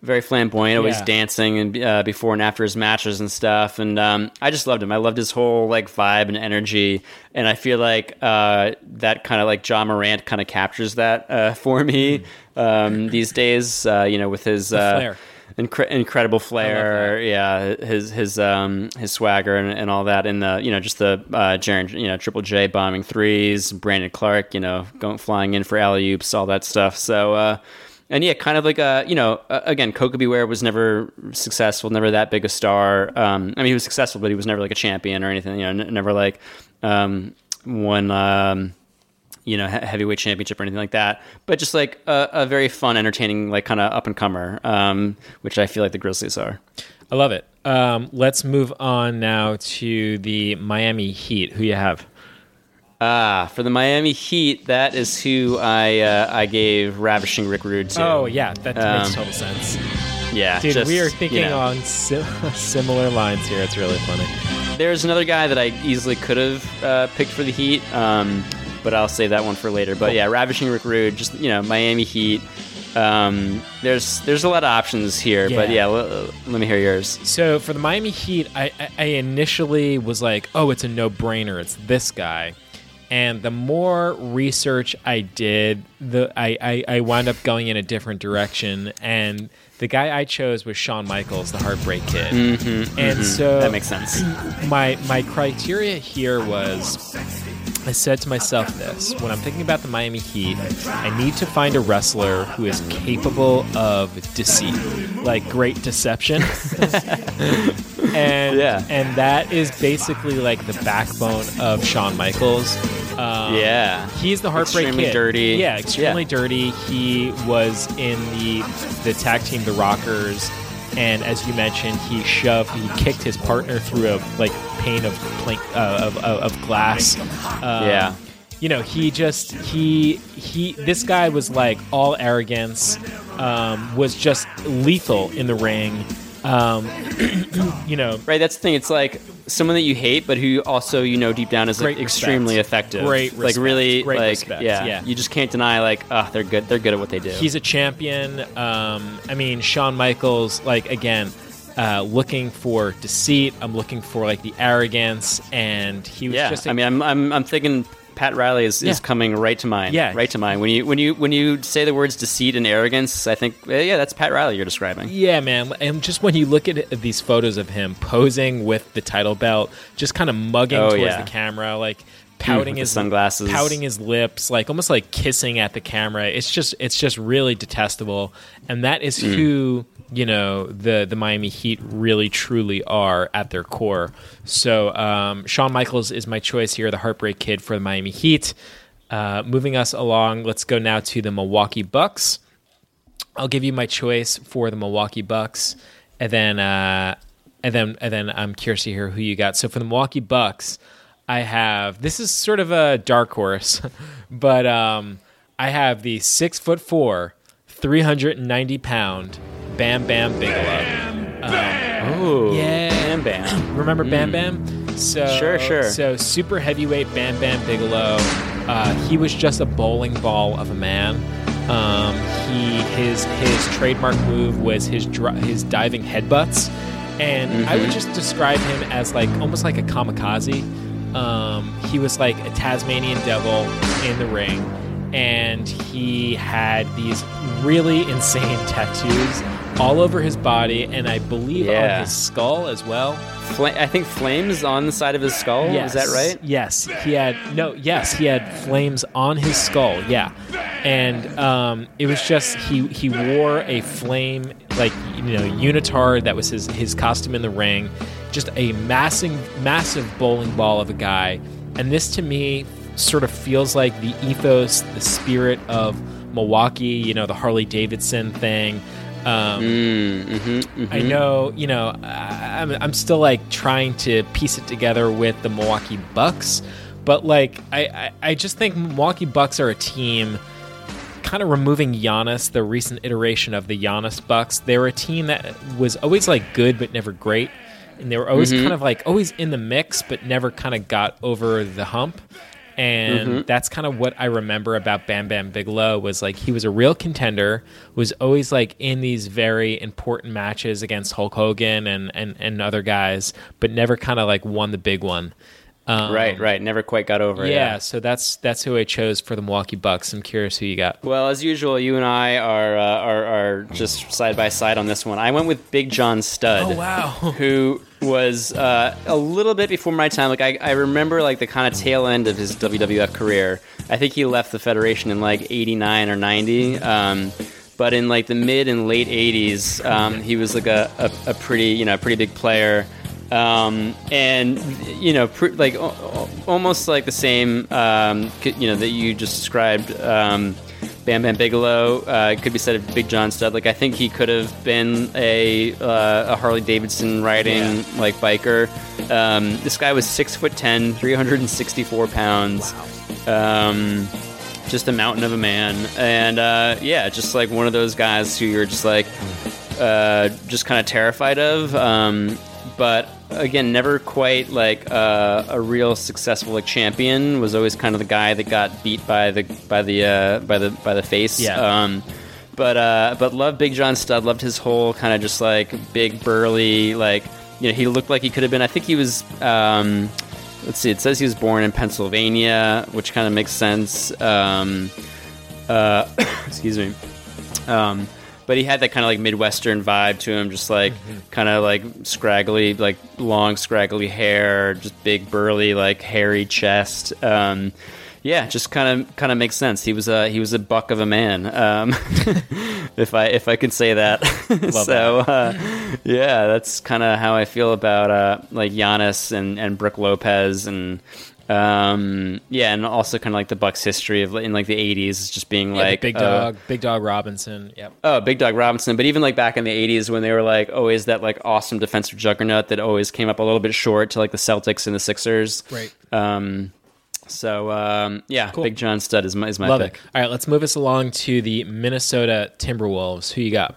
very flamboyant, always Yeah. dancing and uh, before and after his matches and stuff. And um, I just loved him. I loved his whole like vibe and energy. And I feel like uh, that kind of like Ja Morant kind of captures that uh, for me um, these days. Uh, you know, with his uh, flair. Incre- incredible flair, yeah, his his um his swagger and, and all that, and the you know just the uh, Jaren, you know Triple J bombing threes, Brandon Clarke, you know going flying in for alley oops, all that stuff. So. uh and yeah, kind of like a you know, again, Koko B. Ware was never successful, never that big a star. Um, I mean, he was successful, but he was never like a champion or anything. You know, n- never like um, won um, you know, heavyweight championship or anything like that. But just like a, a very fun, entertaining, like kind of up and comer, um, which I feel like the Grizzlies are. I love it. Um, let's move on now to the Miami Heat. Who you have? Ah, for the Miami Heat, that is who I uh, I gave Ravishing Rick Rude to. Oh yeah, that Um, makes total sense. yeah, Dude, just, we are you thinking know. on sim- similar lines here. It's really funny. There's another guy that I easily could have uh, picked for the Heat, um, but I'll save that one for later. But yeah, Ravishing Rick Rude, just you know, Miami Heat. Um, there's there's a lot of options here, but Yeah. yeah, l- let me hear yours. So for the Miami Heat, I, I, initially was like, oh, it's a no brainer. It's this guy. And the more research I did, the I, I, I wound up going in a different direction. And the guy I chose was Shawn Michaels, the Heartbreak Kid. Mhm, and mhm. so That makes sense. My my criteria here was I said to myself this when I'm thinking about the Miami Heat, I need to find a wrestler who is capable of deceit, like great deception. and Yeah. and that is basically like the backbone of Shawn Michaels. Um, Yeah. he's the heartbreak Extremely kid. dirty. Yeah, extremely Yeah. dirty. He was in the the tag team, the Rockers, and as you mentioned, he shoved, he kicked his partner through a like pane of plank uh, of, of, of glass. Um, Yeah. you know, he just he he. This guy was like all arrogance. Um, was just lethal in the ring. Um, you know, Right, that's the thing. It's like someone that you hate, but who also you know deep down is like, extremely effective. Great like really, Great like respect, yeah, yeah. You just can't deny like, oh, they're good. They're good at what they do. He's a champion. Um, I mean, Shawn Michaels, like again, uh, looking for deceit. I'm looking for like the arrogance, and he was yeah. just. I mean, I'm I'm I'm thinking Pat Riley is, Yeah. is coming right to mind. Yeah. right to mind. When you when you when you say the words deceit and arrogance, I think eh, yeah, that's Pat Riley you're describing. yeah, man. And just when you look at these photos of him posing with the title belt, just kind of mugging Oh, towards yeah. the camera, like pouting his sunglasses. pouting his lips, like almost like kissing at the camera. It's just it's just really detestable, and that is Mm. who you know the the Miami Heat really truly are at their core. So um, Shawn Michaels is my choice here, the Heartbreak Kid for the Miami Heat. Uh, moving us along, let's go now to the Milwaukee Bucks. I'll give you my choice for the Milwaukee Bucks, and then uh, and then and then I'm curious to hear who you got. So for the Milwaukee Bucks, I have this is sort of a dark horse, but um, I have the six foot four, three hundred and ninety pound Bam Bam Bigelow. Um, Ooh, yeah, Bam Bam. Remember Bam Bam? So Sure, sure. So super heavyweight Bam Bam Bigelow. Uh, he was just a bowling ball of a man. Um, he his his trademark move was his dri- his diving headbutts, and I would Mhm. just describe him as like almost like a kamikaze. Um, he was like a Tasmanian devil in the ring, and he had these really insane tattoos all over his body, and I believe Yeah. on his skull as well. Fla- I think flames on the side of his skull. Yes. Is that right? Yes, he had no. Yes, he had flames on his skull. Yeah, and um, it was just he he wore a flame like you know unitard that was his his costume in the ring, just a massive massive bowling ball of a guy, and this to me sort of feels like the ethos, the spirit of Milwaukee. You know, the Harley Davidson thing. Um, Mm-hmm, I know, you know, I- I'm, I'm still like trying to piece it together with the Milwaukee Bucks, but like I, I, I just think Milwaukee Bucks are a team. Kind of removing Giannis, the recent iteration of the Giannis Bucks, they were a team that was always like good but never great, and they were always Mhm. kind of like always in the mix but never kind of got over the hump. And Mhm. that's kind of what I remember about Bam Bam Bigelow was like he was a real contender, was always like in these very important matches against Hulk Hogan and and, and other guys, but never kind of like won the big one. Um, right, right. Never quite got over. it, Yeah, so that's that's who I chose for the Milwaukee Bucks. I'm curious who you got. Well, as usual, you and I are uh, are, are just side by side on this one. I went with Big John Studd. Oh, wow. Who was uh, a little bit before my time. Like I, I remember like the kind of tail end of his WWF career. I think he left the Federation in like '89 or '90. Um, but in like the mid and late '80s, um, he was like a, a, a pretty you know pretty big player. Um, and you know, pr- like o- almost like the same, um, you know, that you just described. Bam Bam Bigelow uh, could be said of Big John Studd. Like I think he could have been a uh, a Harley Davidson riding like biker. Um, this guy was six foot ten, 364 pounds. Um, just a mountain of a man, and uh, yeah, just like one of those guys who you're just like, uh, just kind of terrified of. Um, but again, never quite like uh, a real successful like champion. Was always kind of the guy that got beat by the by the uh, by the by the face. Yeah. Um, but uh, but loved Big John Studd. Loved his whole kind of just like big burly like you know he looked like he could have been. I think he was. Um, let's see. It says he was born in Pennsylvania, which kind of makes sense. Um, uh, excuse me. Um, but he had that kind of like midwestern vibe to him, just like kind of like scraggly, like long scraggly hair, just big burly, like hairy chest. Um, yeah, just kind of kind of makes sense. He was a he was a buck of a man, um, if I if I could say that. so uh, yeah, that's kind of how I feel about uh, like Giannis and and Brooke Lopez and. Um, yeah, and also kind of like the Bucks' history of in like the '80s, just being Yeah, like Big uh, Dog, Big Dog Robinson. Yep. Oh, Big Dog Robinson. But even like back in the '80s, when they were like always that like awesome defensive juggernaut that always came up a little bit short to like the Celtics and the Sixers. Right. Um. So um, yeah, Cool. Big John Studd is my is my Love pick. it. All right, let's move us along to the Minnesota Timberwolves. Who you got?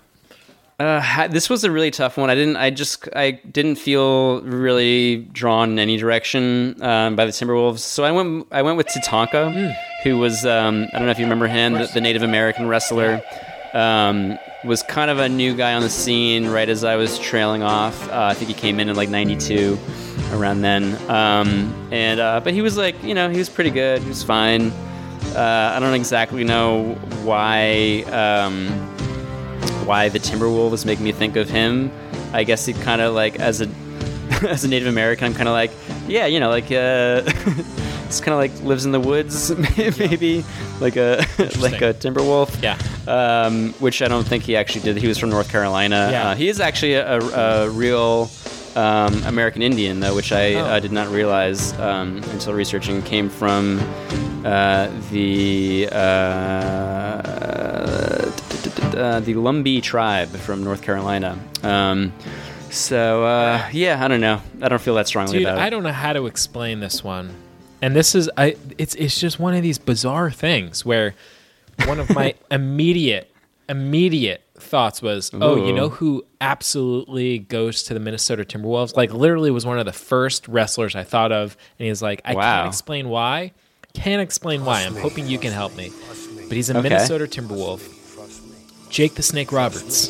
Uh, this was a really tough one. I didn't. I just. I didn't feel really drawn in any direction um, by the Timberwolves. So I went. I went with Tatanka, who was. Um, I don't know if you remember him, the, the Native American wrestler. Um, was kind of a new guy on the scene right as I was trailing off. Uh, I think he came in in like '92, around then. Um, and uh, but he was like, you know, he was pretty good. He was fine. Uh, I don't exactly know why. Why the Timberwolves make me think of him. I guess it kind of like as a as a Native American, I'm kind of like, yeah, you know, like uh, it's kind of like lives in the woods, maybe like a like a Timberwolf. Yeah. Um, which I don't think he actually did. He was from North Carolina. Yeah. Uh, he is actually a, a, a real. Um, American Indian, though, which I Oh. uh, did not realize um, until researching, came from uh, the uh, uh, the Lumbee tribe from North Carolina. Um, so uh, yeah, I don't know. I don't feel that strongly Dude, about it. I don't know how to explain this one. And this is I it's it's just one of these bizarre things where one of my immediate immediate thoughts was, "Oh, you know who absolutely goes to the Minnesota Timberwolves? Like literally was one of the first wrestlers I thought of." And he's like, "I Wow. can't explain why. Can't explain why. I'm hoping you can help me." But he's a Okay. Minnesota Timberwolf. Jake the Snake Roberts.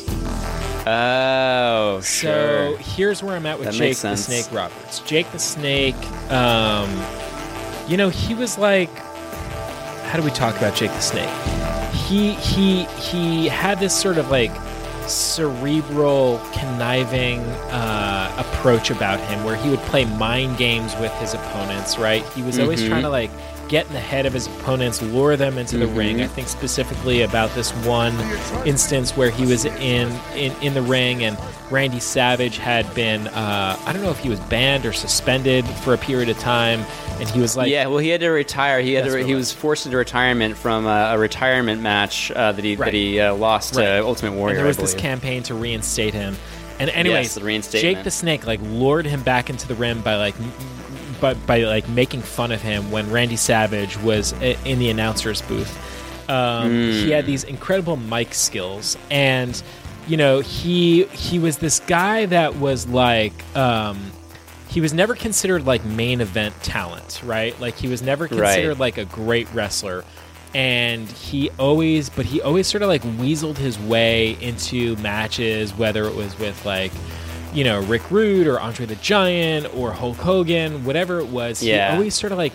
Oh, So sure. here's where I'm at with That Jake the. Snake Roberts. Jake the Snake, um, you know, he was like, how do we talk about Jake the Snake? He he he had this sort of like cerebral, conniving uh, approach about him, where he would play mind games with his opponents. Right? He was always Mhm. trying to like get in the head of his opponents, lure them into the Mhm. ring. I think specifically about this one instance where he was in in, in the ring and Randy Savage had been uh, I don't know if he was banned or suspended for a period of time, and he was like, yeah, well, he had to retire. He had to, he was. forced into retirement from uh, a retirement match uh, that he Right. that he uh, lost Right. to Ultimate Warrior. And there was this campaign to reinstate him. And anyways, Yes, the. Jake the Snake like lured him back into the rim by like m- by, by like making fun of him when Randy Savage was in the announcer's booth. Um, Mm. He had these incredible mic skills, and you know he he was this guy that was like. Um, he was never considered like main event talent, right? Like he was never considered Right. like a great wrestler. And he always, but he always sort of like weaseled his way into matches, whether it was with like, you know, Rick Rude or Andre the Giant or Hulk Hogan, whatever it was. Yeah. He always sort of like,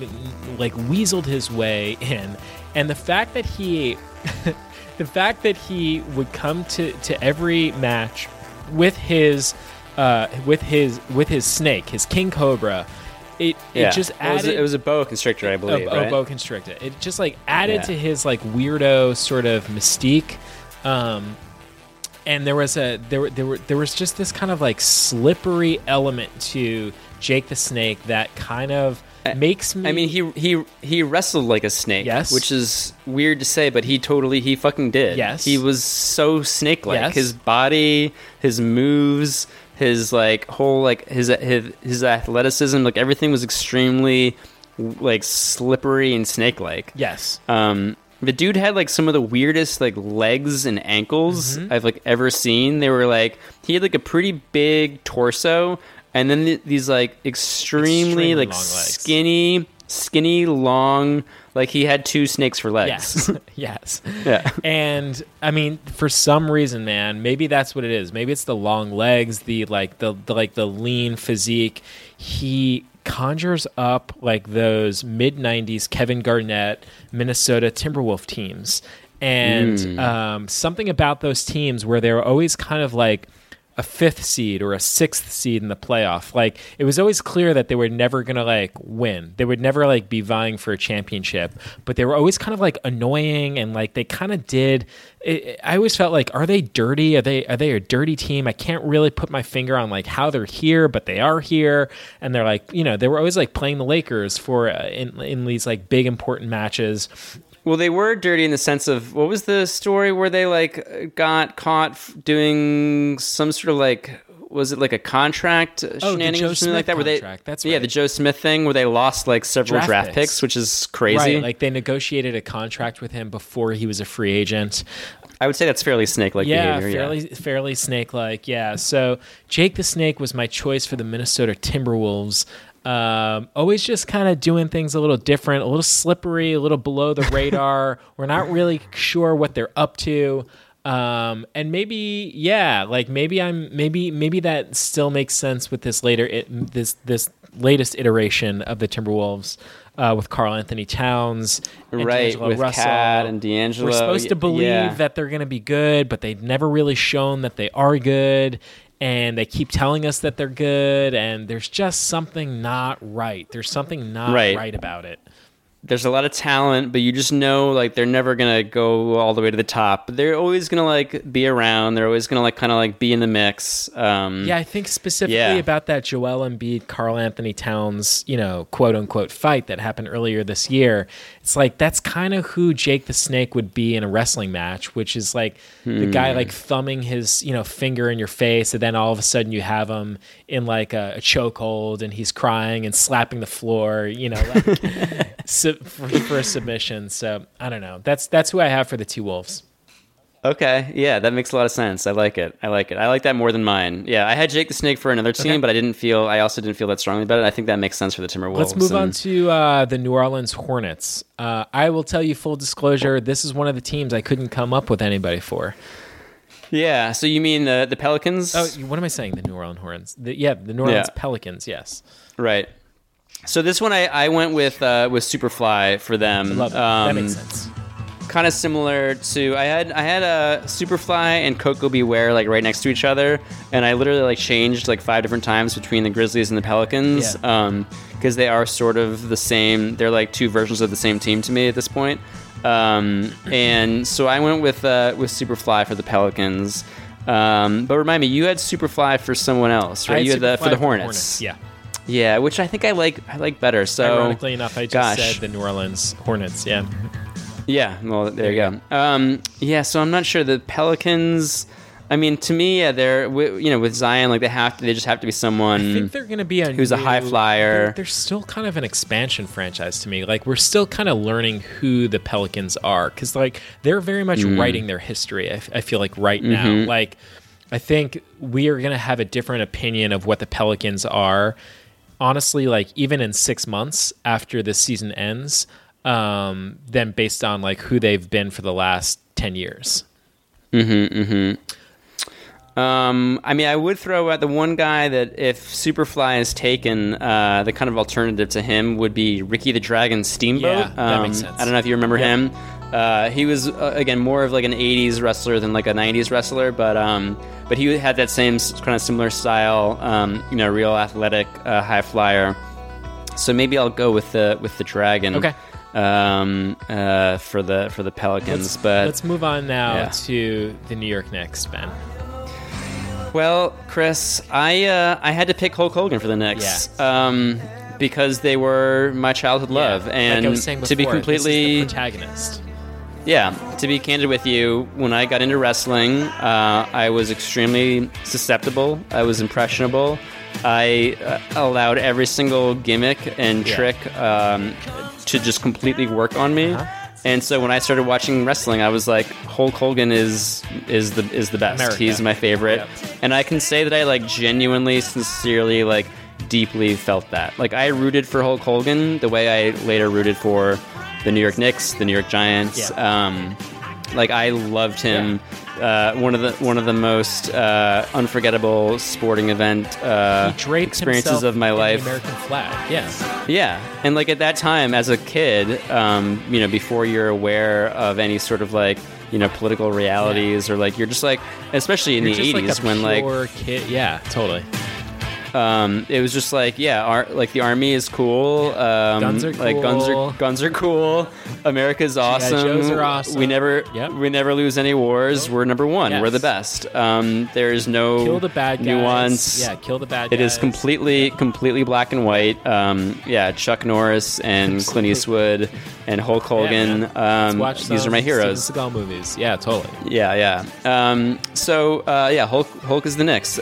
like weaseled his way in. And the fact that he, the fact that he would come to, to every match with his, uh, with his, with his snake, his King Cobra, it, Yeah, it just It was, added a, it was a boa constrictor, I believe. a, right? a boa constrictor. It just like added Yeah. to his like weirdo sort of mystique. Um, and there was a there were- there were there was just this kind of like slippery element to Jake the Snake that kind of makes me. I mean, he he he wrestled like a snake. Yes. which is weird to say, but he totally he fucking did. Yes. he was so snake-like. Yes. His body, his moves, his like whole like his his his athleticism, like everything was extremely like slippery and snake-like. yes. Um, the dude had like some of the weirdest like legs and ankles Mm-hmm. I've like ever seen. They were like he had like a pretty big torso, and then th- these like extremely, Extremely like skinny, skinny, long Like he had two snakes for legs. Yes. yes. Yeah. And I mean, for some reason, man, maybe that's what it is. Maybe it's the long legs, the like the, the like the lean physique. He conjures up like those mid 90s Kevin Garnett Minnesota Timberwolf teams. And Mm. um, something about those teams where they were always kind of like a fifth seed or a sixth seed in the playoff. Like it was always clear that they were never gonna like win. They would never like be vying for a championship, but they were always kind of like annoying and like they kind of did. It, I always felt like, are they dirty? Are they are they a dirty team? I can't really put my finger on like how they're here, but they are here, and they're like you know they were always like playing the Lakers for uh, in in these like big important matches. Well, they were dirty in the sense of what was the story where they like got caught doing some sort of like was it like a contract uh, Oh, shenanigans Joe or something like Smith that? Where they that's yeah, right. the Joe Smith thing where they lost like several Draft draft, picks. picks. which is crazy. Right, like they negotiated a contract with him before he was a free agent. I would say that's fairly snake-like yeah, behavior. fairly fairly snake like. Yeah. So Jake the Snake was my choice for the Minnesota Timberwolves. Um, always just kind of doing things a little different, a little slippery, a little below the radar. We're not really sure what they're up to. Um, and maybe, yeah, like maybe I'm maybe maybe that still makes sense with this later it, this this latest iteration of the Timberwolves uh, with Karl-Anthony Towns, and Right, D'Angelo with Russell. KAT and D'Angelo, We're supposed to believe yeah. that they're going to be good, but they've never really shown that they are good. And they keep telling us that they're good, and there's just something not right. There's something not Right. right about it. There's a lot of talent, but you just know like they're never gonna go all the way to the top. But they're always gonna like be around. They're always gonna like kind of like be in the mix. Um, Yeah, I think specifically Yeah. about that Joel Embiid, Karl-Anthony Towns, you know, quote unquote fight that happened earlier this year. It's like that's kind of who Jake the Snake would be in a wrestling match, which is like the guy Hmm. like thumbing his, you know, finger in your face, and then all of a sudden you have him in like a, a chokehold and he's crying and slapping the floor, you know, like su- for, for a submission. So I don't know. That's that's who I have for the two wolves. Okay, yeah, that makes a lot of sense. I like it. I like it. I like that more than mine. Yeah, I had Jake the Snake for another team, Okay. but I didn't feel. I also didn't feel that strongly about it. I think that makes sense for the Timberwolves. Let's move on to uh, the New Orleans Hornets. Uh, I will tell you full disclosure. This is one of the teams I couldn't come up with anybody for. Yeah, so you mean the the Pelicans? Oh, what am I saying? The New Orleans Hornets. The, yeah, the New Orleans Yeah. Pelicans. Yes. right. So this one I, I went with uh, with Superfly for them. I love it. Um, that makes sense. Kind of similar to I had I had a Superfly and Koko B. Ware like right next to each other, and I literally like changed like five different times between the Grizzlies and the Pelicans. Um, because they are sort of the same. They're like two versions of the same team to me at this point. Um, and so I went with uh, with Superfly for the Pelicans. Um, but remind me, you had Superfly for someone else, right? had you had the, for the Hornets. Yeah. Yeah, which I think I like. I like better. So Ironically enough, I just gosh. said the New Orleans Hornets. Yeah. Yeah, well, there, you go. Um, yeah, so I'm not sure the Pelicans. I mean, to me, yeah, they're you know with Zion, like they have to, they just have to be someone. I think they're going to be a who's a high flyer. They're, they're still kind of an expansion franchise to me. Like we're still kind of learning who the Pelicans are because like they're very much Mm. writing their history. I feel like right now, Mhm. like I think we are going to have a different opinion of what the Pelicans are. Honestly, like even in six months after the season ends, um, than based on like who they've been for the last ten years. Mm-hmm. Mm-hmm. Um, I mean, I would throw out the one guy that if Superfly is taken, uh, the kind of alternative to him would be Ricky the Dragon Steamboat. Yeah, that um, makes sense. I don't know if you remember Yeah. him. Uh, he was uh, again more of like an '80s wrestler than like a '90s wrestler, but um, but he had that same kind of similar style. Um, you know, real athletic, uh, high flyer. So maybe I'll go with the with the Dragon. Okay. Um, uh, for the for the Pelicans, Let's, but let's move on now yeah. to the New York Knicks, Ben. Well, Chris, I uh, I had to pick Hulk Hogan for the Knicks, um, because they were my childhood love, and like I was saying before, to be completely protagonist. yeah, to be candid with you, when I got into wrestling, uh, I was extremely susceptible. I was impressionable. I uh, allowed every single gimmick and Yeah. trick um, to just completely work on me. Uh-huh. And so when I started watching wrestling, I was like, Hulk Hogan is is the is the best. America. He's my favorite, Yep. and I can say that I like genuinely, sincerely, like deeply felt that. Like I rooted for Hulk Hogan the way I later rooted for the New York Knicks, the New York Giants. Yeah. Um, like I loved him. Uh, one of the one of the most uh, unforgettable sporting event uh, experiences of my life. The American flag. Yeah. Yeah, and like at that time, as a kid, um, you know, before you're aware of any sort of like you know political realities or like you're just like, especially in You're the just like '80s a when like kid. Yeah, totally. Um, it was just like yeah, our, like the army is cool. Um, Guns are Like guns are guns are cool. America's awesome. Joes are awesome. We never Yep. we never lose any wars. We're number one. Yes. We're the best. Um, there is no Kill the bad guys. nuance. Yeah, kill the bad It guys. is completely, completely black and white. Um, yeah, Chuck Norris and Clint Eastwood and Hulk Hogan. Let's um, these are my heroes. Steven Seagal movies. Yeah, totally. Yeah, yeah. Um, so uh, yeah, Hulk, Hulk is the Knicks.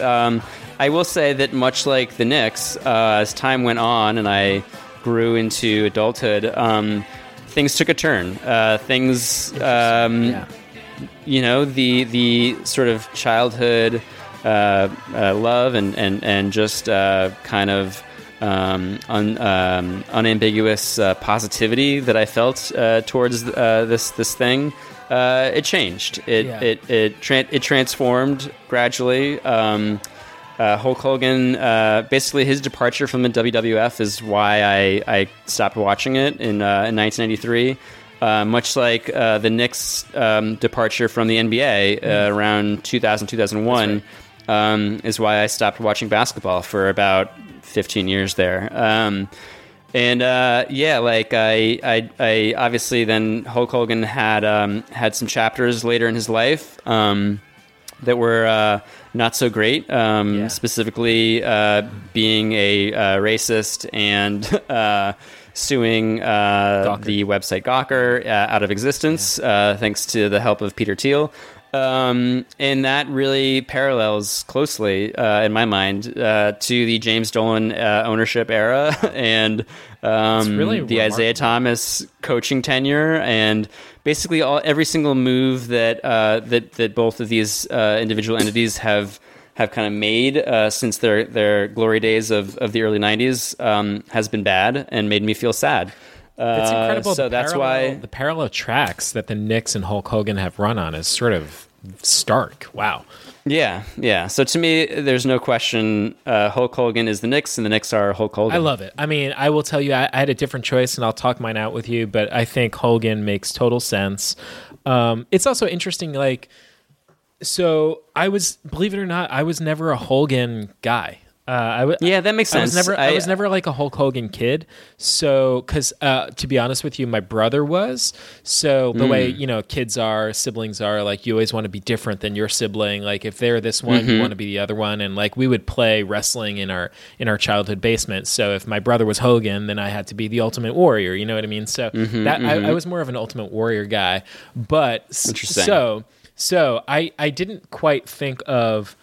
I will say that much like the Knicks, uh, as time went on and I grew into adulthood, um, things took a turn. Uh, things, um, Yeah. you know, the the sort of childhood uh, uh, love and and and just uh, kind of. Um, un, um, unambiguous uh, positivity that I felt uh, towards uh, this this thing, uh, it changed. It Yeah. it it, tran it transformed gradually. Um, uh, Hulk Hogan, uh, basically his departure from the WWF is why I, I stopped watching it in, uh, in 1993. Uh, much like uh, the Knicks' um, departure from the NBA uh, around 2000, 2001, um, is why I stopped watching basketball for about 15 years there. Um, and uh, yeah, like I, I, I obviously then Hulk Hogan had um, had some chapters later in his life um, that were uh, not so great. Um, Yeah. Specifically, uh, being a uh, racist and uh, suing uh, the website Gawker uh, out of existence, uh, thanks to the help of Peter Thiel. Um, and that really parallels closely, uh, in my mind, uh, to the James Dolan uh, ownership era and um, really the Isiah. Thomas coaching tenure, and basically all every single move that uh, that that both of these uh, individual entities have have kind of made uh, since their their glory days of, of the early '90s um, has been bad and made me feel sad. It's Uh, incredible. So that's parallel- why the parallel tracks that the Knicks and Hulk Hogan have run on is sort of stark. Wow. Yeah, yeah. So to me, there's no question. Uh, Hulk Hogan is the Knicks, and the Knicks are Hulk Hogan. I love it. I mean, I will tell you, I, I had a different choice, and I'll talk mine out with you. But I think Hogan makes total sense. Um, it's also interesting, like, so I was, believe it or not, I was never a Hogan guy. Uh, I w- Yeah, that makes I was sense. never, I, I- was never like a Hulk Hogan kid. So, because uh, to be honest with you, my brother was. So the way Hmm. you know kids are, siblings are, like you always want to be different than your sibling. Like if they're this one, Mm-hmm. you want to be the other one. And like we would play wrestling in our in our childhood basement. So if my brother was Hogan, then I had to be the Ultimate Warrior. You know what I mean? So Mm-hmm, that I, I was more of an Ultimate Warrior guy. But Interesting. so so I I didn't quite think of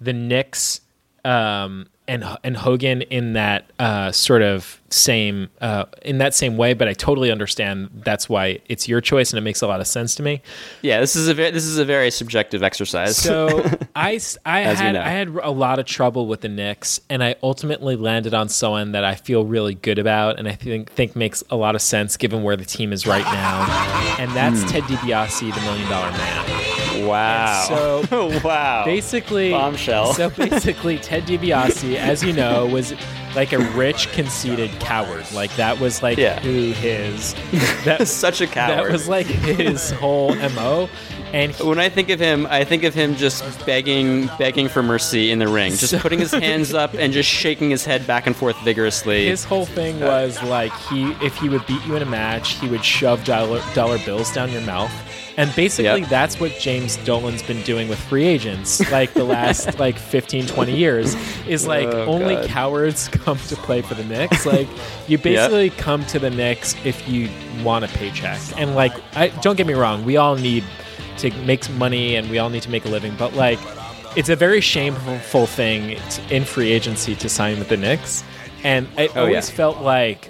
the Knicks um, and and Hogan in that uh, sort of same uh, in that same way, but I totally understand that's why it's your choice and it makes a lot of sense to me. Yeah, this is a very, this is a very subjective exercise. So I I As you had know. I had a lot of trouble with the Knicks, and I ultimately landed on someone that I feel really good about, and I think think makes a lot of sense given where the team is right now, and that's Hmm. Ted DiBiase, the Million Dollar Man. Wow. So wow. basically Bombshell. So basically, Ted DiBiase, as you know, was like a rich, conceited coward. Like that was like Yeah. who his that Such a coward. That was like his whole mo. And he- when I think of him, I think of him just begging, begging for mercy in the ring, just So- putting his hands up and just shaking his head back and forth vigorously. his whole thing uh, was like he if he would beat you in a match, he would shove dollar dollar bills down your mouth. And basically Yep. that's what James Dolan's been doing with free agents like the last like 15 20 years is like Oh, only God. cowards come to play for the Knicks. Like you basically come to the Knicks if you want a paycheck. And like I don't get me wrong, we all need to make money and we all need to make a living, but like it's a very shameful thing t- in free agency to sign with the Knicks. And it Oh, always yeah. felt like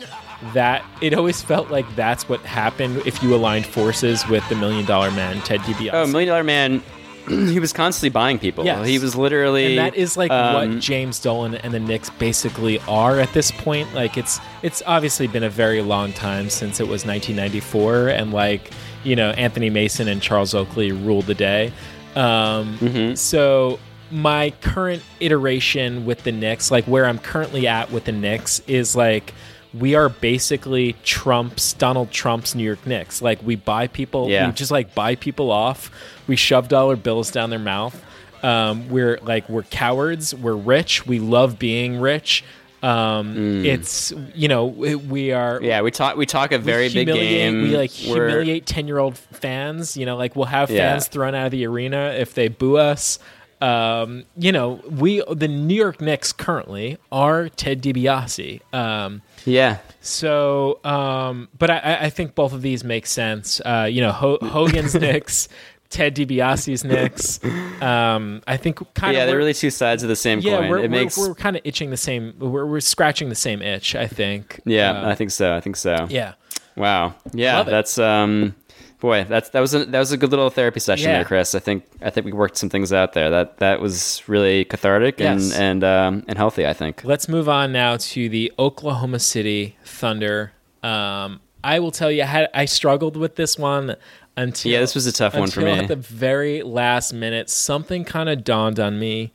that it always felt like that's what happened if you aligned forces with the million dollar man Ted DiBiase. Oh, Million Dollar Man he was constantly buying people. Yes. He was literally and that is like um, what James Dolan and the Knicks basically are at this point. Like it's it's obviously been a very long time since it was 1994, and like you know Anthony Mason and Charles Oakley ruled the day. Um, Mm-hmm. So my current iteration with the Knicks, like where I'm currently at with the Knicks, is like we are basically Trump's Donald Trump's New York Knicks. Like we buy people, Yeah. we just like buy people off. We shove dollar bills down their mouth. Um, we're like we're cowards. We're rich. We love being rich. Um, It's you know we, are Mm. Yeah, we talk we talk a very big game. We like We're- humiliate ten year old fans. You know, like we'll have Yeah. fans thrown out of the arena if they boo us. Um, you know, we the New York Knicks currently are Ted DiBiase. Um, Yeah. so, um, but I- I, I think both of these make sense. Uh, you know, Ho- Hogan's Knicks, Ted DiBiase's Knicks. Um, I think kind of Yeah, they're really two sides of the same yeah, coin. we're, it we're, makes we're kind of itching the same. We're, we're scratching the same itch. I think. Yeah, Um, I think so. I think so. yeah. Wow. Yeah, that's um boy, that's that was a that was a good little therapy session Yeah. there, Chris. I think I think we worked some things out there. That that was really cathartic and Yes. and um and healthy, I think. Let's move on now to the Oklahoma City Thunder. Um, I will tell you, I, had, I struggled with this one until Yeah, this was a tough one for me. At the very last minute, something kind of dawned on me.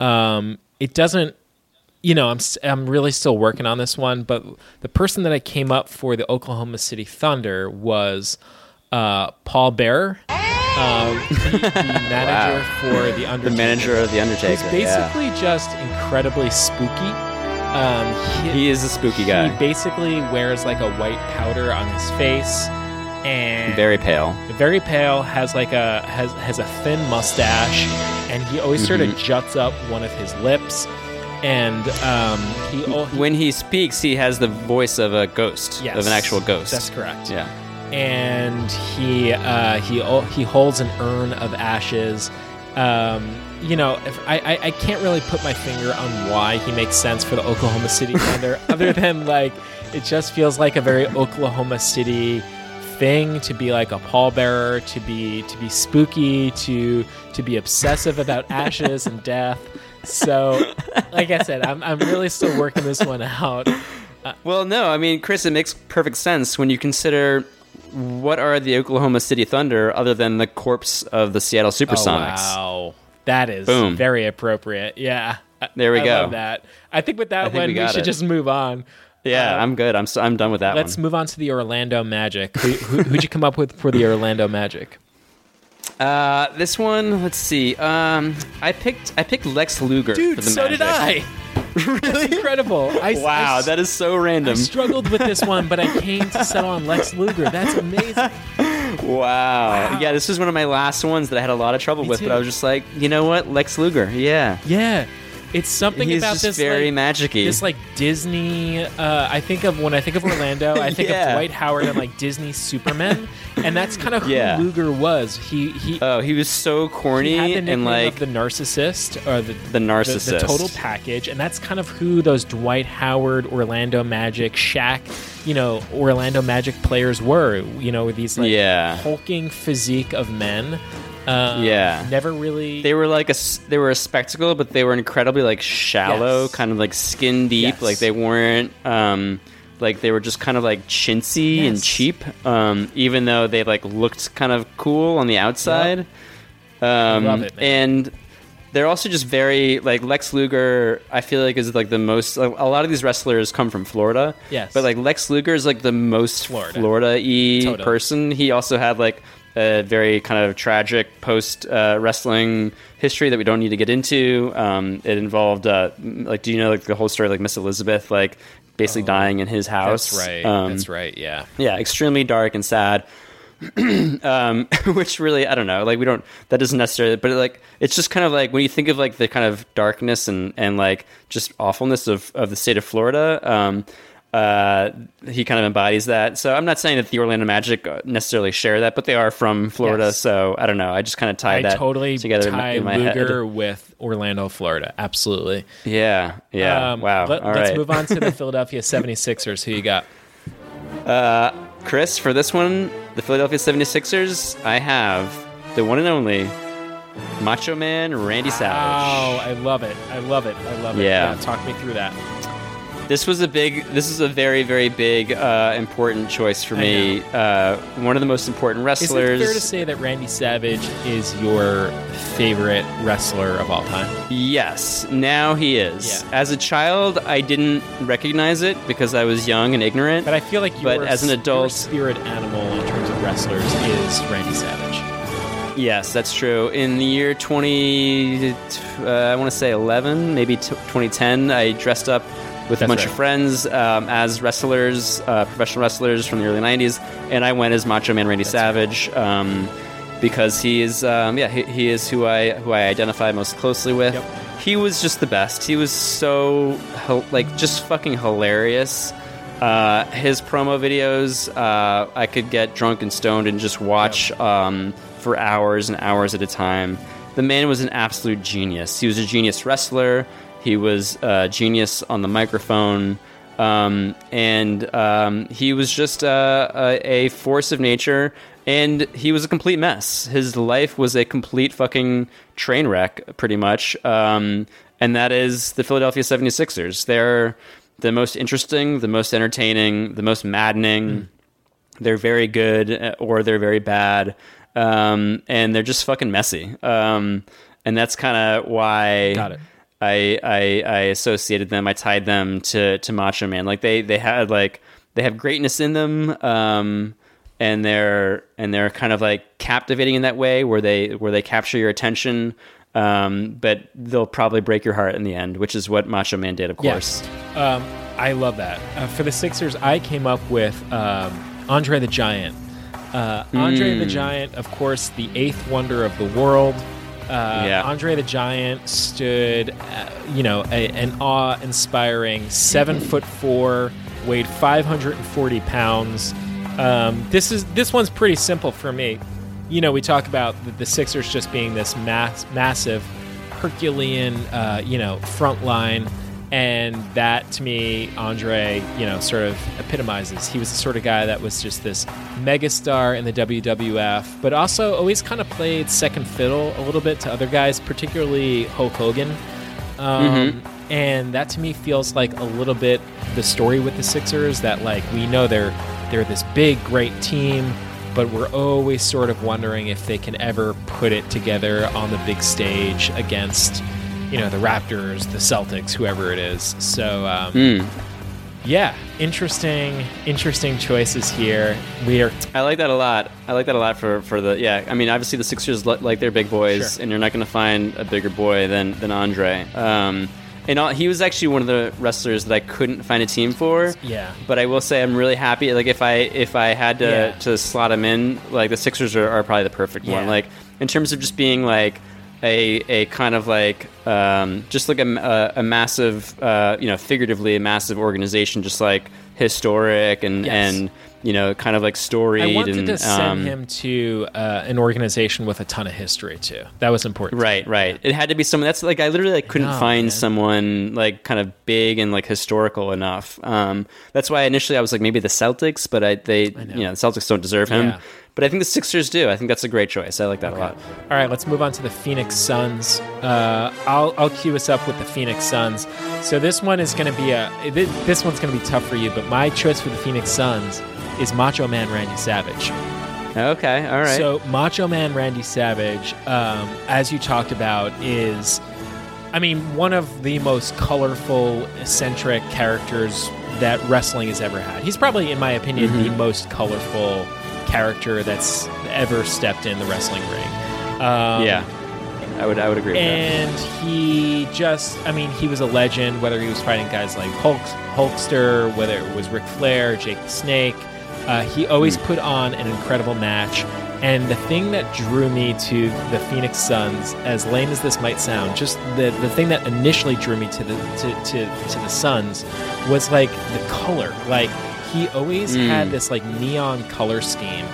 Um, it doesn't, you know, I'm I'm really still working on this one, but the person that I came up for the Oklahoma City Thunder was uh, Paul Bearer, um, the, the manager for the Undertaker. The manager of the Undertaker. He's basically just incredibly spooky. Um, yeah. he is a spooky guy. he basically wears like a white powder on his face, and Very pale. very pale. Has like a has has a thin mustache, and he always sort Mm-hmm. of juts up one of his lips, and um, he, he When he speaks, he has the voice of a ghost, Yes, of an actual ghost. That's correct. Yeah. and he uh, he al- he holds an urn of ashes. Um, you know, if I, I I can't really put my finger on why he makes sense for the Oklahoma City Thunder, other than like it just feels like a very Oklahoma City thing to be like a pallbearer, to be to be spooky, to to be obsessive about ashes and death. So, like I said, I'm I'm really still working this one out. Uh, well, no, I mean, Chris, it makes perfect sense when you consider what are the Oklahoma City Thunder other than the corpse of the Seattle Supersonics. Oh, wow. That is Boom. very appropriate. Yeah. There we I go. love that. I think with that think one, we we, should it. just move on. Yeah, Uh, I'm good. I'm so, I'm done with that Let's one. move on to the Orlando Magic. Who, who, who'd you come up with for the Orlando Magic? Uh, this one, let's see. Um, I picked I picked Lex Luger. for Dude, the so did I. really? incredible. I, Wow, I, that is so random. I struggled with this one, but I came to settle on Lex Luger. That's amazing. Wow. Yeah, this was one of my last ones that I had a lot of trouble Me with, too. but I was just like, you know what, Lex Luger. Yeah, Yeah. It's something he's about this very like, magic-y. this like Disney. Uh, I think of when I think of Orlando, I think Yeah. of Dwight Howard and like Disney Superman, and that's kind of who Yeah. Luger was. He he. Oh, he was so corny the and like the narcissist or the The narcissist. the, total package, and that's kind of who those Dwight Howard, Orlando Magic, Shaq, you know, Orlando Magic players were. You know, with these like Yeah. hulking physique of men. Um, Yeah. never really. they were like a they were a spectacle, but they were incredibly like shallow, Yes. kind of like skin deep. Yes. Like they weren't um like they were just kind of like chintzy and cheap. Um, even though they like looked kind of cool on the outside. Um, Love it, man. and they're also just very like Lex Luger. I feel like is like the most. A lot of these wrestlers come from Florida. Yes. but like Lex Luger is like the most Florida. Florida-y Totally. person. He also had like a very kind of tragic post uh, wrestling history that we don't need to get into. Um, it involved uh, like, do you know like the whole story like Miss Elizabeth like basically dying in his house? Oh, that's right. Um, that's right. Yeah. yeah, extremely dark and sad. um, which really, I don't know. Like we don't. That doesn't necessarily. But like, it's just kind of like when you think of like the kind of darkness and and like just awfulness of of the state of Florida. Um, uh, he kind of embodies that. So I'm not saying that the Orlando Magic necessarily share that, but they are from Florida. Yes. So I don't know. I just kind of I tied that totally together in my, tie in my Luger head. with Orlando, Florida. Absolutely. Yeah, yeah. Um, wow. Let, us right. move on to the Philadelphia 76ers. Who you got? Uh, Chris, for this one, the Philadelphia 76ers, I have the one and only Macho Man Randy Savage. Oh, I love it. I love it. I love it. Yeah. talk me through that. This was a big. This is a very, very big, uh, important choice for me. Uh, one of the most important wrestlers. Is it fair to say that Randy Savage is your favorite wrestler of all time? Yes, now he is. Yeah. As a child, I didn't recognize it because I was young and ignorant. But I feel like But as an adult- spirit animal in terms of wrestlers is Randy Savage. Yes, that's true. In the year 20, uh, I want to say 11, maybe t- 2010, I dressed up with That's a bunch right. of friends um, as wrestlers, uh, professional wrestlers from the early 90s, and I went as Macho Man Randy Savage um, because he is, um, yeah, he, he is who I who I identify most closely with. Yep. He was just the best. He was so like just fucking hilarious. Uh, his promo videos, uh, I could get drunk and stoned and just watch um, for hours and hours at a time. The man was an absolute genius. He was a genius wrestler. He was a genius on the microphone. Um, and um, he was just uh, a, a force of nature, and he was a complete mess. His life was a complete fucking train wreck, pretty much. Um, and that is the Philadelphia 76ers. They're the most interesting, the most entertaining, the most maddening. They're very good uh, or they're very bad. Um, and they're just fucking messy. Um, and that's kind of why Got it. I, I I associated them. I tied them to to Macho Man. Like they they had like they have greatness in them, um, and they're and they're kind of like captivating in that way where they where they capture your attention. Um, but they'll probably break your heart in the end, which is what Macho Man did, of course. Yes. Um, I love that. Uh, for the Sixers, I came up with um, Andre the Giant. Uh, Andre Mm. the Giant, of course, the eighth wonder of the world. Uh, Yeah. Andre the Giant stood, uh, you know, a, an awe-inspiring seven foot four, weighed 540 pounds. Um, this is this one's pretty simple for me. You know, we talk about the, the Sixers just being this mass, massive Herculean, uh, you know, front line. And that to me, Andre, you know, sort of epitomizes. He was the sort of guy that was just this megastar in the WWF, but also always kind of played second fiddle a little bit to other guys, particularly Hulk Hogan. Um, And that to me feels like a little bit the story with the Sixers that like we know they're they're this big great team, but we're always sort of wondering if they can ever put it together on the big stage against you know the Raptors, the Celtics, whoever it is. So um, Mm. yeah, interesting, interesting choices here. We are I like that a lot. I like that a lot for, for the yeah. I mean, obviously the Sixers li- like they're big boys, Sure. and you're not going to find a bigger boy than than Andre. Um, and all, he was actually one of the wrestlers that I couldn't find a team for. Yeah. But I will say I'm really happy. Like if I if I had to Yeah. to slot him in, like the Sixers are, are probably the perfect one. Like in terms of just being like a a kind of like um, just like a, a, a massive uh, you know figuratively a massive organization, just like historic and Yes. and you know kind of like storied I wanted and to send um, him to uh, an organization with a ton of history too. That was important. Right, right. It had to be someone that's like I literally like, couldn't know, find man. someone like kind of big and like historical enough. Um, that's why initially I was like maybe the Celtics, but I they you know the Celtics don't deserve him. Yeah. But I think the Sixers do. I think that's a great choice. I like that a lot. All right, let's move on to the Phoenix Suns. Uh, I'll I'll cue us up with the Phoenix Suns. So this one is going to be a this one's going to be tough for you, but my choice for the Phoenix Suns is Macho Man Randy Savage. Okay, all right. So Macho Man Randy Savage, um, as you talked about, is I mean one of the most colorful, eccentric characters that wrestling has ever had. He's probably, in my opinion, the most colorful character that's ever stepped in the wrestling ring. Um, yeah, I would I would agree with that. and he just, I mean, he was a legend, whether he was fighting guys like Hulk, Hulkster, whether it was Ric Flair, Jake the Snake. Uh, he always put on an incredible match. And the thing that drew me to the Phoenix Suns, as lame as this might sound, just the, the thing that initially drew me to the to, to, to the Suns was like the color. Like he always Mm. had this like neon color scheme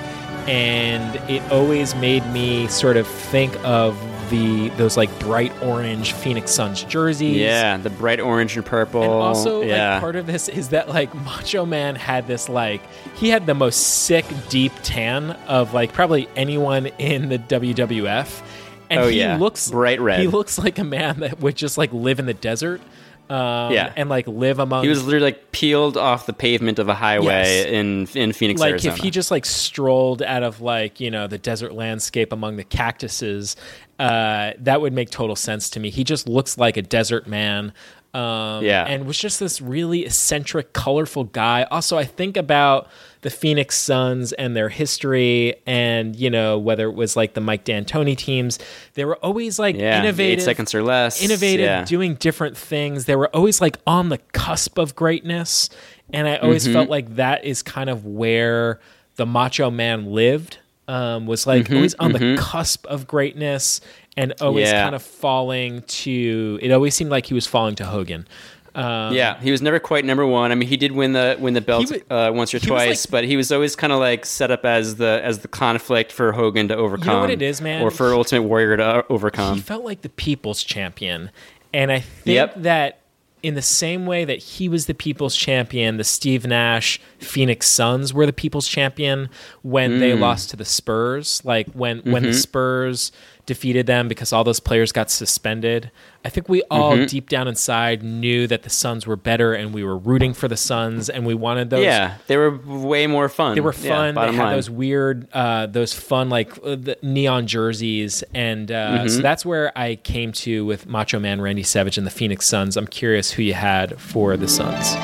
and it always made me sort of think of the those like bright orange Phoenix Suns jerseys. Yeah, the bright orange and purple. And also, yeah. like part of this is that like Macho Man had this like he had the most sick deep tan of like probably anyone in the WWF. and Oh, he yeah. looks Bright red. He looks like a man that would just like live in the desert. Um, Yeah. and like live among. He was literally like peeled off the pavement of a highway Yes. in in Phoenix, like Arizona. if he just like strolled out of like you know the desert landscape among the cactuses uh that would make total sense to me he just looks like a desert man um Yeah. and was just this really eccentric colorful guy also i think about the phoenix suns and their history and you know whether it was like the mike d'antoni teams they were always like yeah, innovative eight seconds or less. innovative, Yeah. doing different things. They were always like on the cusp of greatness. And I always Mhm. felt like that is kind of where the Macho Man lived. Um, was like Mhm, always on mhm. the cusp of greatness and always Yeah. kind of falling to it always seemed like he was falling to Hogan. Um, yeah, he was never quite number one. I mean, he did win the win the belt He uh, once or he twice, but he was always kind of like set up as the as the conflict for Hogan to overcome. it is, man? or for Ultimate Warrior to uh, overcome. he felt like the people's champion. And I think Yep. that in the same way that he was the people's champion, the Steve Nash Phoenix Suns were the people's champion when they Mm. lost to the Spurs. Like when when the Mhm. Spurs defeated them because all those players got suspended. I think we all Mhm. deep down inside knew that the Suns were better and we were rooting for the Suns and we wanted those yeah, they were way more fun. they were Yeah, fun. they had line. those weird, uh, those fun like uh, the neon jerseys, and uh, Mhm. so that's where I came to with Macho Man Randy Savage and the Phoenix Suns. I'm curious who you had for the Suns.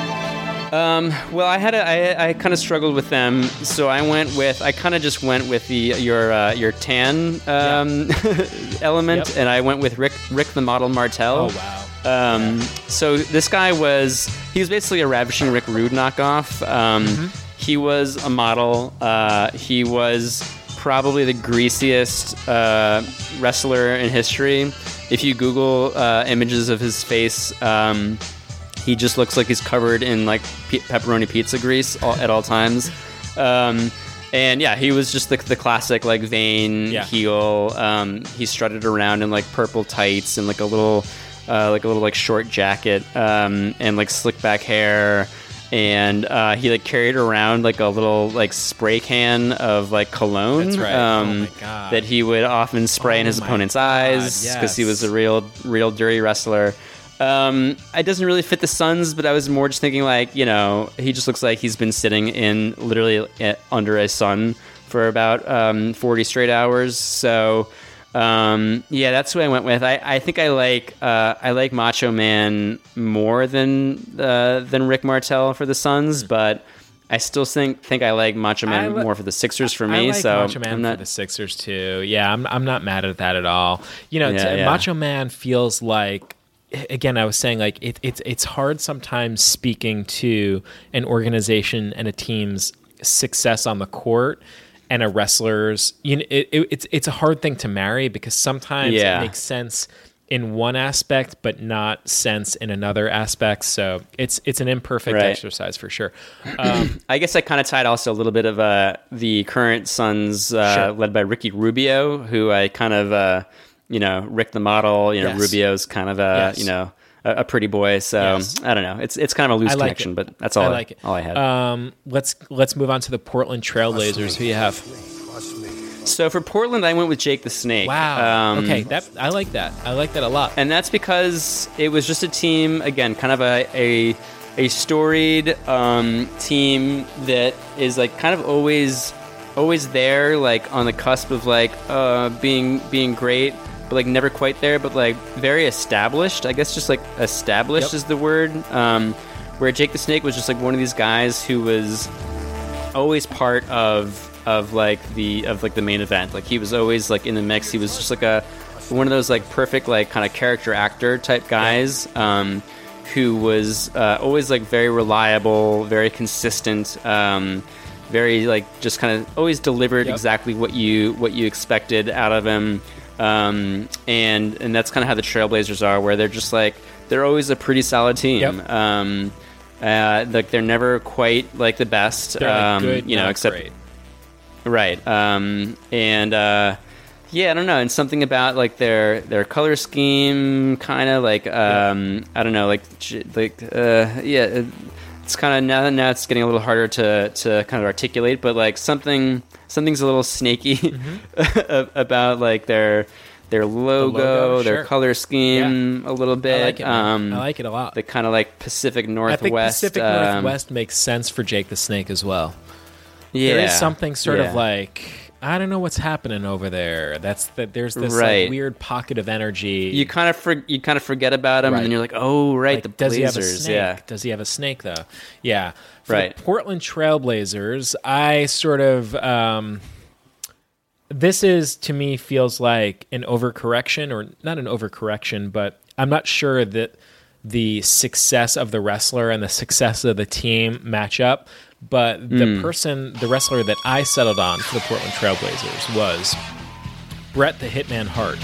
Um, well, I had a, I, I kind of struggled with them, so I went with I kind of just went with the your uh, your tan um, element, Yep. and I went with Rick Rick the Model Martel. Oh wow! Um, so this guy was he was basically a ravishing Rick Rude knockoff. Um, Mm-hmm. He was a model. Uh, he was probably the greasiest uh, wrestler in history. If you Google uh, images of his face. He just looks like he's covered in like pe- pepperoni pizza grease all, at all times. Um, and yeah, he was just the, the classic like vain Yeah. heel. Um, he strutted around in like purple tights and like a little, uh, like a little like short jacket um, and like slick back hair. And uh, he like carried around like a little like spray can of like cologne That's right. um, Oh that he would often spray in Oh his opponent's God, eyes because he was a real, real dirty wrestler. Um, it doesn't really fit the Suns, but I was more just thinking like, you know, he just looks like he's been sitting in literally uh, under a sun for about um, 40 straight hours. So, um, yeah, that's who I went with. I, I think I like uh, I like Macho Man more than uh, than Rick Martel for the Suns, but I still think think I like Macho Hmm. Man li- more for the Sixers for me. I like so Macho Man I'm not for the Sixers too. Yeah, I'm I'm not mad at that at all. You know, Yeah, t- yeah. Macho Man feels like again I was saying like it, it's it's hard sometimes speaking to an organization and a team's success on the court and a wrestler's you know it, it, it's it's a hard thing to marry because sometimes Yeah. it makes sense in one aspect but not sense in another aspect so it's it's an imperfect Right. exercise for sure um, I guess I kind of tied also a little bit of uh, the current Suns uh, Sure. led by Ricky Rubio, who I kind of, uh, you know, Rick the model. You know, Yes. Rubio's kind of a, Yes. you know, a, a pretty boy. So Yes. I don't know. It's it's kind of a loose like connection, it. but that's all I I, like it. All I had. Um, let's let's move on to the Portland Trailblazers. Who you have? so for Portland, I went with Jake the Snake. Wow. Um, okay, that I like that. I like that a lot. and that's because it was just a team again kind of a a, a storied um, team that is like kind of always always there like on the cusp of like uh, being being great but like never quite there but like very established i guess just like established Yep. is the word um, where jake the snake was just like one of these guys who was always part of of like the of like the main event. Like he was always like in the mix. He was just like a one of those like perfect like kind of character actor type guys um, who was uh, always like very reliable, very consistent. Um, very like just kind of always delivered Yep. exactly what you what you expected out of him um, and and that's kind of how the trailblazers are where they're just like they're always a pretty solid team Yep. um, uh, like they're never quite like the best They're um, good, you know except great. right um, and uh, yeah i don't know and something about like their their color scheme kind of like um, i don't know like like uh, yeah it- it's kind of now now it's getting a little harder to to kind of articulate but like something something's a little snaky Mm-hmm. about like their their logo, logo, their sure. color scheme a little bit. I like it. Um, I like it a lot. the kind of like Pacific Northwest. I think. Pacific um, Northwest makes sense for Jake the Snake as well. yeah, there is something sort yeah. of like I don't know what's happening over there. That's that. There's this Right. like, weird pocket of energy. you kind of for, you kind of forget about him, Right. and then you're like, oh right, Like, the does he have a Blazers. snake? Yeah, Does he have a snake though? Yeah. For Right. The Portland Trailblazers. I sort of. Um, this is to me feels like an overcorrection, or not an overcorrection, but I'm not sure that the success of the wrestler and the success of the team match up. But the Hmm. person, the wrestler that I settled on for the Portland Trailblazers was Bret the Hitman Hart.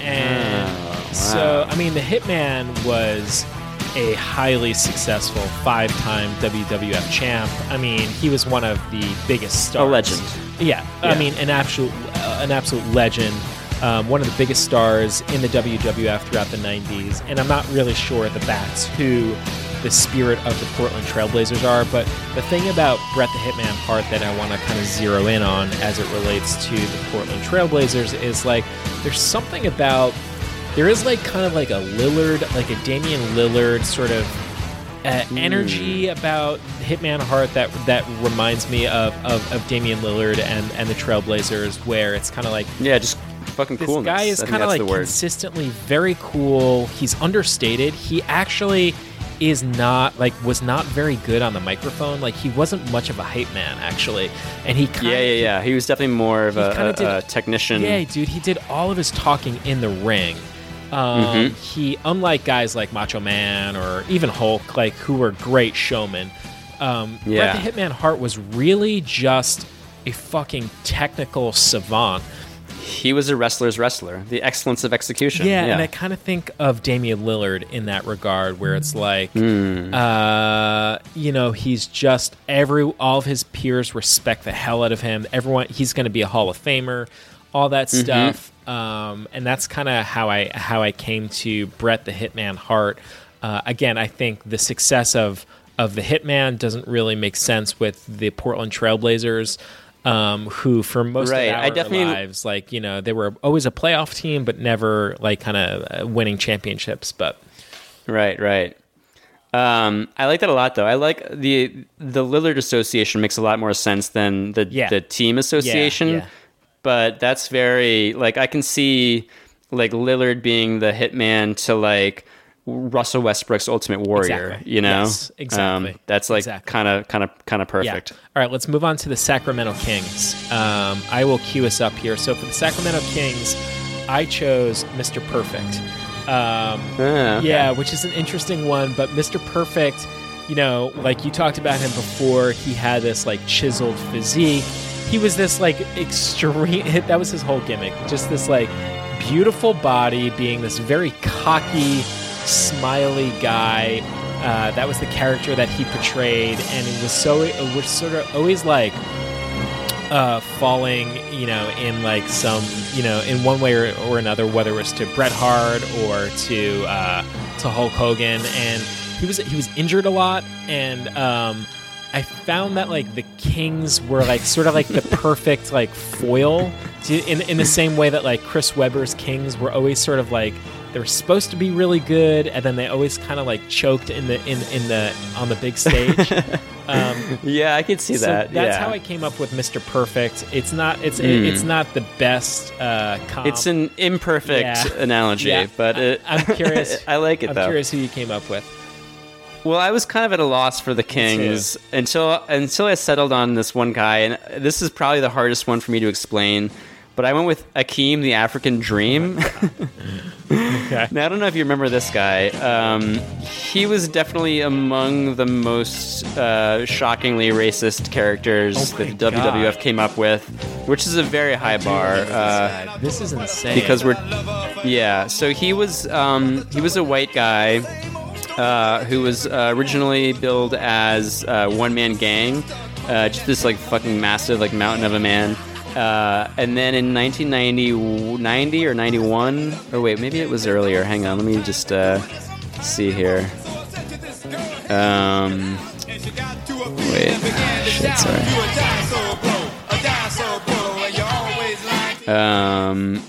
And Oh, so, I mean, the Hitman was a highly successful five time WWF champ. I mean, he was one of the biggest stars. A legend. Yeah, Yeah. I mean, an absolute, uh, an absolute legend. Um, one of the biggest stars in the WWF throughout the 90s. And I'm not really sure that that's who the spirit of the Portland Trailblazers are. But the thing about Bret the Hitman Hart that I want to kind of zero in on as it relates to the Portland Trailblazers is like there's something about there is like kind of like a Lillard, like a Damian Lillard sort of uh, energy about Hitman Hart that that reminds me of, of, of Damian Lillard and, and the Trailblazers, where it's kind of like yeah, just fucking cool. this coolness. guy is kind of like consistently very cool. He's understated. He actually is not like was not very good on the microphone. Like he wasn't much of a hype man actually, and he kind Yeah, yeah, yeah. He was definitely more of a, a, did- a technician. yeah, dude, he did all of his talking in the ring. Um, Mhm. He, unlike guys like Macho Man or even Hulk, like who were great showmen, um, Yeah. Bret the Hitman Hart was really just a fucking technical savant. He was a wrestler's wrestler. The excellence of execution. Yeah, Yeah, and I kind of think of Damian Lillard in that regard, where it's like, Hmm. uh, you know, he's just every all of his peers respect the hell out of him. Everyone, he's going to be a Hall of Famer, all that Mhm. stuff. Um, and that's kind of how I how I came to Bret the Hitman Hart. Uh, again, I think the success of of the Hitman doesn't really make sense with the Portland Trailblazers. Um, who for most Right, of our I definitely- lives, like you know, they were always a playoff team, but never like kind of uh, winning championships. But Right, right. Um, I like that a lot, though. I like the the Lillard Association makes a lot more sense than the Yeah. the team association. yeah. But that's very like I can see like Lillard being the hitman to like Russell Westbrook's Ultimate Warrior. Exactly. You know, Yes, exactly. Um, that's like kind of kind of kind of perfect. Yeah. All right, let's move on to the Sacramento Kings. Um, I will cue us up here. So for the Sacramento Kings, I chose Mr. Perfect. Um, Ah, okay. Yeah, which is an interesting one. But Mr. Perfect, you know, like you talked about him before, he had this like chiseled physique. He was this like extreme. That was his whole gimmick. Just this like beautiful body, being this very cocky, smiley guy. Uh, that was the character that he portrayed, and it was so it was sort of always like uh, falling, you know, in like some, you know, in one way or, or another, whether it was to Bret Hart or to uh, to Hulk Hogan, and he was he was injured a lot, and um, I found that like the Kings were like sort of like the perfect like foil to, in in the same way that like Chris Webber's Kings were always sort of like they were supposed to be really good, and then they always kind of like choked in the in in the on the big stage. Um, Yeah, I could see so that. That's yeah. how I came up with Mr. Perfect. It's not it's Mm. it's not the best uh. It's an imperfect Yeah. analogy, Yeah. but it, I'm curious. I like it I'm though. curious who you came up with. Well, I was kind of at a loss for the Kings until until I settled on this one guy, and this is probably the hardest one for me to explain. But I went with Akeem, the African Dream. Okay. Now I don't know if you remember this guy. Um, he was definitely among the most uh, shockingly racist characters Oh that WWF came up with, which is a very high bar. Uh, This is insane. because we're yeah so he was um, he was a white guy uh, who was uh, originally billed as uh, one man gang uh, just this like fucking massive like mountain of a man uh, and then in 1990 90 or 91 or wait maybe it was earlier hang on let me just uh, see here um, wait shit sorry um,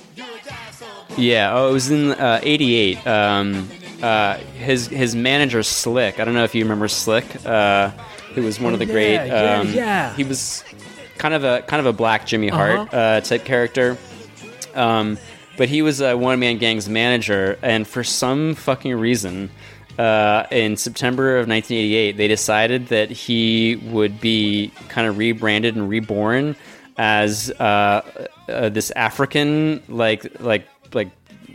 Yeah. Oh, it was in uh, '88. Um, uh, his his manager Slick. I don't know if you remember Slick. Uh, who was one of the yeah, great. yeah, um, yeah. He was kind of a kind of a black Jimmy Hart Uh-huh. uh, type character. Um, but he was a one man gang's manager, and for some fucking reason, uh, in September of 1988, they decided that he would be kind of rebranded and reborn as uh, uh, this African, like like like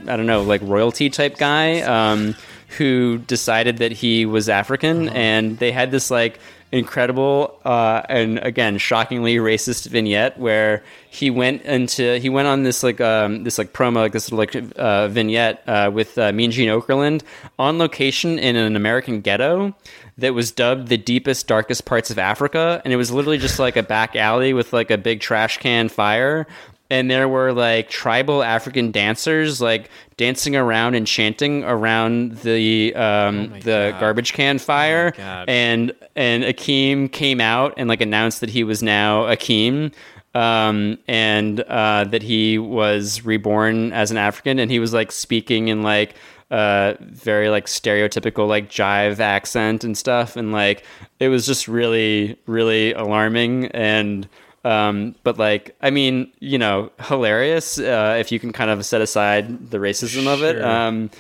I don't know, like royalty type guy um, who decided that he was African, and they had this like incredible uh, and again shockingly racist vignette where he went into he went on this like um, this like promo like this like uh, vignette uh, with uh, Mean Gene Okerlund on location in an American ghetto that was dubbed the deepest darkest parts of Africa. And it was literally just like a back alley with like a big trash can fire and there were like tribal African dancers like dancing around and chanting around the um, the garbage can fire. God. and and Akeem came out and like announced that he was now Akeem. Um, and uh, that he was reborn as an African, and he was like speaking in like uh, very like stereotypical like jive accent and stuff, and like it was just really really alarming and um, but like, I mean, you know, hilarious uh, if you can kind of set aside the racism of it. Sure. Um,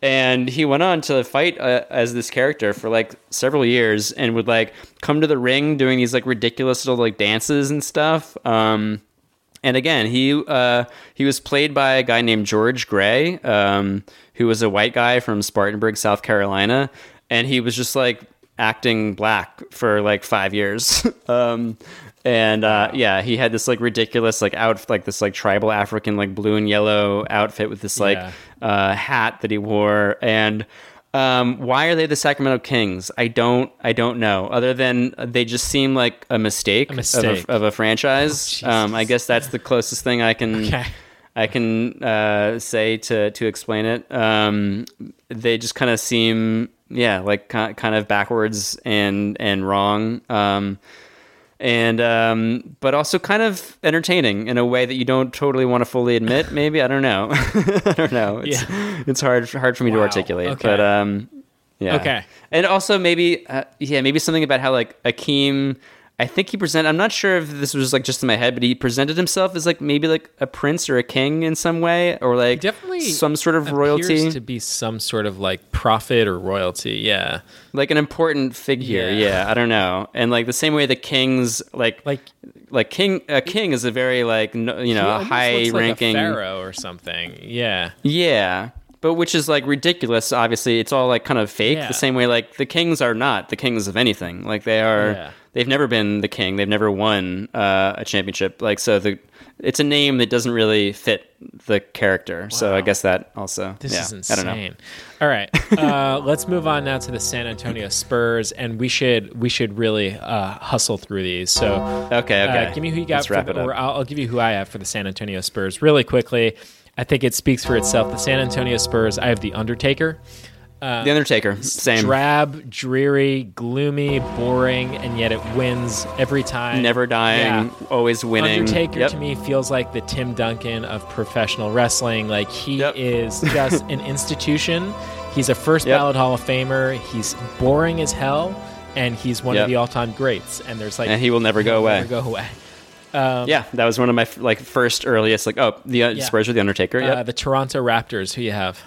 and he went on to fight uh, as this character for like several years and would like come to the ring doing these like ridiculous little like dances and stuff. Um, and again, he uh, he was played by a guy named George Gray, um, who was a white guy from Spartanburg, South Carolina, and he was just like acting black for like five years. um, and uh, yeah, he had this like ridiculous like out like this like tribal African like blue and yellow outfit with this like Yeah. uh, hat that he wore and. Um, why are they the Sacramento Kings? I don't. I don't know. Other than they just seem like a mistake, A mistake. Of, a, of a franchise. um, I guess that's the closest thing I can Okay. I can uh, say to to explain it. Um, they just kind of seem, yeah, like kind of backwards and and wrong. Um, and um, but also kind of entertaining in a way that you don't totally want to fully admit. Maybe I don't know. I don't know. It's, it's hard hard for me to articulate. Okay. But um, yeah. Okay. And also maybe uh, yeah maybe something about how like Akeem. I think he presented. I'm not sure if this was like just in my head, but he presented himself as like maybe like a prince or a king in some way, or like Definitely some sort of royalty, to be some sort of like prophet or royalty. Yeah. like an important figure. Yeah. Yeah. I don't know. And like the same way the kings, like Like like king, a king is a very like no, you know he high looks like a ranking pharaoh or something. Yeah. Yeah. But which is like ridiculous. Obviously, it's all like kind of fake. Yeah. The same way like the kings are not the kings of anything. Like they are. Yeah. They've never been the king. They've never won uh, a championship. Like so, the it's a name that doesn't really fit the character. So I guess that also. This yeah, is I don't know. insane. All right, uh, let's move on now to the San Antonio Spurs, and we should we should really uh, hustle through these. So, Okay, okay. uh, give me who you got. Let's for the. Or I'll, I'll give you who I have for the San Antonio Spurs really quickly. I think it speaks for itself. The San Antonio Spurs. I have the Undertaker. The Undertaker. Same. Drab, dreary, gloomy, boring, and yet it wins every time. Never dying. Yeah. Always winning. The Undertaker Yep. to me feels like the Tim Duncan of professional wrestling. Like he Yep. is just an institution. He's a first Yep. ballot Hall of Famer. He's boring as hell, and he's one of the all-time greats. And there's like And he will never go away. never go away. yeah, that was one of my like first earliest like oh the uh, Yeah. Spurs with the Undertaker. Yep. Uh, the Toronto Raptors. Who you have?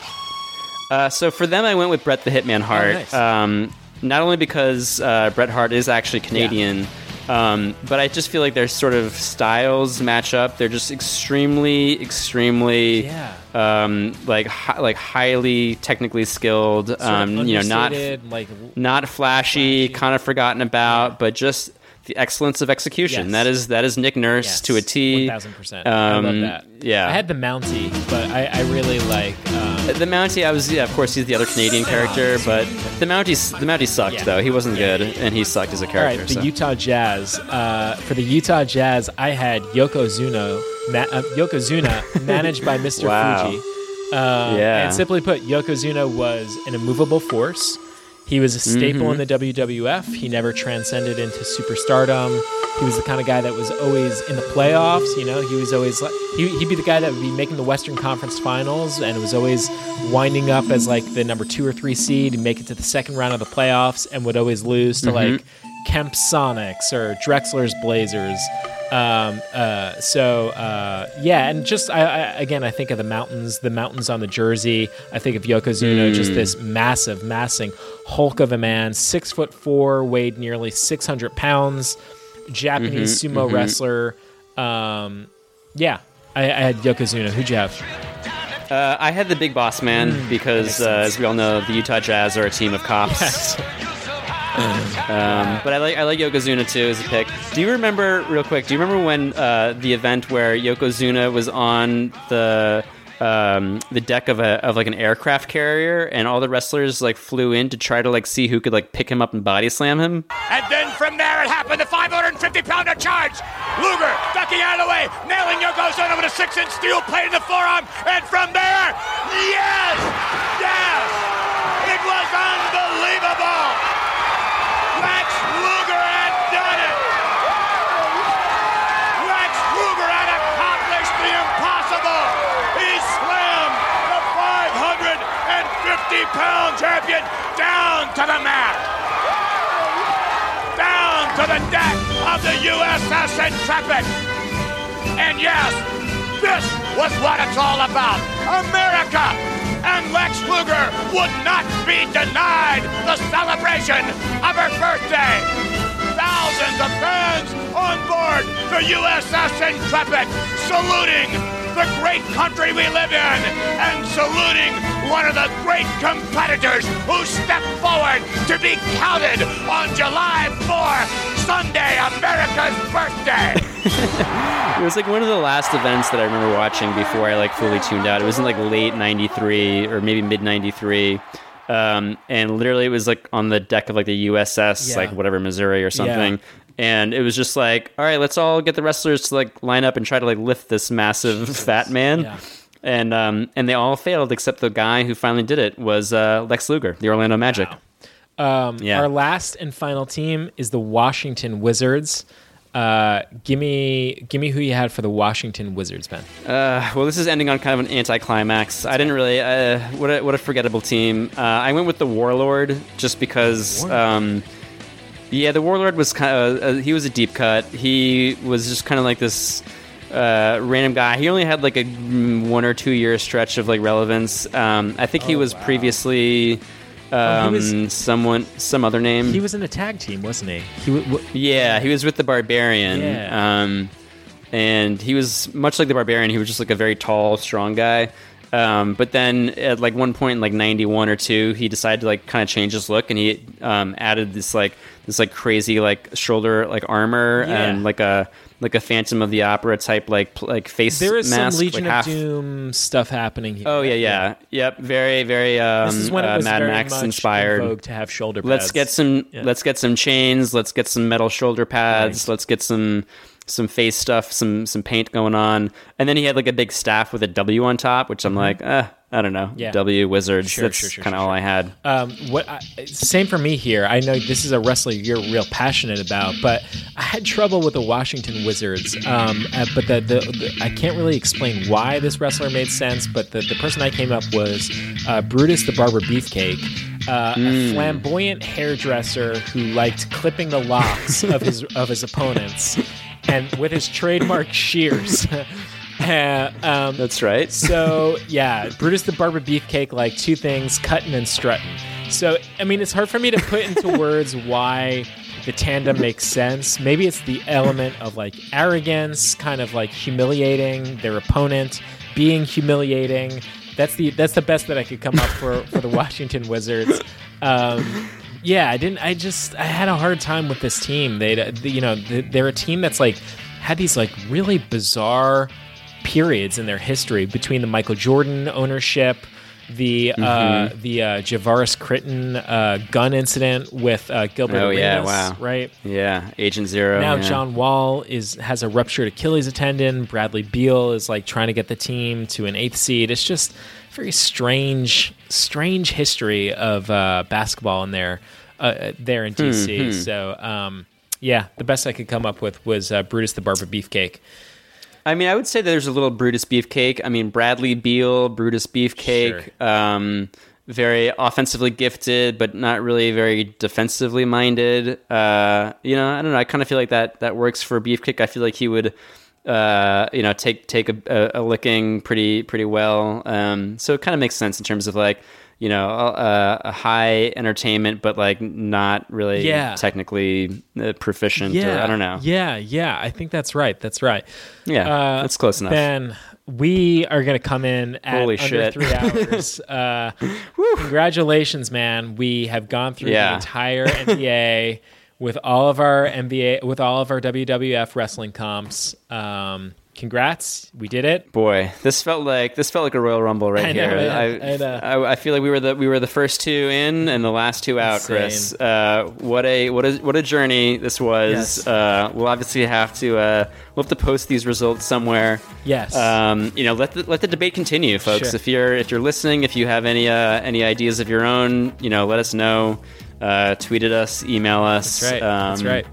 Uh, so for them, I went with Bret the Hitman Hart. nice. um, not only because uh, Bret Hart is actually Canadian, um, but I just feel like their sort of styles match up. They're just extremely, extremely, Yeah. um, like hi- like highly technically skilled. Sort of Um, you know, not like not flashy, Flashy. kind of forgotten about, but just the excellence of execution. Yes. That is that is Nick Nurse yes, to a T. One thousand percent. I love Um, that. yeah. I had the Mountie, but I, I really like. Um, The Mountie, I was yeah, of course he's the other Canadian character, but the Mountie the Mountie sucked Yeah. though. He wasn't good, and he sucked as a character. right, the so. Utah Jazz. Uh, for the Utah Jazz, I had Yokozuna, ma- uh, Yokozuna, managed by Mr. Wow. Fuji. Uh, Yeah. And simply put, Yokozuna was an immovable force. He was a staple Mm-hmm. in the WWF. He never transcended into superstardom. He was the kind of guy that was always in the playoffs. You know, he was always like he, he'd be the guy that would be making the Western Conference Finals and was always winding up as like the number two or three seed and make it to the second round of the playoffs and would always lose to Mm-hmm. like Kemp Sonics or Drexler's Blazers. Um, uh, so uh, yeah, and just I, I, again, I think of the mountains, the mountains on the jersey. I think of Yokozuna, just this massive, massing Hulk of a man, six foot four, weighed nearly six hundred pounds, Japanese sumo wrestler. Um, yeah, I, I had Yokozuna. Who'd you have? Uh, I had the big boss man because, uh, as we all know, the Utah Jazz are a team of cops. Um, but I like I like Yokozuna too as a pick. Do you remember real quick? Do you remember when uh, the event where Yokozuna was on the um, the deck of a of like an aircraft carrier and all the wrestlers like flew in to try to like see who could like pick him up and body slam him? And then from there it happened, the 550 pounder charge. Luger ducking out of the way, nailing Yokozuna with a six inch steel plate in the forearm. And from there, yes, yes, it was unbelievable. Pound champion down to the mat down to the deck of the USS Intrepid. And yes, this was what it's all about. America and Lex Luger would not be denied the celebration of her birthday. Thousands of fans on board the USS Intrepid saluting the great country we live in and saluting one of the great competitors who stepped forward to be counted on July 4, Sunday, America's birthday. It was like one of the last events that I remember watching before I like fully tuned out. It was in like late '93 or maybe mid '93. Um, and literally, it was like on the deck of like the USS, Yeah. like whatever Missouri or something. And it was just like, all right, let's all get the wrestlers to like line up and try to like lift this massive fat man. Yeah. And um, and they all failed except the guy who finally did it was uh, Lex Luger, the Orlando Magic. Um, Yeah. Our last and final team is the Washington Wizards. Uh, give me, give me who you had for the Washington Wizards, Ben. Uh, well, this is ending on kind of an anticlimax. I didn't really. Uh, what a what a forgettable team. Uh, I went with the Warlord just because. Um, yeah, the Warlord was kind of. Uh, he was a deep cut. He was just kind of like this uh, random guy. He only had like a mm, one or two year stretch of like relevance. Um, I think he was previously. Oh, he Um, was- someone, some other name. He was in a tag team, wasn't he? He w- w- Yeah, he was with the Barbarian. Yeah. Um, and he was much like the Barbarian. He was just like a very tall, strong guy. Um, but then at like one point in like 91 or 2, he decided to like kind of change his look and he um, added this like this like crazy like shoulder like armor Yeah. and like a like a Phantom of the Opera type like like face there is mask, some Legion like half- of Doom stuff happening here. Oh yeah, yeah, yep. Very, very um, This is when it uh, was Mad Max inspired. to have shoulder Let's get some. Yeah. Let's get some chains. Let's get some metal shoulder pads. Let's get some some face stuff. Some some paint going on. And then he had like a big staff with a W on top, which I'm like, eh, I don't know. Mm-hmm. Yeah. W Wizards. Sure, That's sure, sure, kind of all I had. Um, what I, same for me here. I know this is a wrestler you're real passionate about, but I had trouble with the Washington Wizards. Um, uh, but the, the, the I can't really explain why this wrestler made sense. But the, the person I came up was uh, Brutus the Barber Beefcake. Uh, A flamboyant hairdresser who liked clipping the locks of his of his opponents, and with his trademark shears. Uh, um, That's right. so yeah, Brutus the Barber Beefcake, like two things, cutting and strutting. So I mean, it's hard for me to put into words why the tandem makes sense. Maybe it's the element of like arrogance, kind of like humiliating their opponent, being humiliating. That's the that's the best that I could come up for for the Washington Wizards. Um, yeah, I didn't. I just I had a hard time with this team. They, you know, they're a team that's like had these like really bizarre periods in their history between the Michael Jordan ownership the uh, Mhm. the uh, Javaris Crittenton uh, gun incident with uh, Gilbert Oh yeah, wow. right? Yeah, Agent Zero. now yeah. John Wall is has a ruptured Achilles tendon. Bradley Beal is like trying to get the team to an eighth seed. It's just very strange, strange history of uh, basketball in there, uh, there in DC. Hmm, hmm. So um, yeah, the best I could come up with was uh, Brutus the Barber Beefcake. I mean, I would say that there's a little Brutus Beefcake. I mean, Bradley Beal, Brutus Beefcake, um, very offensively gifted, but not really very defensively minded. Uh, you know, I don't know. I kind of feel like that that works for Beefcake. I feel like he would, uh, you know, take take a, a, a licking pretty pretty well. Um, so it kind of makes sense in terms of like. You know, a, a high entertainment, but like not really Yeah. technically uh, proficient. or- Yeah, I don't know. Yeah, yeah, I think that's right. That's right. Yeah, Uh, that's close enough. Ben, we are going to come in at Holy under shit. three hours. uh, congratulations, man! We have gone through the entire NBA with all of our NBA, with all of our WWF wrestling comps. Um, congrats, we did it. Boy, this felt like this felt like a Royal Rumble right I know, here. I, I know. I, I feel like we were the we were the first two in and the last two out, Chris. Uh, what a what a what a journey this was. Yes. Uh, we'll obviously have to uh, we'll have to post these results somewhere. Yes. Um, you know, let the let the debate continue, folks. Sure. If you're if you're listening, if you have any uh, any ideas of your own, you know, let us know. Uh, tweet at us, email us. That's right. That's Um, right.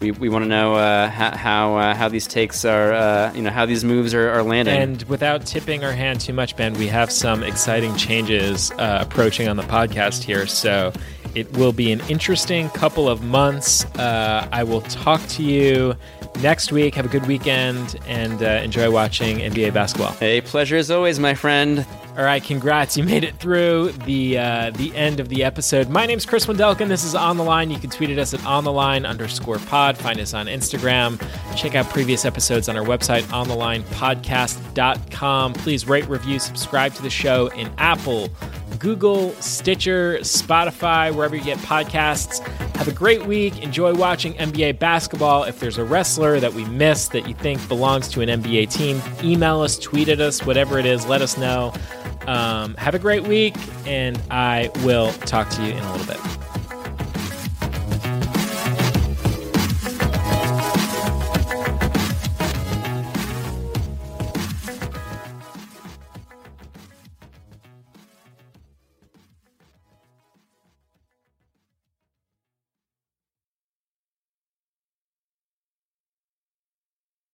We, we want to know uh, how how, uh, how these takes are uh, you know how these moves are, are landing. And without tipping our hand too much, Ben, we have some exciting changes uh, approaching on the podcast here. So it will be an interesting couple of months. Uh, I will talk to you next week. Have a good weekend and uh, enjoy watching NBA basketball. A pleasure as always, my friend. All right, congrats! You made it through the uh, the end of the episode. My name's Chris Wendelken. This is On the Line. You can tweet at us at On the Line underscore Pod. Find us on Instagram. Check out previous episodes on our website, OnTheLinePodcast.com. Please rate, review, subscribe to the show in Apple, Google, Stitcher, Spotify, wherever you get podcasts. Have a great week. Enjoy watching NBA basketball. If there's a wrestler that we missed that you think belongs to an NBA team, email us, tweet at us, whatever it is, let us know. Um, have a great week, and I will talk to you in a little bit.